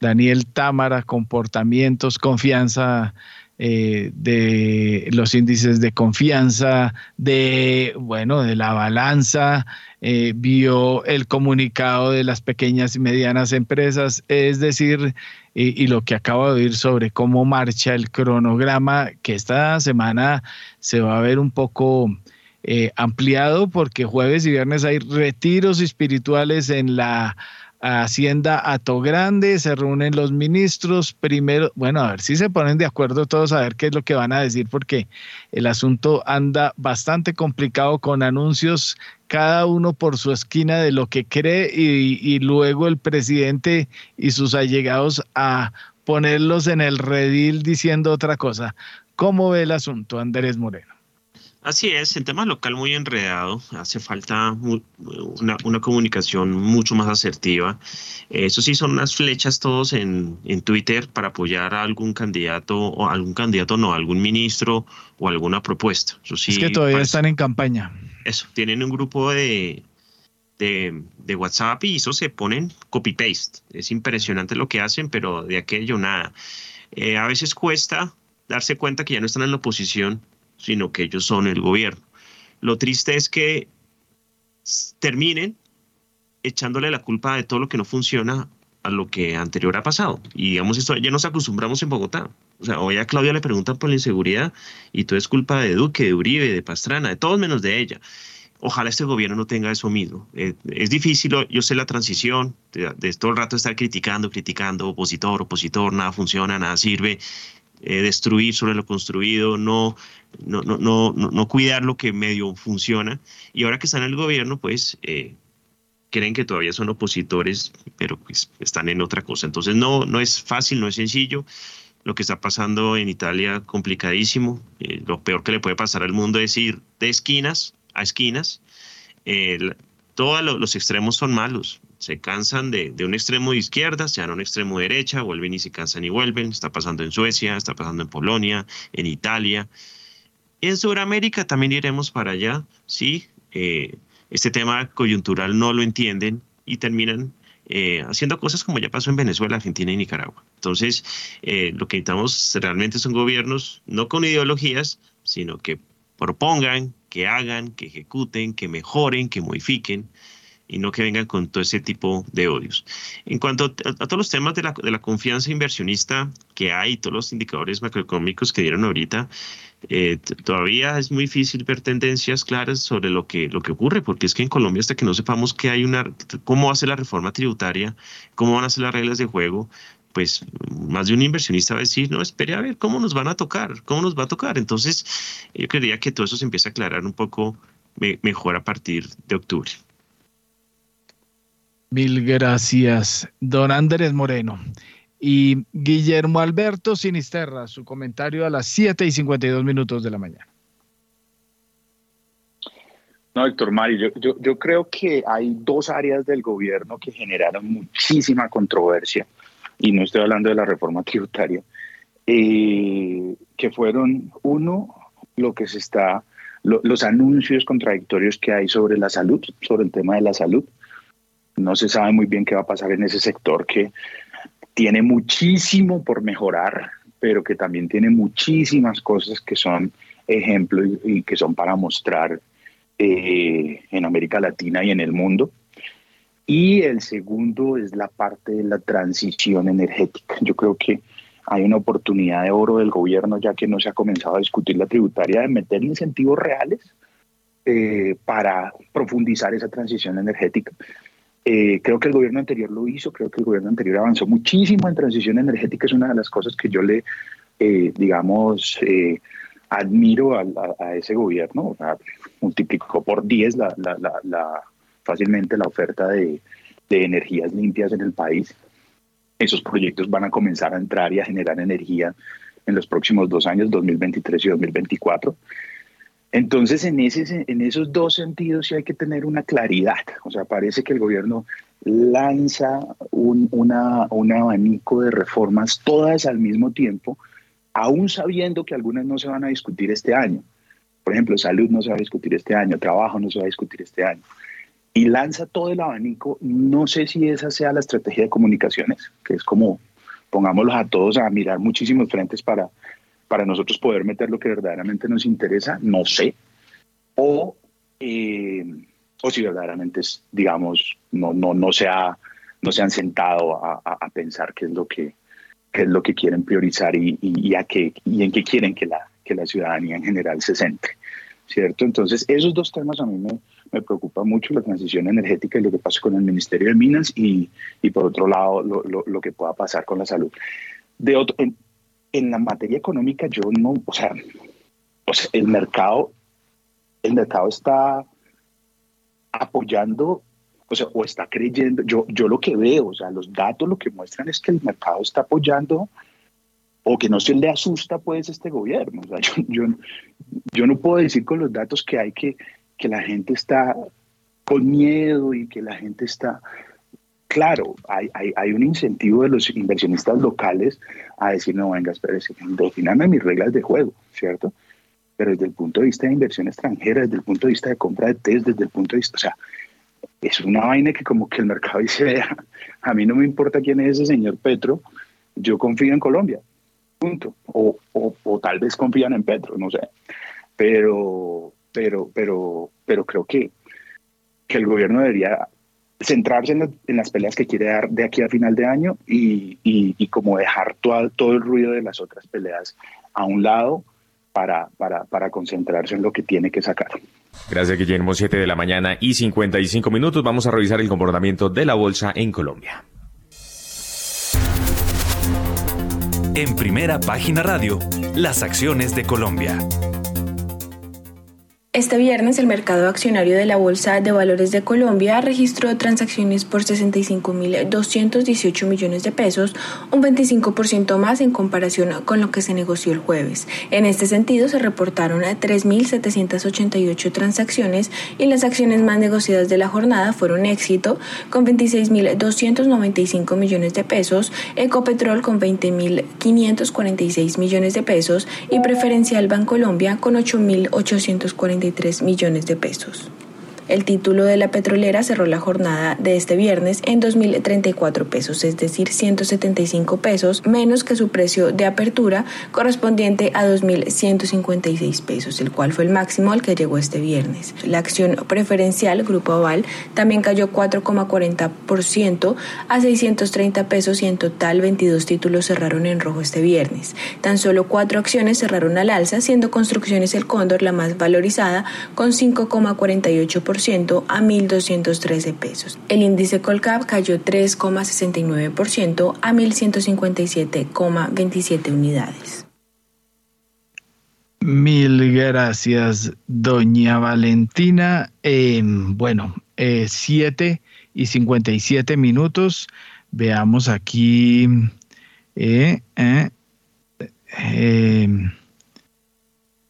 Daniel Támara, comportamientos, confianza eh, de los índices de confianza, de, bueno, de la balanza, eh, vio el comunicado de las pequeñas y medianas empresas, es decir, y, lo que acabo de oír sobre cómo marcha el cronograma, que esta semana se va a ver un poco eh, ampliado porque jueves y viernes hay retiros espirituales en la Hacienda Ato Grande, se reúnen los ministros, primero, bueno, a ver si se ponen de acuerdo todos a ver qué es lo que van a decir, porque el asunto anda bastante complicado con anuncios, cada uno por su esquina de lo que cree y, y luego el presidente y sus allegados a ponerlos en el redil diciendo otra cosa. ¿Cómo ve el asunto, Andrés Moreno? Así es, en tema local muy enredado, hace falta una, comunicación mucho más asertiva. Eso sí, son unas flechas todos en, Twitter para apoyar a algún candidato o algún candidato, no, algún ministro o alguna propuesta. Eso sí, es que todavía están en campaña. Eso, tienen un grupo de, de, WhatsApp y eso se ponen copy-paste. Es impresionante lo que hacen, pero de aquello nada. Eh, a veces cuesta darse cuenta que ya no están en la oposición sino que ellos son el gobierno. Lo triste es que terminen echándole la culpa de todo lo que no funciona a lo que anterior ha pasado. Y digamos, esto ya nos acostumbramos en Bogotá. O sea, hoy a Claudia le preguntan por la inseguridad y todo es culpa de Duque, de Uribe, de Pastrana, de todos menos de ella. Ojalá este gobierno no tenga eso mismo. Eh, es difícil, yo sé la transición, de, todo el rato estar criticando, criticando, opositor, opositor, nada funciona, nada sirve. Eh, destruir sobre lo construido, no, no, no, no, no, cuidar lo que medio funciona. Y ahora que están en el gobierno, pues eh, creen que todavía son opositores, pero pues están en otra cosa. Entonces no, no es fácil, no es sencillo. Lo que está pasando en Italia, complicadísimo. Eh, lo peor que le puede pasar al mundo es ir de esquinas a esquinas. todos los extremos son malos se cansan de, un extremo de izquierda, se van a un extremo de derecha, vuelven y se cansan y vuelven. Está pasando en Suecia, está pasando en Polonia, en Italia. En Sudamérica también iremos para allá, ¿sí? Eh, este tema coyuntural no lo entienden y terminan eh, haciendo cosas como ya pasó en Venezuela, Argentina y Nicaragua. Entonces, eh, lo que necesitamos realmente son gobiernos no con ideologías, sino que propongan, que hagan, que ejecuten, que mejoren, que modifiquen y no que vengan con todo ese tipo de odios. En cuanto a, todos los temas de la, de la, confianza inversionista que hay, todos los indicadores macroeconómicos que dieron ahorita, eh, todavía es muy difícil ver tendencias claras sobre lo que, lo que ocurre, porque es que en Colombia hasta que no sepamos que hay una, cómo va a ser la reforma tributaria, cómo van a ser las reglas de juego, pues más de un inversionista va a decir, no, espere a ver cómo nos van a tocar, cómo nos va a tocar. Entonces, yo creería que todo eso se empieza a aclarar un poco mejor a partir de octubre. Mil gracias, don Andrés Moreno. Y Guillermo Alberto Sinisterra, su comentario a las 7 y 52 minutos de la mañana. No, Héctor Mario, yo, yo, creo que hay dos áreas del gobierno que generaron muchísima controversia, y no estoy hablando de la reforma tributaria, eh, que fueron, uno, lo que se está, los anuncios contradictorios que hay sobre la salud, sobre el tema de la salud, no se sabe muy bien qué va a pasar en ese sector que tiene muchísimo por mejorar, pero que también tiene muchísimas cosas que son ejemplos y, que son para mostrar eh, en América Latina y en el mundo. Y el segundo es la parte de la transición energética. Yo creo que hay una oportunidad de oro del gobierno, ya que no se ha comenzado a discutir la tributaria, de meter incentivos reales eh, para profundizar esa transición energética. Eh, creo que el gobierno anterior lo hizo, creo que el gobierno anterior avanzó muchísimo en transición energética, es una de las cosas que yo le, eh, digamos, eh, admiro a, ese gobierno, multiplicó por 10 la, fácilmente la oferta de, de energías limpias en el país. Esos proyectos van a comenzar a entrar y a generar energía en los próximos dos años, 2023 y 2024. Entonces, en, ese, esos dos sentidos sí hay que tener una claridad. O sea, parece que el gobierno lanza un, un abanico de reformas todas al mismo tiempo, aún sabiendo que algunas no se van a discutir este año. Por ejemplo, salud no se va a discutir este año, trabajo no se va a discutir este año. Y lanza todo el abanico. No sé si esa sea la estrategia de comunicaciones, que es como pongámoslos a todos a mirar muchísimos frentes para para nosotros poder meter lo que verdaderamente nos interesa, no sé. O, eh, o si verdaderamente, es, digamos, no, no, no, se, no se han sentado a, a, pensar qué es lo que, qué es lo que quieren priorizar y, y, a qué, y en qué quieren que la, que la ciudadanía en general se centre. ¿Cierto? Entonces, esos dos temas a mí me, me preocupa mucho, la transición energética y lo que pasa con el Ministerio de Minas y, y por otro lado, lo, lo, lo, que pueda pasar con la salud. De otro, en la materia económica yo no, o sea, sea, el mercado, el mercado está apoyando, o sea, o está creyendo, yo, yo lo que veo, o sea, los datos lo que muestran es que el mercado está apoyando o que no se le asusta pues este gobierno. O sea, (laughs) yo, yo, yo no puedo decir con los datos que hay que, que la gente está con miedo y que la gente está claro, hay, hay, hay, un incentivo de los inversionistas locales a decir, no, venga, espérese, definame mis reglas de juego, ¿cierto? Pero desde el punto de vista de inversión extranjera, desde el punto de vista de compra de test, desde el punto de vista, o sea, es una vaina que como que el mercado dice, (laughs) a mí no me importa quién es ese señor Petro, yo confío en Colombia, punto. O, o, o tal vez confían en Petro, no sé. Pero, pero, pero, pero creo que, que el gobierno debería centrarse en, las peleas que quiere dar de aquí a final de año y, y, como dejar todo, todo, el ruido de las otras peleas a un lado para, para, para concentrarse en lo que tiene que sacar. Gracias, Guillermo. 7 de la mañana y 55 minutos. Vamos a revisar el comportamiento de la bolsa en Colombia. En primera página radio, las acciones de Colombia. Este viernes el mercado accionario de la Bolsa de Valores de Colombia registró transacciones por 65.218 millones de pesos, un 25% más en comparación con lo que se negoció el jueves. En este sentido se reportaron 3.788 transacciones y las acciones más negociadas de la jornada fueron éxito con 26.295 millones de pesos, Ecopetrol con 20.546 millones de pesos y Preferencial Bancolombia con 8.840 millones de pesos. El título de la petrolera cerró la jornada de este viernes en 2.034 pesos, es decir, 175 pesos menos que su precio de apertura correspondiente a 2.156 pesos, el cual fue el máximo al que llegó este viernes. La acción preferencial Grupo Aval también cayó 4,40% a 630 pesos y en total 22 títulos cerraron en rojo este viernes. Tan solo cuatro acciones cerraron al alza, siendo Construcciones El Cóndor la más valorizada con 5,48% a 1.213 pesos. El índice Colcap cayó 3,69% a 1.157,27 unidades. Mil gracias, doña Valentina. bueno, 7 eh, y 57 minutos. Veamos aquí. Eh, eh,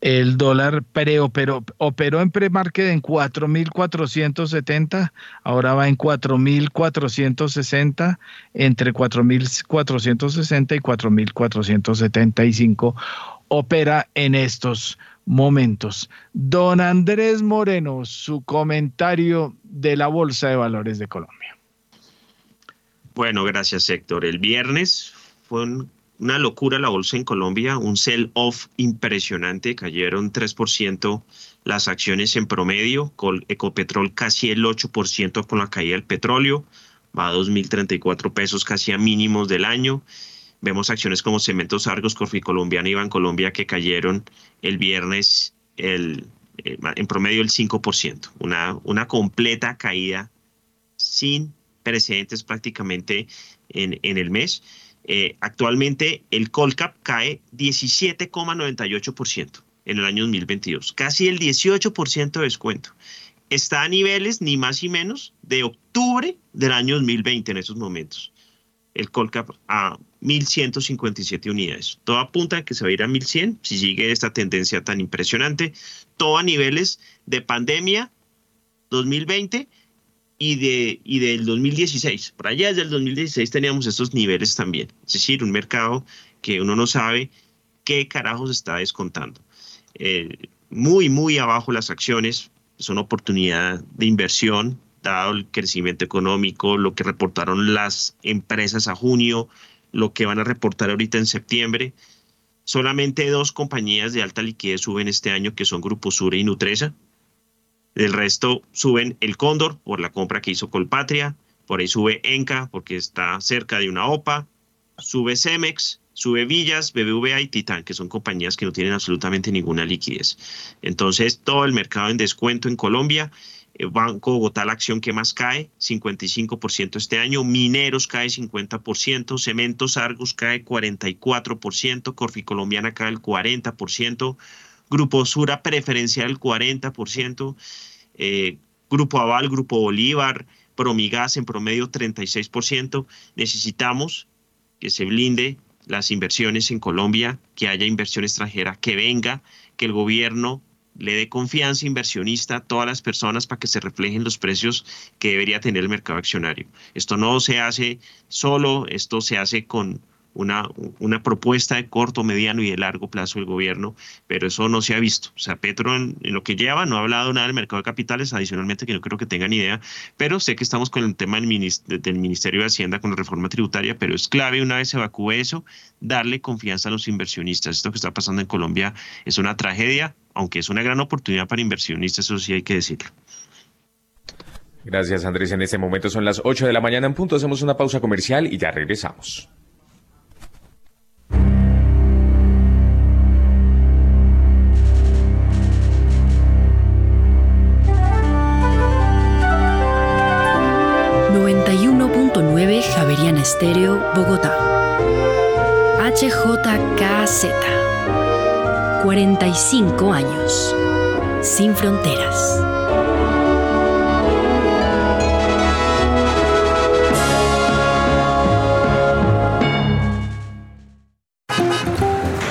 el dólar preoperó, operó en premarket en 4.470, ahora va en 4.460, entre 4.460 y 4.475 opera en estos momentos. Don Andrés Moreno, su comentario de la Bolsa de Valores de Colombia. Bueno, gracias Héctor. El viernes fue un una locura la bolsa en Colombia, un sell-off impresionante, cayeron 3% las acciones en promedio, con Ecopetrol casi el 8% con la caída del petróleo, va a 2.034 pesos casi a mínimos del año. Vemos acciones como Cementos Argos, Corfi Colombiana y Colombia que cayeron el viernes el, eh, en promedio el 5%, una, una completa caída sin precedentes prácticamente en, en el mes. Eh, actualmente el Colcap cae 17,98% en el año 2022, casi el 18% de descuento. Está a niveles ni más ni menos de octubre del año 2020 en esos momentos. El Colcap a 1.157 unidades. Todo apunta a que se va a ir a 1.100 si sigue esta tendencia tan impresionante. Todo a niveles de pandemia 2020 y, de, y del 2016. Por allá desde el 2016 teníamos estos niveles también. Es decir, un mercado que uno no sabe qué carajos está descontando. Eh, muy, muy abajo las acciones. Es una oportunidad de inversión, dado el crecimiento económico, lo que reportaron las empresas a junio, lo que van a reportar ahorita en septiembre. Solamente dos compañías de alta liquidez suben este año, que son Grupo Sure y Nutresa. El resto suben el Cóndor por la compra que hizo Colpatria, por ahí sube Enca porque está cerca de una OPA, sube Cemex, sube Villas, BBVA y Titán, que son compañías que no tienen absolutamente ninguna liquidez. Entonces, todo el mercado en descuento en Colombia. Eh, Banco Bogotá, la acción que más cae, 55% este año. Mineros cae 50%. Cementos Argos cae 44%. Corfi Colombiana cae el 40%. Grupo Sura preferencial 40%. Eh, Grupo Aval, Grupo Bolívar, Promigas en promedio 36%. Necesitamos que se blinde las inversiones en Colombia, que haya inversión extranjera, que venga, que el gobierno le dé confianza inversionista a todas las personas para que se reflejen los precios que debería tener el mercado accionario. Esto no se hace solo, esto se hace con una, una propuesta de corto, mediano y de largo plazo del gobierno, pero eso no se ha visto. O sea, Petro en, lo que lleva no ha hablado nada del mercado de capitales, adicionalmente que no creo que tengan idea, pero sé que estamos con el tema del, del Ministerio de Hacienda con la reforma tributaria, pero es clave una vez se evacúe eso, darle confianza a los inversionistas. Esto que está pasando en Colombia es una tragedia, aunque es una gran oportunidad para inversionistas, eso sí hay que decirlo. Gracias Andrés. En este momento son las 8 de la mañana en punto. Hacemos una pausa comercial y ya regresamos. Estéreo, Bogotá. HJKZ. 45 años. Sin fronteras.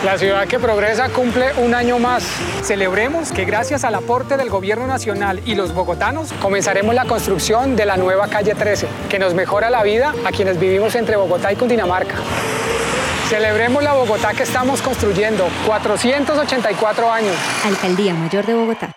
La ciudad que progresa cumple un año más. Celebremos que gracias al aporte del Gobierno Nacional y los bogotanos comenzaremos la construcción de la nueva calle 13, que nos mejora la vida a quienes vivimos entre Bogotá y Cundinamarca. Celebremos la Bogotá que estamos construyendo, 484 años. Alcaldía Mayor de Bogotá.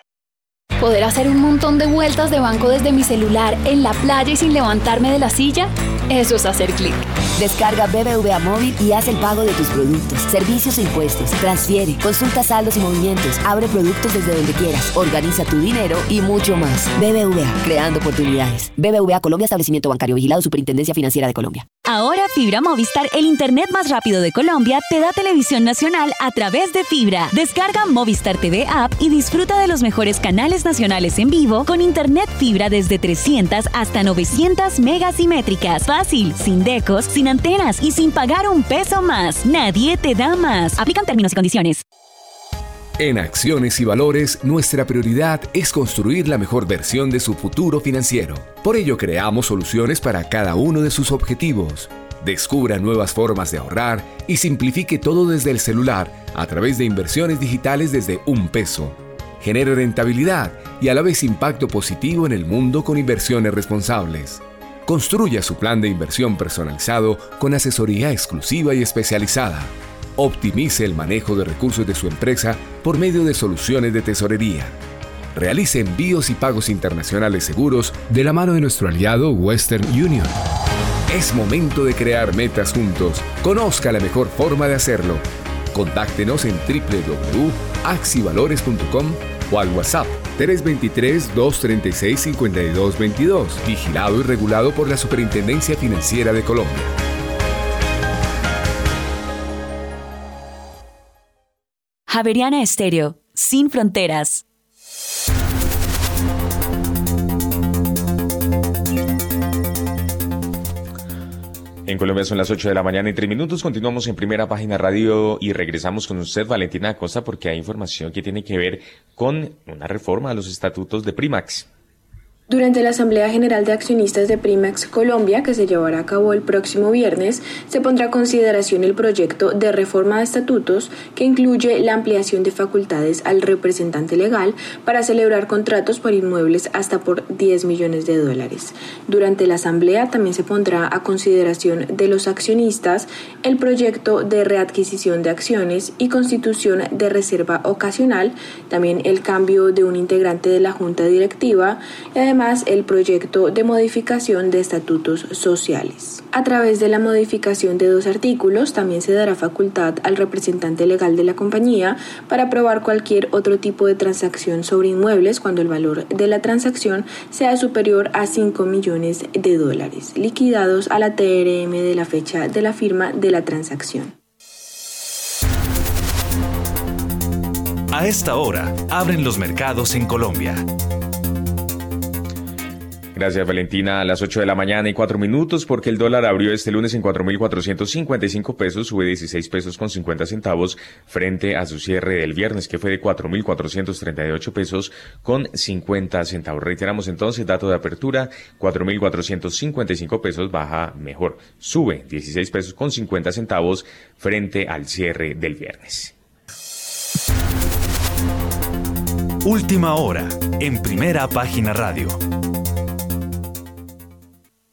¿Poder hacer un montón de vueltas de banco desde mi celular en la playa y sin levantarme de la silla? Eso es hacer clic. Descarga BBVA Móvil y haz el pago de tus productos, servicios e impuestos. Transfiere, consulta saldos y movimientos, abre productos desde donde quieras, organiza tu dinero y mucho más. BBVA, creando oportunidades. BBVA Colombia, establecimiento bancario vigilado, Superintendencia Financiera de Colombia. Ahora Fibra Movistar, el internet más rápido de Colombia, te da televisión nacional a través de Fibra. Descarga Movistar TV App y disfruta de los mejores canales nacionales en vivo con internet Fibra desde 300 hasta 900 megas simétricas. Fácil, sin decos, sin antenas y sin pagar un peso más. Nadie te da más. Aplican términos y condiciones. En Acciones y Valores, nuestra prioridad es construir la mejor versión de su futuro financiero. Por ello, creamos soluciones para cada uno de sus objetivos. Descubra nuevas formas de ahorrar y simplifique todo desde el celular a través de inversiones digitales desde un peso. Genere rentabilidad y a la vez impacto positivo en el mundo con inversiones responsables. Construya su plan de inversión personalizado con asesoría exclusiva y especializada. Optimice el manejo de recursos de su empresa por medio de soluciones de tesorería. Realice envíos y pagos internacionales seguros de la mano de nuestro aliado Western Union. Es momento de crear metas juntos. Conozca la mejor forma de hacerlo. Contáctenos en www.axivalores.com o al WhatsApp 323-236-5222, vigilado y regulado por la Superintendencia Financiera de Colombia. Javeriana Estéreo, sin fronteras. En Colombia son las 8 de la mañana y 3 minutos. Continuamos en primera página radio y regresamos con usted, Valentina Acosta, porque hay información que tiene que ver con una reforma a los estatutos de Primax. Durante la Asamblea General de Accionistas de Primax Colombia, que se llevará a cabo el próximo viernes, se pondrá a consideración el proyecto de reforma de estatutos que incluye la ampliación de facultades al representante legal para celebrar contratos por inmuebles hasta por 10 millones de dólares. Durante la Asamblea también se pondrá a consideración de los accionistas el proyecto de readquisición de acciones y constitución de reserva ocasional, también el cambio de un integrante de la Junta Directiva y además el proyecto de modificación de estatutos sociales. A través de la modificación de dos artículos, también se dará facultad al representante legal de la compañía para aprobar cualquier otro tipo de transacción sobre inmuebles cuando el valor de la transacción sea superior a 5 millones de dólares, liquidados a la TRM de la fecha de la firma de la transacción. A esta hora, abren los mercados en Colombia. Gracias Valentina. A las 8 de la mañana y 4 minutos porque el dólar abrió este lunes en 4.455 pesos, sube 16 pesos con 50 centavos frente a su cierre del viernes que fue de 4.438 pesos con 50 centavos. Reiteramos entonces, dato de apertura, 4.455 pesos baja mejor, sube 16 pesos con 50 centavos frente al cierre del viernes. Última hora, en primera página radio.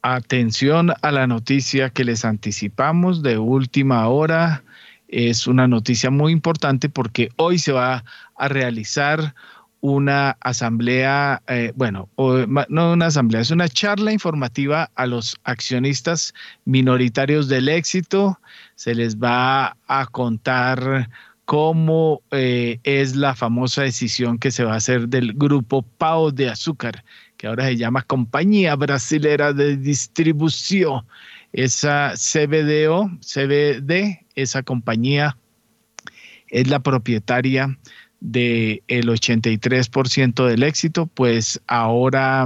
Atención a la noticia que les anticipamos de última hora. Es una noticia muy importante porque hoy se va a realizar una asamblea, eh, bueno, no una asamblea, es una charla informativa a los accionistas minoritarios del éxito. Se les va a contar cómo eh, es la famosa decisión que se va a hacer del grupo Pau de Azúcar, que ahora se llama Compañía Brasilera de Distribución. Esa CBDO, CBD, esa compañía es la propietaria del 83% del éxito, pues ahora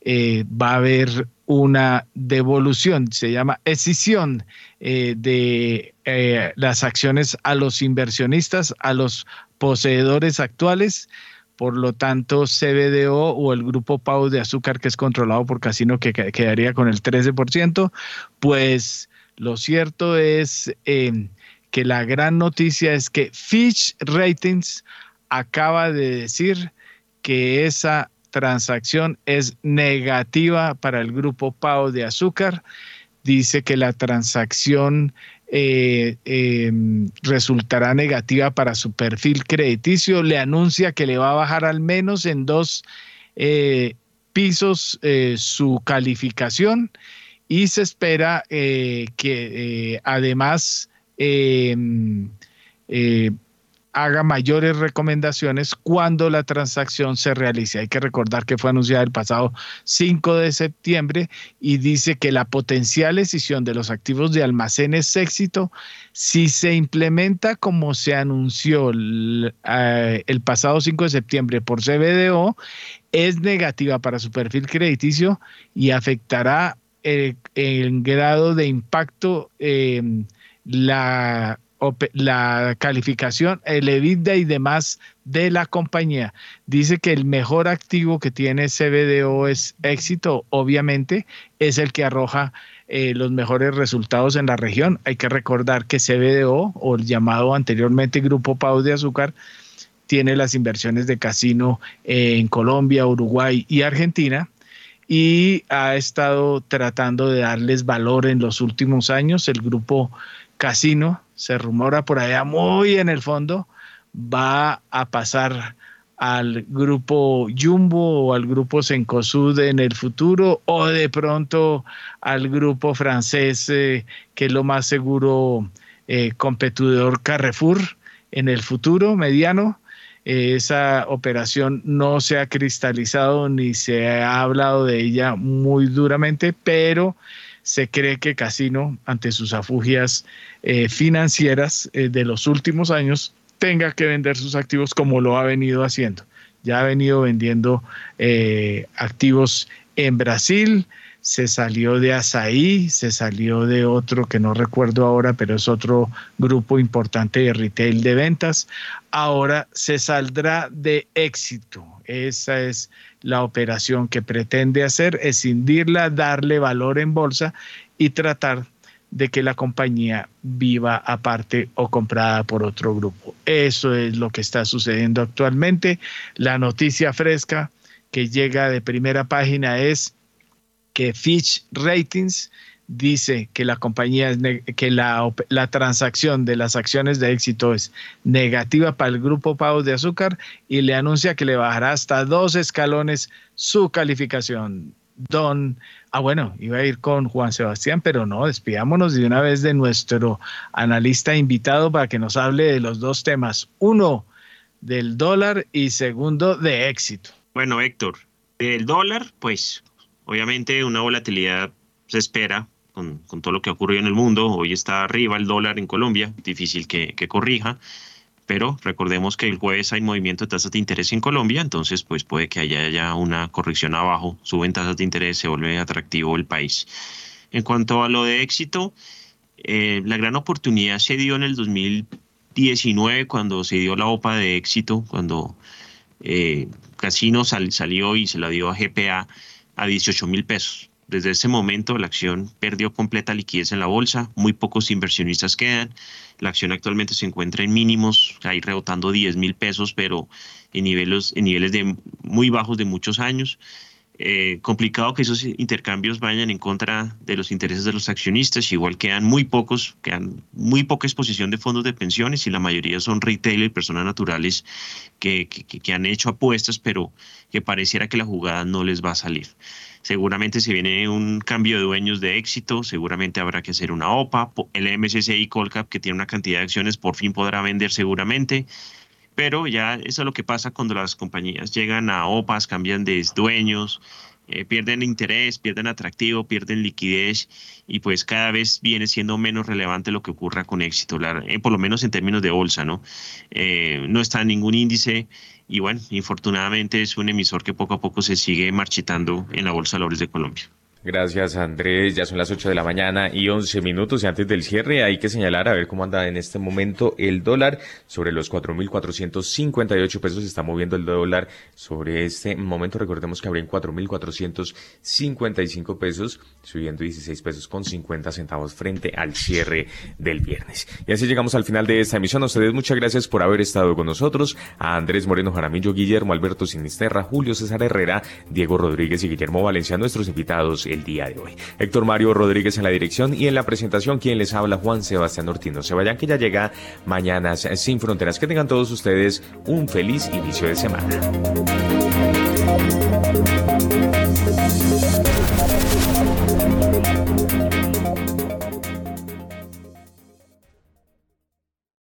eh, va a haber una devolución, se llama escisión eh, de eh, las acciones a los inversionistas, a los poseedores actuales. Por lo tanto, CBDO o el grupo Pau de azúcar que es controlado por Casino que quedaría con el 13%, pues lo cierto es que la gran noticia es que Fitch Ratings acaba de decir que esa transacción es negativa para el grupo Pau de azúcar. Dice que la transacción eh, em, resultará negativa para su perfil crediticio. Le anuncia que le va a bajar al menos en dos eh, pisos eh, su calificación y se espera que además em, haga mayores recomendaciones cuando la transacción se realice. Hay que recordar que fue anunciada el pasado 5 de septiembre y dice que la potencial escisión de los activos de almacenes éxito, si se implementa como se anunció el, eh, pasado 5 de septiembre por CBDO, es negativa para su perfil crediticio y afectará el, eh, el grado de impacto eh, la la calificación, el EBITDA y demás de la compañía. Dice que el mejor activo que tiene CBDO es éxito, obviamente, es el que arroja eh, los mejores resultados en la región. Hay que recordar que CBDO, o el llamado anteriormente Grupo Pau de Azúcar, tiene las inversiones de casino en Colombia, Uruguay y Argentina y ha estado tratando de darles valor en los últimos años. El grupo Casino se rumora por allá muy en el fondo, va a pasar al grupo Jumbo o al grupo Sencosud en el futuro o de pronto al grupo francés eh, que es lo más seguro eh, competidor Carrefour en el futuro mediano. Eh, esa operación no se ha cristalizado ni se ha hablado de ella muy duramente, pero se cree que Casino, ante sus afugias eh, financieras eh, de los últimos años, tenga que vender sus activos como lo ha venido haciendo. Ya ha venido vendiendo eh, activos en Brasil, se salió de Asaí, se salió de otro que no recuerdo ahora, pero es otro grupo importante de retail de ventas. Ahora se saldrá de éxito. Esa es la operación que pretende hacer, escindirla, darle valor en bolsa y tratar de que la compañía viva aparte o comprada por otro grupo. Eso es lo que está sucediendo actualmente. La noticia fresca que llega de primera página es que Fitch Ratings dice que la compañía es que la, la, transacción de las acciones de éxito es negativa para el grupo Pavos de Azúcar y le anuncia que le bajará hasta dos escalones su calificación. Don, ah bueno, iba a ir con Juan Sebastián, pero no, despidámonos de una vez de nuestro analista invitado para que nos hable de los dos temas. Uno, del dólar y segundo, de éxito. Bueno, Héctor, el dólar, pues obviamente una volatilidad se espera con, todo lo que ocurrió en el mundo. Hoy está arriba el dólar en Colombia, difícil que, corrija, pero recordemos que el jueves hay movimiento de tasas de interés en Colombia, entonces pues puede que haya ya una corrección abajo, suben tasas de interés, se vuelve atractivo el país. En cuanto a lo de éxito, eh, la gran oportunidad se dio en el 2019 cuando se dio la OPA de éxito, cuando eh, Casino salió y se la dio a GPA a 18 mil pesos. Desde ese momento la acción perdió completa liquidez en la bolsa, muy pocos inversionistas quedan, la acción actualmente se encuentra en mínimos, ahí rebotando 10 mil pesos, pero en niveles, en niveles de muy bajos de muchos años. Eh, complicado que esos intercambios vayan en contra de los intereses de los accionistas, igual quedan muy pocos, quedan muy poca exposición de fondos de pensiones y la mayoría son retail y personas naturales que han hecho apuestas, pero que pareciera que la jugada no les va a salir. Seguramente se viene un cambio de dueños de éxito, seguramente habrá que hacer una OPA, el MSCI Colcap que tiene una cantidad de acciones por fin podrá vender seguramente, pero ya eso es lo que pasa cuando las compañías llegan a OPAs, cambian de dueños, eh, pierden interés, pierden atractivo, pierden liquidez y pues cada vez viene siendo menos relevante lo que ocurra con éxito, eh, por lo menos en términos de bolsa, ¿no? Eh, no está ningún índice y bueno, infortunadamente es un emisor que poco a poco se sigue marchitando en la Bolsa de Valores de Colombia. Gracias Andrés, ya son las 8 de la mañana y 11 minutos y antes del cierre hay que señalar a ver cómo anda en este momento el dólar sobre los 4.458 pesos se está moviendo el dólar sobre este momento recordemos que habría en 4.455 pesos subiendo 16 pesos con 50 centavos frente al cierre del viernes. Y así llegamos al final de esta emisión. A ustedes muchas gracias por haber estado con nosotros. A Andrés Moreno Jaramillo, Guillermo Alberto Sinisterra, Julio César Herrera, Diego Rodríguez y Guillermo Valencia, nuestros invitados el día de hoy. Héctor Mario Rodríguez en la dirección y en la presentación, quien les habla, Juan Sebastián Ortino. Se vayan que ya llega Mañanas Sin Fronteras. Que tengan todos ustedes un feliz inicio de semana.